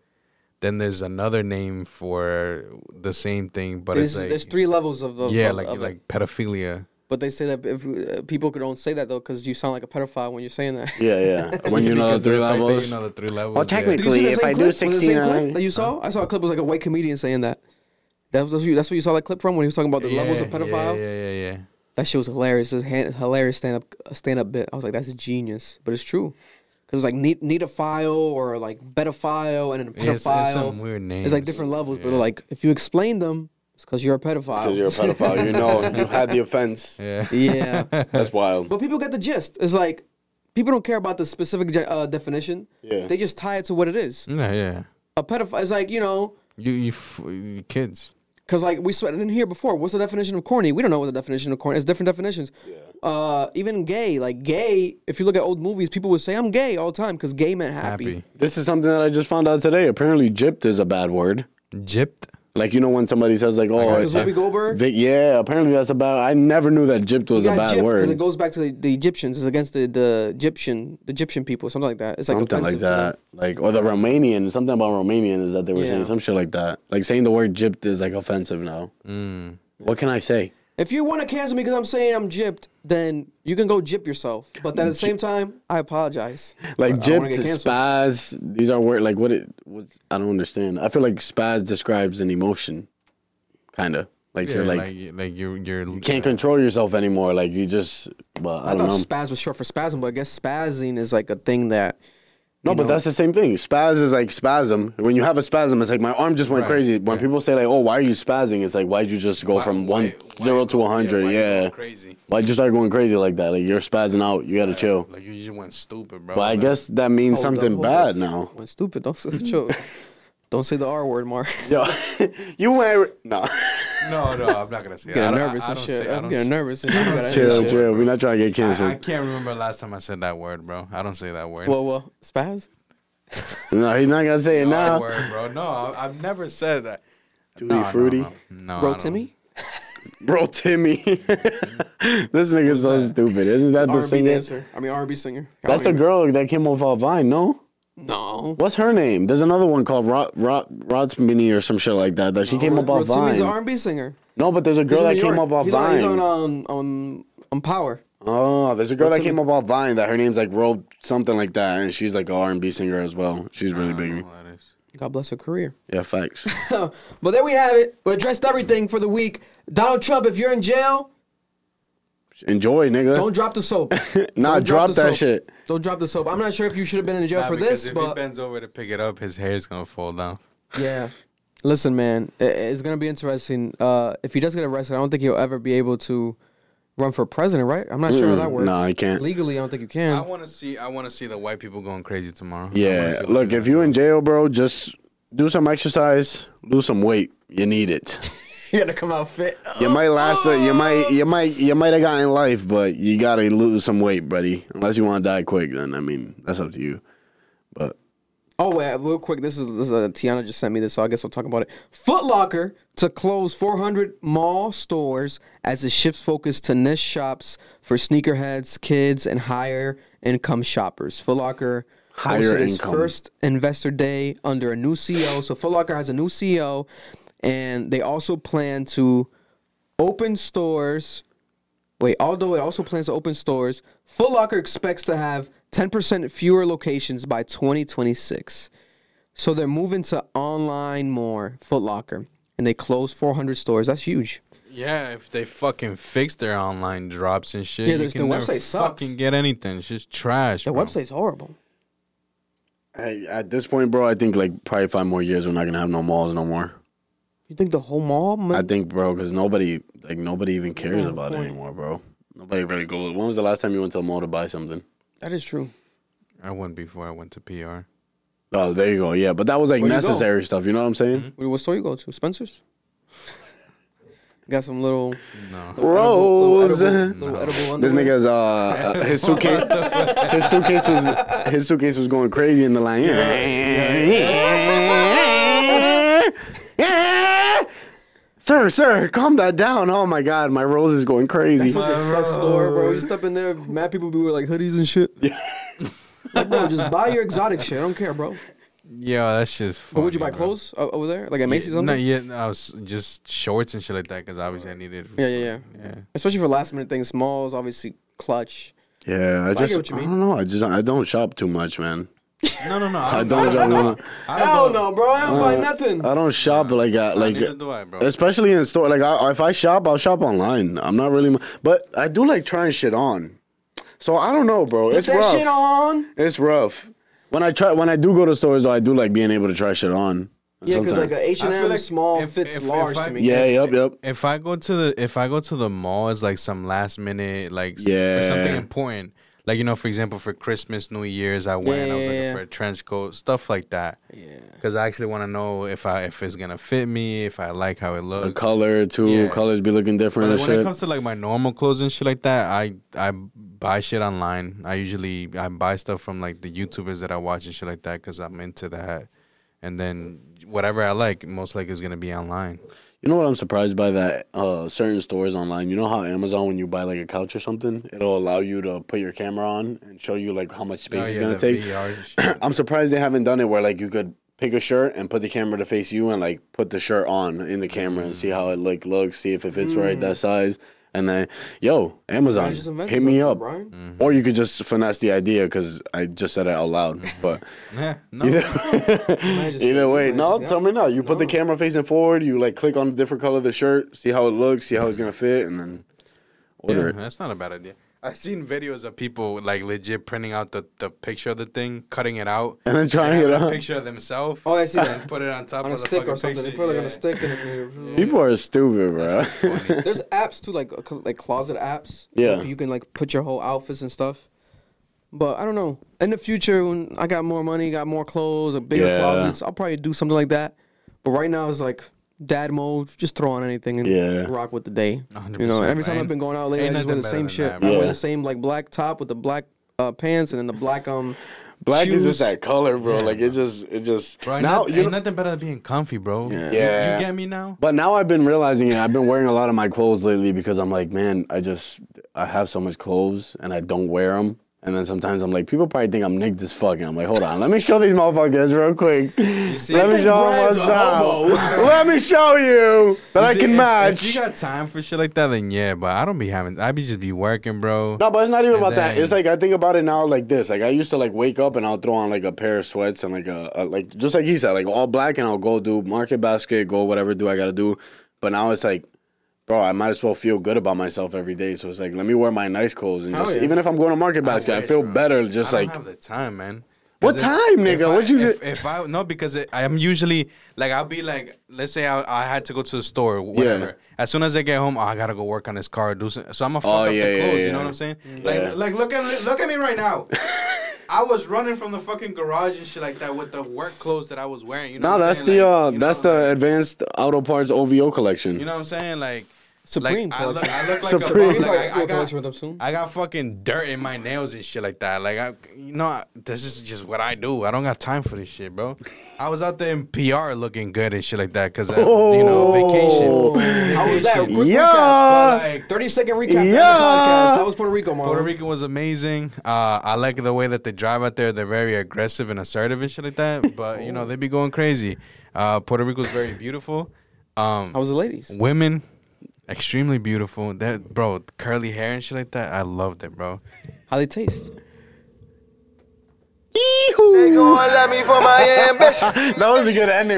[SPEAKER 1] Then there's another name for the same thing, but
[SPEAKER 3] there's,
[SPEAKER 1] it's like
[SPEAKER 3] there's three levels of, of
[SPEAKER 1] yeah,
[SPEAKER 3] of-
[SPEAKER 1] like
[SPEAKER 3] of it.
[SPEAKER 1] like pedophilia.
[SPEAKER 3] But they say that if uh, people could don't say that though, because you sound like a pedophile when you're saying that.
[SPEAKER 4] Yeah, yeah. When you know the
[SPEAKER 1] Because
[SPEAKER 4] three
[SPEAKER 1] if I
[SPEAKER 4] levels.
[SPEAKER 1] You know the three levels.
[SPEAKER 4] Well, technically,
[SPEAKER 3] Did you see
[SPEAKER 4] if
[SPEAKER 3] the
[SPEAKER 4] I
[SPEAKER 3] same
[SPEAKER 4] do
[SPEAKER 3] clip? Was it the
[SPEAKER 4] 16, I-
[SPEAKER 3] clip that you saw? I saw a clip it was like a white comedian saying that. That was that's what you- that's what you saw that clip from when he was talking about the levels of pedophile.
[SPEAKER 1] Yeah, yeah, yeah, yeah.
[SPEAKER 3] That shit was hilarious. It was a hilarious stand up stand up bit. I was like, that's genius, but it's true. Cause it's like need neetophile or like bedophile and then a
[SPEAKER 1] Yeah, it's-
[SPEAKER 3] pedophile.
[SPEAKER 1] it's some weird
[SPEAKER 3] It's like different levels, but like if you explain them, it's because you're a pedophile.
[SPEAKER 4] Because you're a pedophile, you know you had the offense.
[SPEAKER 1] Yeah,
[SPEAKER 3] Yeah.
[SPEAKER 4] That's wild.
[SPEAKER 3] But people get the gist. It's like people don't care about the specific uh, definition.
[SPEAKER 4] Yeah.
[SPEAKER 3] They just tie it to what it is.
[SPEAKER 1] Yeah, yeah.
[SPEAKER 3] A pedophile is like you know,
[SPEAKER 1] You you, f- you kids.
[SPEAKER 3] Because like we sweat in here before. What's the definition of corny? We don't know what the definition of corny. It's different definitions. Uh, even gay, like gay. If you look at old movies, people would say I'm gay all the time because gay meant happy.
[SPEAKER 4] This is something that I just found out today. Apparently, gypped is a bad word.
[SPEAKER 1] Gypped?
[SPEAKER 4] Like you know when somebody says like, "Oh,
[SPEAKER 3] Like
[SPEAKER 4] uh,
[SPEAKER 3] Whoopi Goldberg?
[SPEAKER 4] Vic- yeah." Apparently, that's about. I never knew that gypped was a bad
[SPEAKER 3] because
[SPEAKER 4] word.
[SPEAKER 3] it goes back to the, the Egyptians. It's against the, the Egyptian the Egyptian people, something like that. It's like
[SPEAKER 4] something like
[SPEAKER 3] offensive to them.
[SPEAKER 4] that. Like or the Romanian, something about Romanian is that they were
[SPEAKER 3] Yeah.
[SPEAKER 4] saying some shit like that. Like saying the word gypped is like offensive now.
[SPEAKER 1] Mm.
[SPEAKER 4] What can I say?
[SPEAKER 3] If you want to cancel me because I'm saying I'm gypped, then you can go gyp yourself. But at the same time, I apologize.
[SPEAKER 4] Like
[SPEAKER 3] But I don't wanna
[SPEAKER 4] gypped,
[SPEAKER 3] get canceled.
[SPEAKER 4] spaz. These are words like what it. What, I don't understand. I feel like spaz describes an emotion, kind of like
[SPEAKER 1] Yeah,
[SPEAKER 4] you're like,
[SPEAKER 1] like like you're you're
[SPEAKER 4] you can't control yourself anymore. Like you just. Well, I,
[SPEAKER 3] I,
[SPEAKER 4] don't
[SPEAKER 3] thought
[SPEAKER 4] know.
[SPEAKER 3] spaz was short for spasm, but I guess spazzing is like a thing that.
[SPEAKER 4] No,
[SPEAKER 3] you
[SPEAKER 4] but
[SPEAKER 3] know-
[SPEAKER 4] that's the same thing. Spaz is like spasm. When you have a spasm, it's like my arm just went
[SPEAKER 1] Right,
[SPEAKER 4] crazy. When people say like, "Oh, why are you spazzing?" It's like, why'd you just go
[SPEAKER 1] Why-
[SPEAKER 4] from
[SPEAKER 1] why-
[SPEAKER 4] one zero to a hundred?
[SPEAKER 1] why you
[SPEAKER 4] Yeah,
[SPEAKER 1] going crazy?
[SPEAKER 4] Why'd you start going crazy like that? Like you're spazzing out. You gotta chill.
[SPEAKER 1] like you just went stupid, bro.
[SPEAKER 4] But I guess that means
[SPEAKER 3] Hold
[SPEAKER 4] something
[SPEAKER 3] hold
[SPEAKER 4] bad
[SPEAKER 3] up.
[SPEAKER 4] now.
[SPEAKER 3] Went stupid. Don't chill. Don't say the R word, Mark.
[SPEAKER 4] Yo, you went no.
[SPEAKER 1] No, no, I'm not gonna say.
[SPEAKER 3] Getting.
[SPEAKER 1] I don't-
[SPEAKER 3] nervous
[SPEAKER 1] I, I
[SPEAKER 3] and
[SPEAKER 1] don't
[SPEAKER 3] shit.
[SPEAKER 1] Say, I
[SPEAKER 3] I'm getting
[SPEAKER 1] say-
[SPEAKER 3] nervous and
[SPEAKER 1] I
[SPEAKER 3] you
[SPEAKER 1] don't
[SPEAKER 3] gotta
[SPEAKER 1] say
[SPEAKER 3] end
[SPEAKER 4] chill, chill. We're not trying to get
[SPEAKER 1] I, I can't remember the last time I said that word, bro. I don't say that word.
[SPEAKER 3] Well, well, spaz.
[SPEAKER 4] No, he's not gonna say it
[SPEAKER 1] No
[SPEAKER 4] now.
[SPEAKER 1] word, bro. No, I- I've never said that.
[SPEAKER 4] Tutti
[SPEAKER 1] No, no,
[SPEAKER 4] fruity.
[SPEAKER 1] no, no, I
[SPEAKER 3] Bro. Timmy.
[SPEAKER 4] Bro, Timmy. this nigga's so stupid. Isn't that the
[SPEAKER 3] R&B
[SPEAKER 4] singer?
[SPEAKER 3] dancer. I mean R&B singer.
[SPEAKER 4] That's the girl that came off of Vine, no?
[SPEAKER 3] No.
[SPEAKER 4] What's her name? There's another one called Rod Rod Rodsmini or some shit like that. That she came up
[SPEAKER 3] Bro,
[SPEAKER 4] off
[SPEAKER 3] Timmy's an
[SPEAKER 4] Vine.
[SPEAKER 3] R&B singer.
[SPEAKER 4] No, but there's a girl that
[SPEAKER 3] New
[SPEAKER 4] came up off
[SPEAKER 3] he's On, he's on um on on Power.
[SPEAKER 4] Oh, there's a girl that came
[SPEAKER 3] her-
[SPEAKER 4] up off Vine that her name's like Ro something like that, and she's like an R&B singer as well. She's really big.
[SPEAKER 3] God bless her career.
[SPEAKER 4] Yeah, facts.
[SPEAKER 3] But there we have it. We addressed everything for the week. Donald Trump, if you're in jail,
[SPEAKER 4] Enjoy, nigga.
[SPEAKER 3] don't drop the soap.
[SPEAKER 4] nah,
[SPEAKER 3] Don't
[SPEAKER 4] drop
[SPEAKER 3] the
[SPEAKER 4] that
[SPEAKER 3] soap.
[SPEAKER 4] shit.
[SPEAKER 3] Don't drop the soap. I'm not sure if you should have been in jail
[SPEAKER 1] Nah,
[SPEAKER 3] for
[SPEAKER 1] because
[SPEAKER 3] this,
[SPEAKER 1] if he
[SPEAKER 3] but
[SPEAKER 1] bends over to pick it up, his hair's gonna fall down.
[SPEAKER 3] yeah. Listen, man, i- it's gonna be interesting. Uh, if he does get arrested, I don't think he'll ever be able to run for president, right? I'm not sure how that works.
[SPEAKER 4] nah, he can't.
[SPEAKER 3] Legally, I don't think you can.
[SPEAKER 1] I
[SPEAKER 3] can.
[SPEAKER 1] want to see. I want to see the white people going crazy tomorrow. I wanna
[SPEAKER 4] Yeah,
[SPEAKER 1] see
[SPEAKER 4] look, if you're in jail, bro, just do some exercise, lose some weight. You need it.
[SPEAKER 3] you gotta come out fit.
[SPEAKER 4] You might last. A, you might. You might. You might have gotten life, but you gotta lose some weight, buddy. Unless you want to die quick, then I mean that's up to you. But
[SPEAKER 3] Oh wait, real quick. This is, this is uh, Tiana just sent me this, so I guess I'll talk about it. Foot Locker to close 400 mall stores as it shifts focus to niche shops for sneakerheads, kids, and higher income shoppers. Foot Locker
[SPEAKER 4] Higher
[SPEAKER 3] hosted its
[SPEAKER 4] income.
[SPEAKER 3] first investor day under a new CEO. So Foot Locker has a new CEO, and they also plan to open stores. Wait, although it also plans to open stores, Foot Locker expects to have 10% fewer locations by 2026. So they're moving to online more, Foot Locker, and they closed 400 stores. That's huge.
[SPEAKER 1] Yeah, if they fucking fix their online drops and shit,
[SPEAKER 3] Yeah,
[SPEAKER 1] you
[SPEAKER 3] there's-
[SPEAKER 1] can
[SPEAKER 3] the
[SPEAKER 1] never
[SPEAKER 3] website sucks.
[SPEAKER 1] fucking get anything. It's just trash.
[SPEAKER 3] The
[SPEAKER 1] bro.
[SPEAKER 3] website's horrible.
[SPEAKER 4] hey, at this point, bro, I think like probably five more years, we're not gonna have no malls no more.
[SPEAKER 3] You think the whole mall?
[SPEAKER 4] I think, bro, because nobody like nobody even cares
[SPEAKER 3] Yeah,
[SPEAKER 4] about it
[SPEAKER 3] point.
[SPEAKER 4] anymore, bro. Nobody really goes. When was the last time you went to the mall to buy something?
[SPEAKER 3] That is true.
[SPEAKER 1] I went before I went to PR.
[SPEAKER 4] Oh, there you go. Yeah, but that was like
[SPEAKER 3] Where'd you go?
[SPEAKER 4] necessary stuff. You know what I'm saying?
[SPEAKER 3] Wait, What store you go to? Spencer's? Got some little.
[SPEAKER 1] No.
[SPEAKER 4] Rose.
[SPEAKER 3] Little edible
[SPEAKER 4] This
[SPEAKER 3] underwear?
[SPEAKER 4] nigga's uh, his suitcase. his suitcase was his suitcase was going crazy in the line. Sir, sir, calm that down. Oh my god, my rose is going crazy.
[SPEAKER 3] That's such a sus store, bro. You step in there, mad people be wearing like hoodies and shit. like, bro, just buy your exotic shit. I don't care, bro.
[SPEAKER 1] Yeah, that's just.
[SPEAKER 3] But would you buy
[SPEAKER 1] bro.
[SPEAKER 3] clothes o- over there, like at Macy's?
[SPEAKER 1] Yeah,
[SPEAKER 3] or
[SPEAKER 1] no,
[SPEAKER 3] something?
[SPEAKER 1] yeah, I was just shorts and shit like that because obviously I needed.
[SPEAKER 3] Yeah, yeah, yeah,
[SPEAKER 1] Yeah.
[SPEAKER 3] Especially for last minute things. Smalls, obviously, clutch.
[SPEAKER 4] Yeah, I
[SPEAKER 3] I
[SPEAKER 4] just
[SPEAKER 3] get what you
[SPEAKER 4] I
[SPEAKER 3] mean.
[SPEAKER 4] don't know. I just I don't shop too much, man.
[SPEAKER 1] No, no, no.
[SPEAKER 4] I don't shop. no.
[SPEAKER 3] Hell no, bro. I don't buy
[SPEAKER 4] Uh,
[SPEAKER 3] nothing.
[SPEAKER 4] I don't shop like uh, like
[SPEAKER 1] neither do I, bro.
[SPEAKER 4] especially in store. Like I, if I shop, I'll shop online. I'm not really, but I do like trying shit on. So I don't know, bro.
[SPEAKER 3] Put
[SPEAKER 4] it's
[SPEAKER 3] that
[SPEAKER 4] rough.
[SPEAKER 3] shit on.
[SPEAKER 4] It's rough. When I try, when I do go to stores, though, I do like being able to try shit on.
[SPEAKER 3] Yeah, because like
[SPEAKER 4] Sometimes.
[SPEAKER 3] a H and
[SPEAKER 1] I feel
[SPEAKER 3] M
[SPEAKER 1] like
[SPEAKER 3] small
[SPEAKER 1] if-
[SPEAKER 3] fits
[SPEAKER 1] if-
[SPEAKER 3] large
[SPEAKER 1] if I-
[SPEAKER 3] to me.
[SPEAKER 4] Yeah, yep, yep.
[SPEAKER 1] If I go to the if I go to the mall it's like some last minute like
[SPEAKER 4] Yeah.
[SPEAKER 1] something important, like you know, for example, for Christmas, New Year's, I went. I was
[SPEAKER 3] Yeah,
[SPEAKER 1] looking
[SPEAKER 3] yeah,
[SPEAKER 1] for a trench coat, stuff like that.
[SPEAKER 3] Yeah.
[SPEAKER 1] Because I actually want to know if I if it's gonna fit me, if I like how it looks.
[SPEAKER 4] The color too.
[SPEAKER 1] Yeah.
[SPEAKER 4] Colors be looking different
[SPEAKER 1] But
[SPEAKER 4] and
[SPEAKER 1] when it comes to like my normal clothes and shit like that, I I buy shit online. I usually I buy stuff from like the YouTubers that I watch and shit like that because I'm into that. And then whatever I like, most likely is gonna be online.
[SPEAKER 4] You know what I'm surprised by that uh certain stores online. You know how Amazon when you buy like a couch or something, it'll allow you to put your camera on and show you like how much space
[SPEAKER 1] Oh,
[SPEAKER 4] it's
[SPEAKER 1] yeah,
[SPEAKER 4] gonna take. I'm surprised they haven't done it where like you could pick a shirt and put the camera to face you and like put the shirt on in the camera and see how it like looks, see if it fits right that size. And then, yo, Amazon,
[SPEAKER 3] just
[SPEAKER 4] hit me up.
[SPEAKER 1] Mm-hmm.
[SPEAKER 4] Or you could just finesse the idea because I just said it out loud. But
[SPEAKER 1] Yeah, no.
[SPEAKER 4] either, either way, no,
[SPEAKER 3] just-
[SPEAKER 4] tell me now. You put the camera facing forward, you like click on the different color of the shirt, see how it looks, see how it's gonna fit, and then order
[SPEAKER 1] Yeah,
[SPEAKER 4] it.
[SPEAKER 1] that's not a bad idea. I've seen videos of people like legit printing out the, the picture of the thing, cutting it out,
[SPEAKER 4] And then trying
[SPEAKER 1] have
[SPEAKER 4] it
[SPEAKER 1] a. Picture of themselves.
[SPEAKER 3] Oh, I see that.
[SPEAKER 1] and put it on top
[SPEAKER 3] on a
[SPEAKER 1] of the
[SPEAKER 3] stick or something. They
[SPEAKER 1] picture.
[SPEAKER 3] put it like on a stick and it,
[SPEAKER 4] People are stupid, bro.
[SPEAKER 3] There's apps too, like like closet apps.
[SPEAKER 4] Yeah.
[SPEAKER 3] Like, you can like put your whole outfits and stuff. But I don't know. In the future, when I got more money, got more clothes, or bigger
[SPEAKER 4] Yeah.
[SPEAKER 3] closets, I'll probably do something like that. But right now, it's like dad mode. Just throw on anything and
[SPEAKER 4] Yeah.
[SPEAKER 3] rock with the day. You know, every time
[SPEAKER 1] man.
[SPEAKER 3] I've been going out lately, I
[SPEAKER 1] Ain't
[SPEAKER 3] just wear the same
[SPEAKER 1] better
[SPEAKER 3] shit.
[SPEAKER 1] than that,
[SPEAKER 3] I wear
[SPEAKER 4] bro.
[SPEAKER 3] the same like black top with the black uh, pants and then the black um.
[SPEAKER 4] Black is
[SPEAKER 3] shoes.
[SPEAKER 4] just that color, bro. Like it just, it just.
[SPEAKER 1] Bro, ain't,
[SPEAKER 4] now
[SPEAKER 1] nothing,
[SPEAKER 4] you
[SPEAKER 1] ain't
[SPEAKER 4] know,
[SPEAKER 1] nothing better than being comfy, bro.
[SPEAKER 4] Yeah.
[SPEAKER 1] You-
[SPEAKER 4] Yeah.
[SPEAKER 1] You, get me now?
[SPEAKER 4] But now I've been realizing it. I've been wearing a lot of my clothes lately because I'm like, man, I just I have so much clothes and I don't wear them. And then sometimes I'm like, people probably think I'm nicked as fuck. And I'm like, hold on, let me show these motherfuckers real quick.
[SPEAKER 1] see-
[SPEAKER 4] let me show them what's up. let me show you that
[SPEAKER 1] You
[SPEAKER 4] I
[SPEAKER 1] see,
[SPEAKER 4] can
[SPEAKER 1] if-
[SPEAKER 4] match.
[SPEAKER 1] If you got time for shit like that, then yeah. But I don't be having. I be just be working, bro.
[SPEAKER 4] No, but it's not even about that. It's like I think about it now like this. Like I used to like wake up and I'll throw on like a pair of sweats and like a, a like just like he said, like all black and I'll go do market basket, go whatever do I gotta do. But now it's like, bro, I might as well feel good about myself every day. So it's like let me wear my nice clothes and
[SPEAKER 1] Hell
[SPEAKER 4] just
[SPEAKER 1] yeah.
[SPEAKER 4] even if I'm going to market basket, I,
[SPEAKER 1] wish,
[SPEAKER 4] feel
[SPEAKER 1] bro.
[SPEAKER 4] better just
[SPEAKER 1] I
[SPEAKER 4] like
[SPEAKER 1] don't have the time, man.
[SPEAKER 4] What
[SPEAKER 1] 'Cause if-
[SPEAKER 4] time,
[SPEAKER 1] if
[SPEAKER 4] nigga? What you
[SPEAKER 1] if,
[SPEAKER 4] ju-
[SPEAKER 1] if I no because it, I'm usually like I'll be like let's say I, I had to go to the store whatever. As soon as I get home, oh, I gotta go work on this car. Do some, so I'm gonna fuck
[SPEAKER 4] Oh,
[SPEAKER 1] up
[SPEAKER 4] yeah,
[SPEAKER 1] the
[SPEAKER 4] yeah,
[SPEAKER 1] clothes.
[SPEAKER 4] yeah.
[SPEAKER 1] You know what I'm saying?
[SPEAKER 4] Yeah.
[SPEAKER 1] Like like look at look at me right now. I was running from the fucking garage and shit like that with the work clothes that I was wearing. You know,
[SPEAKER 4] No,
[SPEAKER 1] what
[SPEAKER 4] that's
[SPEAKER 1] saying?
[SPEAKER 4] the
[SPEAKER 1] Like,
[SPEAKER 4] uh,
[SPEAKER 1] you know,
[SPEAKER 4] that's the advanced auto parts OVO collection.
[SPEAKER 1] You know what I'm saying? Like
[SPEAKER 3] Supreme
[SPEAKER 1] Like, I look,
[SPEAKER 3] collection.
[SPEAKER 1] I look like
[SPEAKER 4] Supreme.
[SPEAKER 1] a bum. Like, I, I got,
[SPEAKER 3] collection with them soon.
[SPEAKER 1] I got fucking dirt in my nails and shit like that. Like I, you know, I, this is just what I do. I don't got time for this shit, bro. I was out there in PR looking good and shit like that because you know vacation.
[SPEAKER 3] How was that? Quick
[SPEAKER 4] Yeah.
[SPEAKER 3] recap. Like, 30 second recap. Yeah.
[SPEAKER 4] Yeah.
[SPEAKER 3] Podcast. How was Puerto Rico, Marlon?
[SPEAKER 1] Puerto Rico was amazing. Uh, I like the way that they drive out there. They're very aggressive and assertive and shit like that. But you know, they be going crazy. Uh, Puerto Rico's very beautiful. Um,
[SPEAKER 3] How was the ladies?
[SPEAKER 1] women, extremely beautiful. That bro, curly hair and shit like that. I loved it, bro.
[SPEAKER 3] How they taste?
[SPEAKER 2] They gon' love me for my ambition.
[SPEAKER 4] that was a good ending.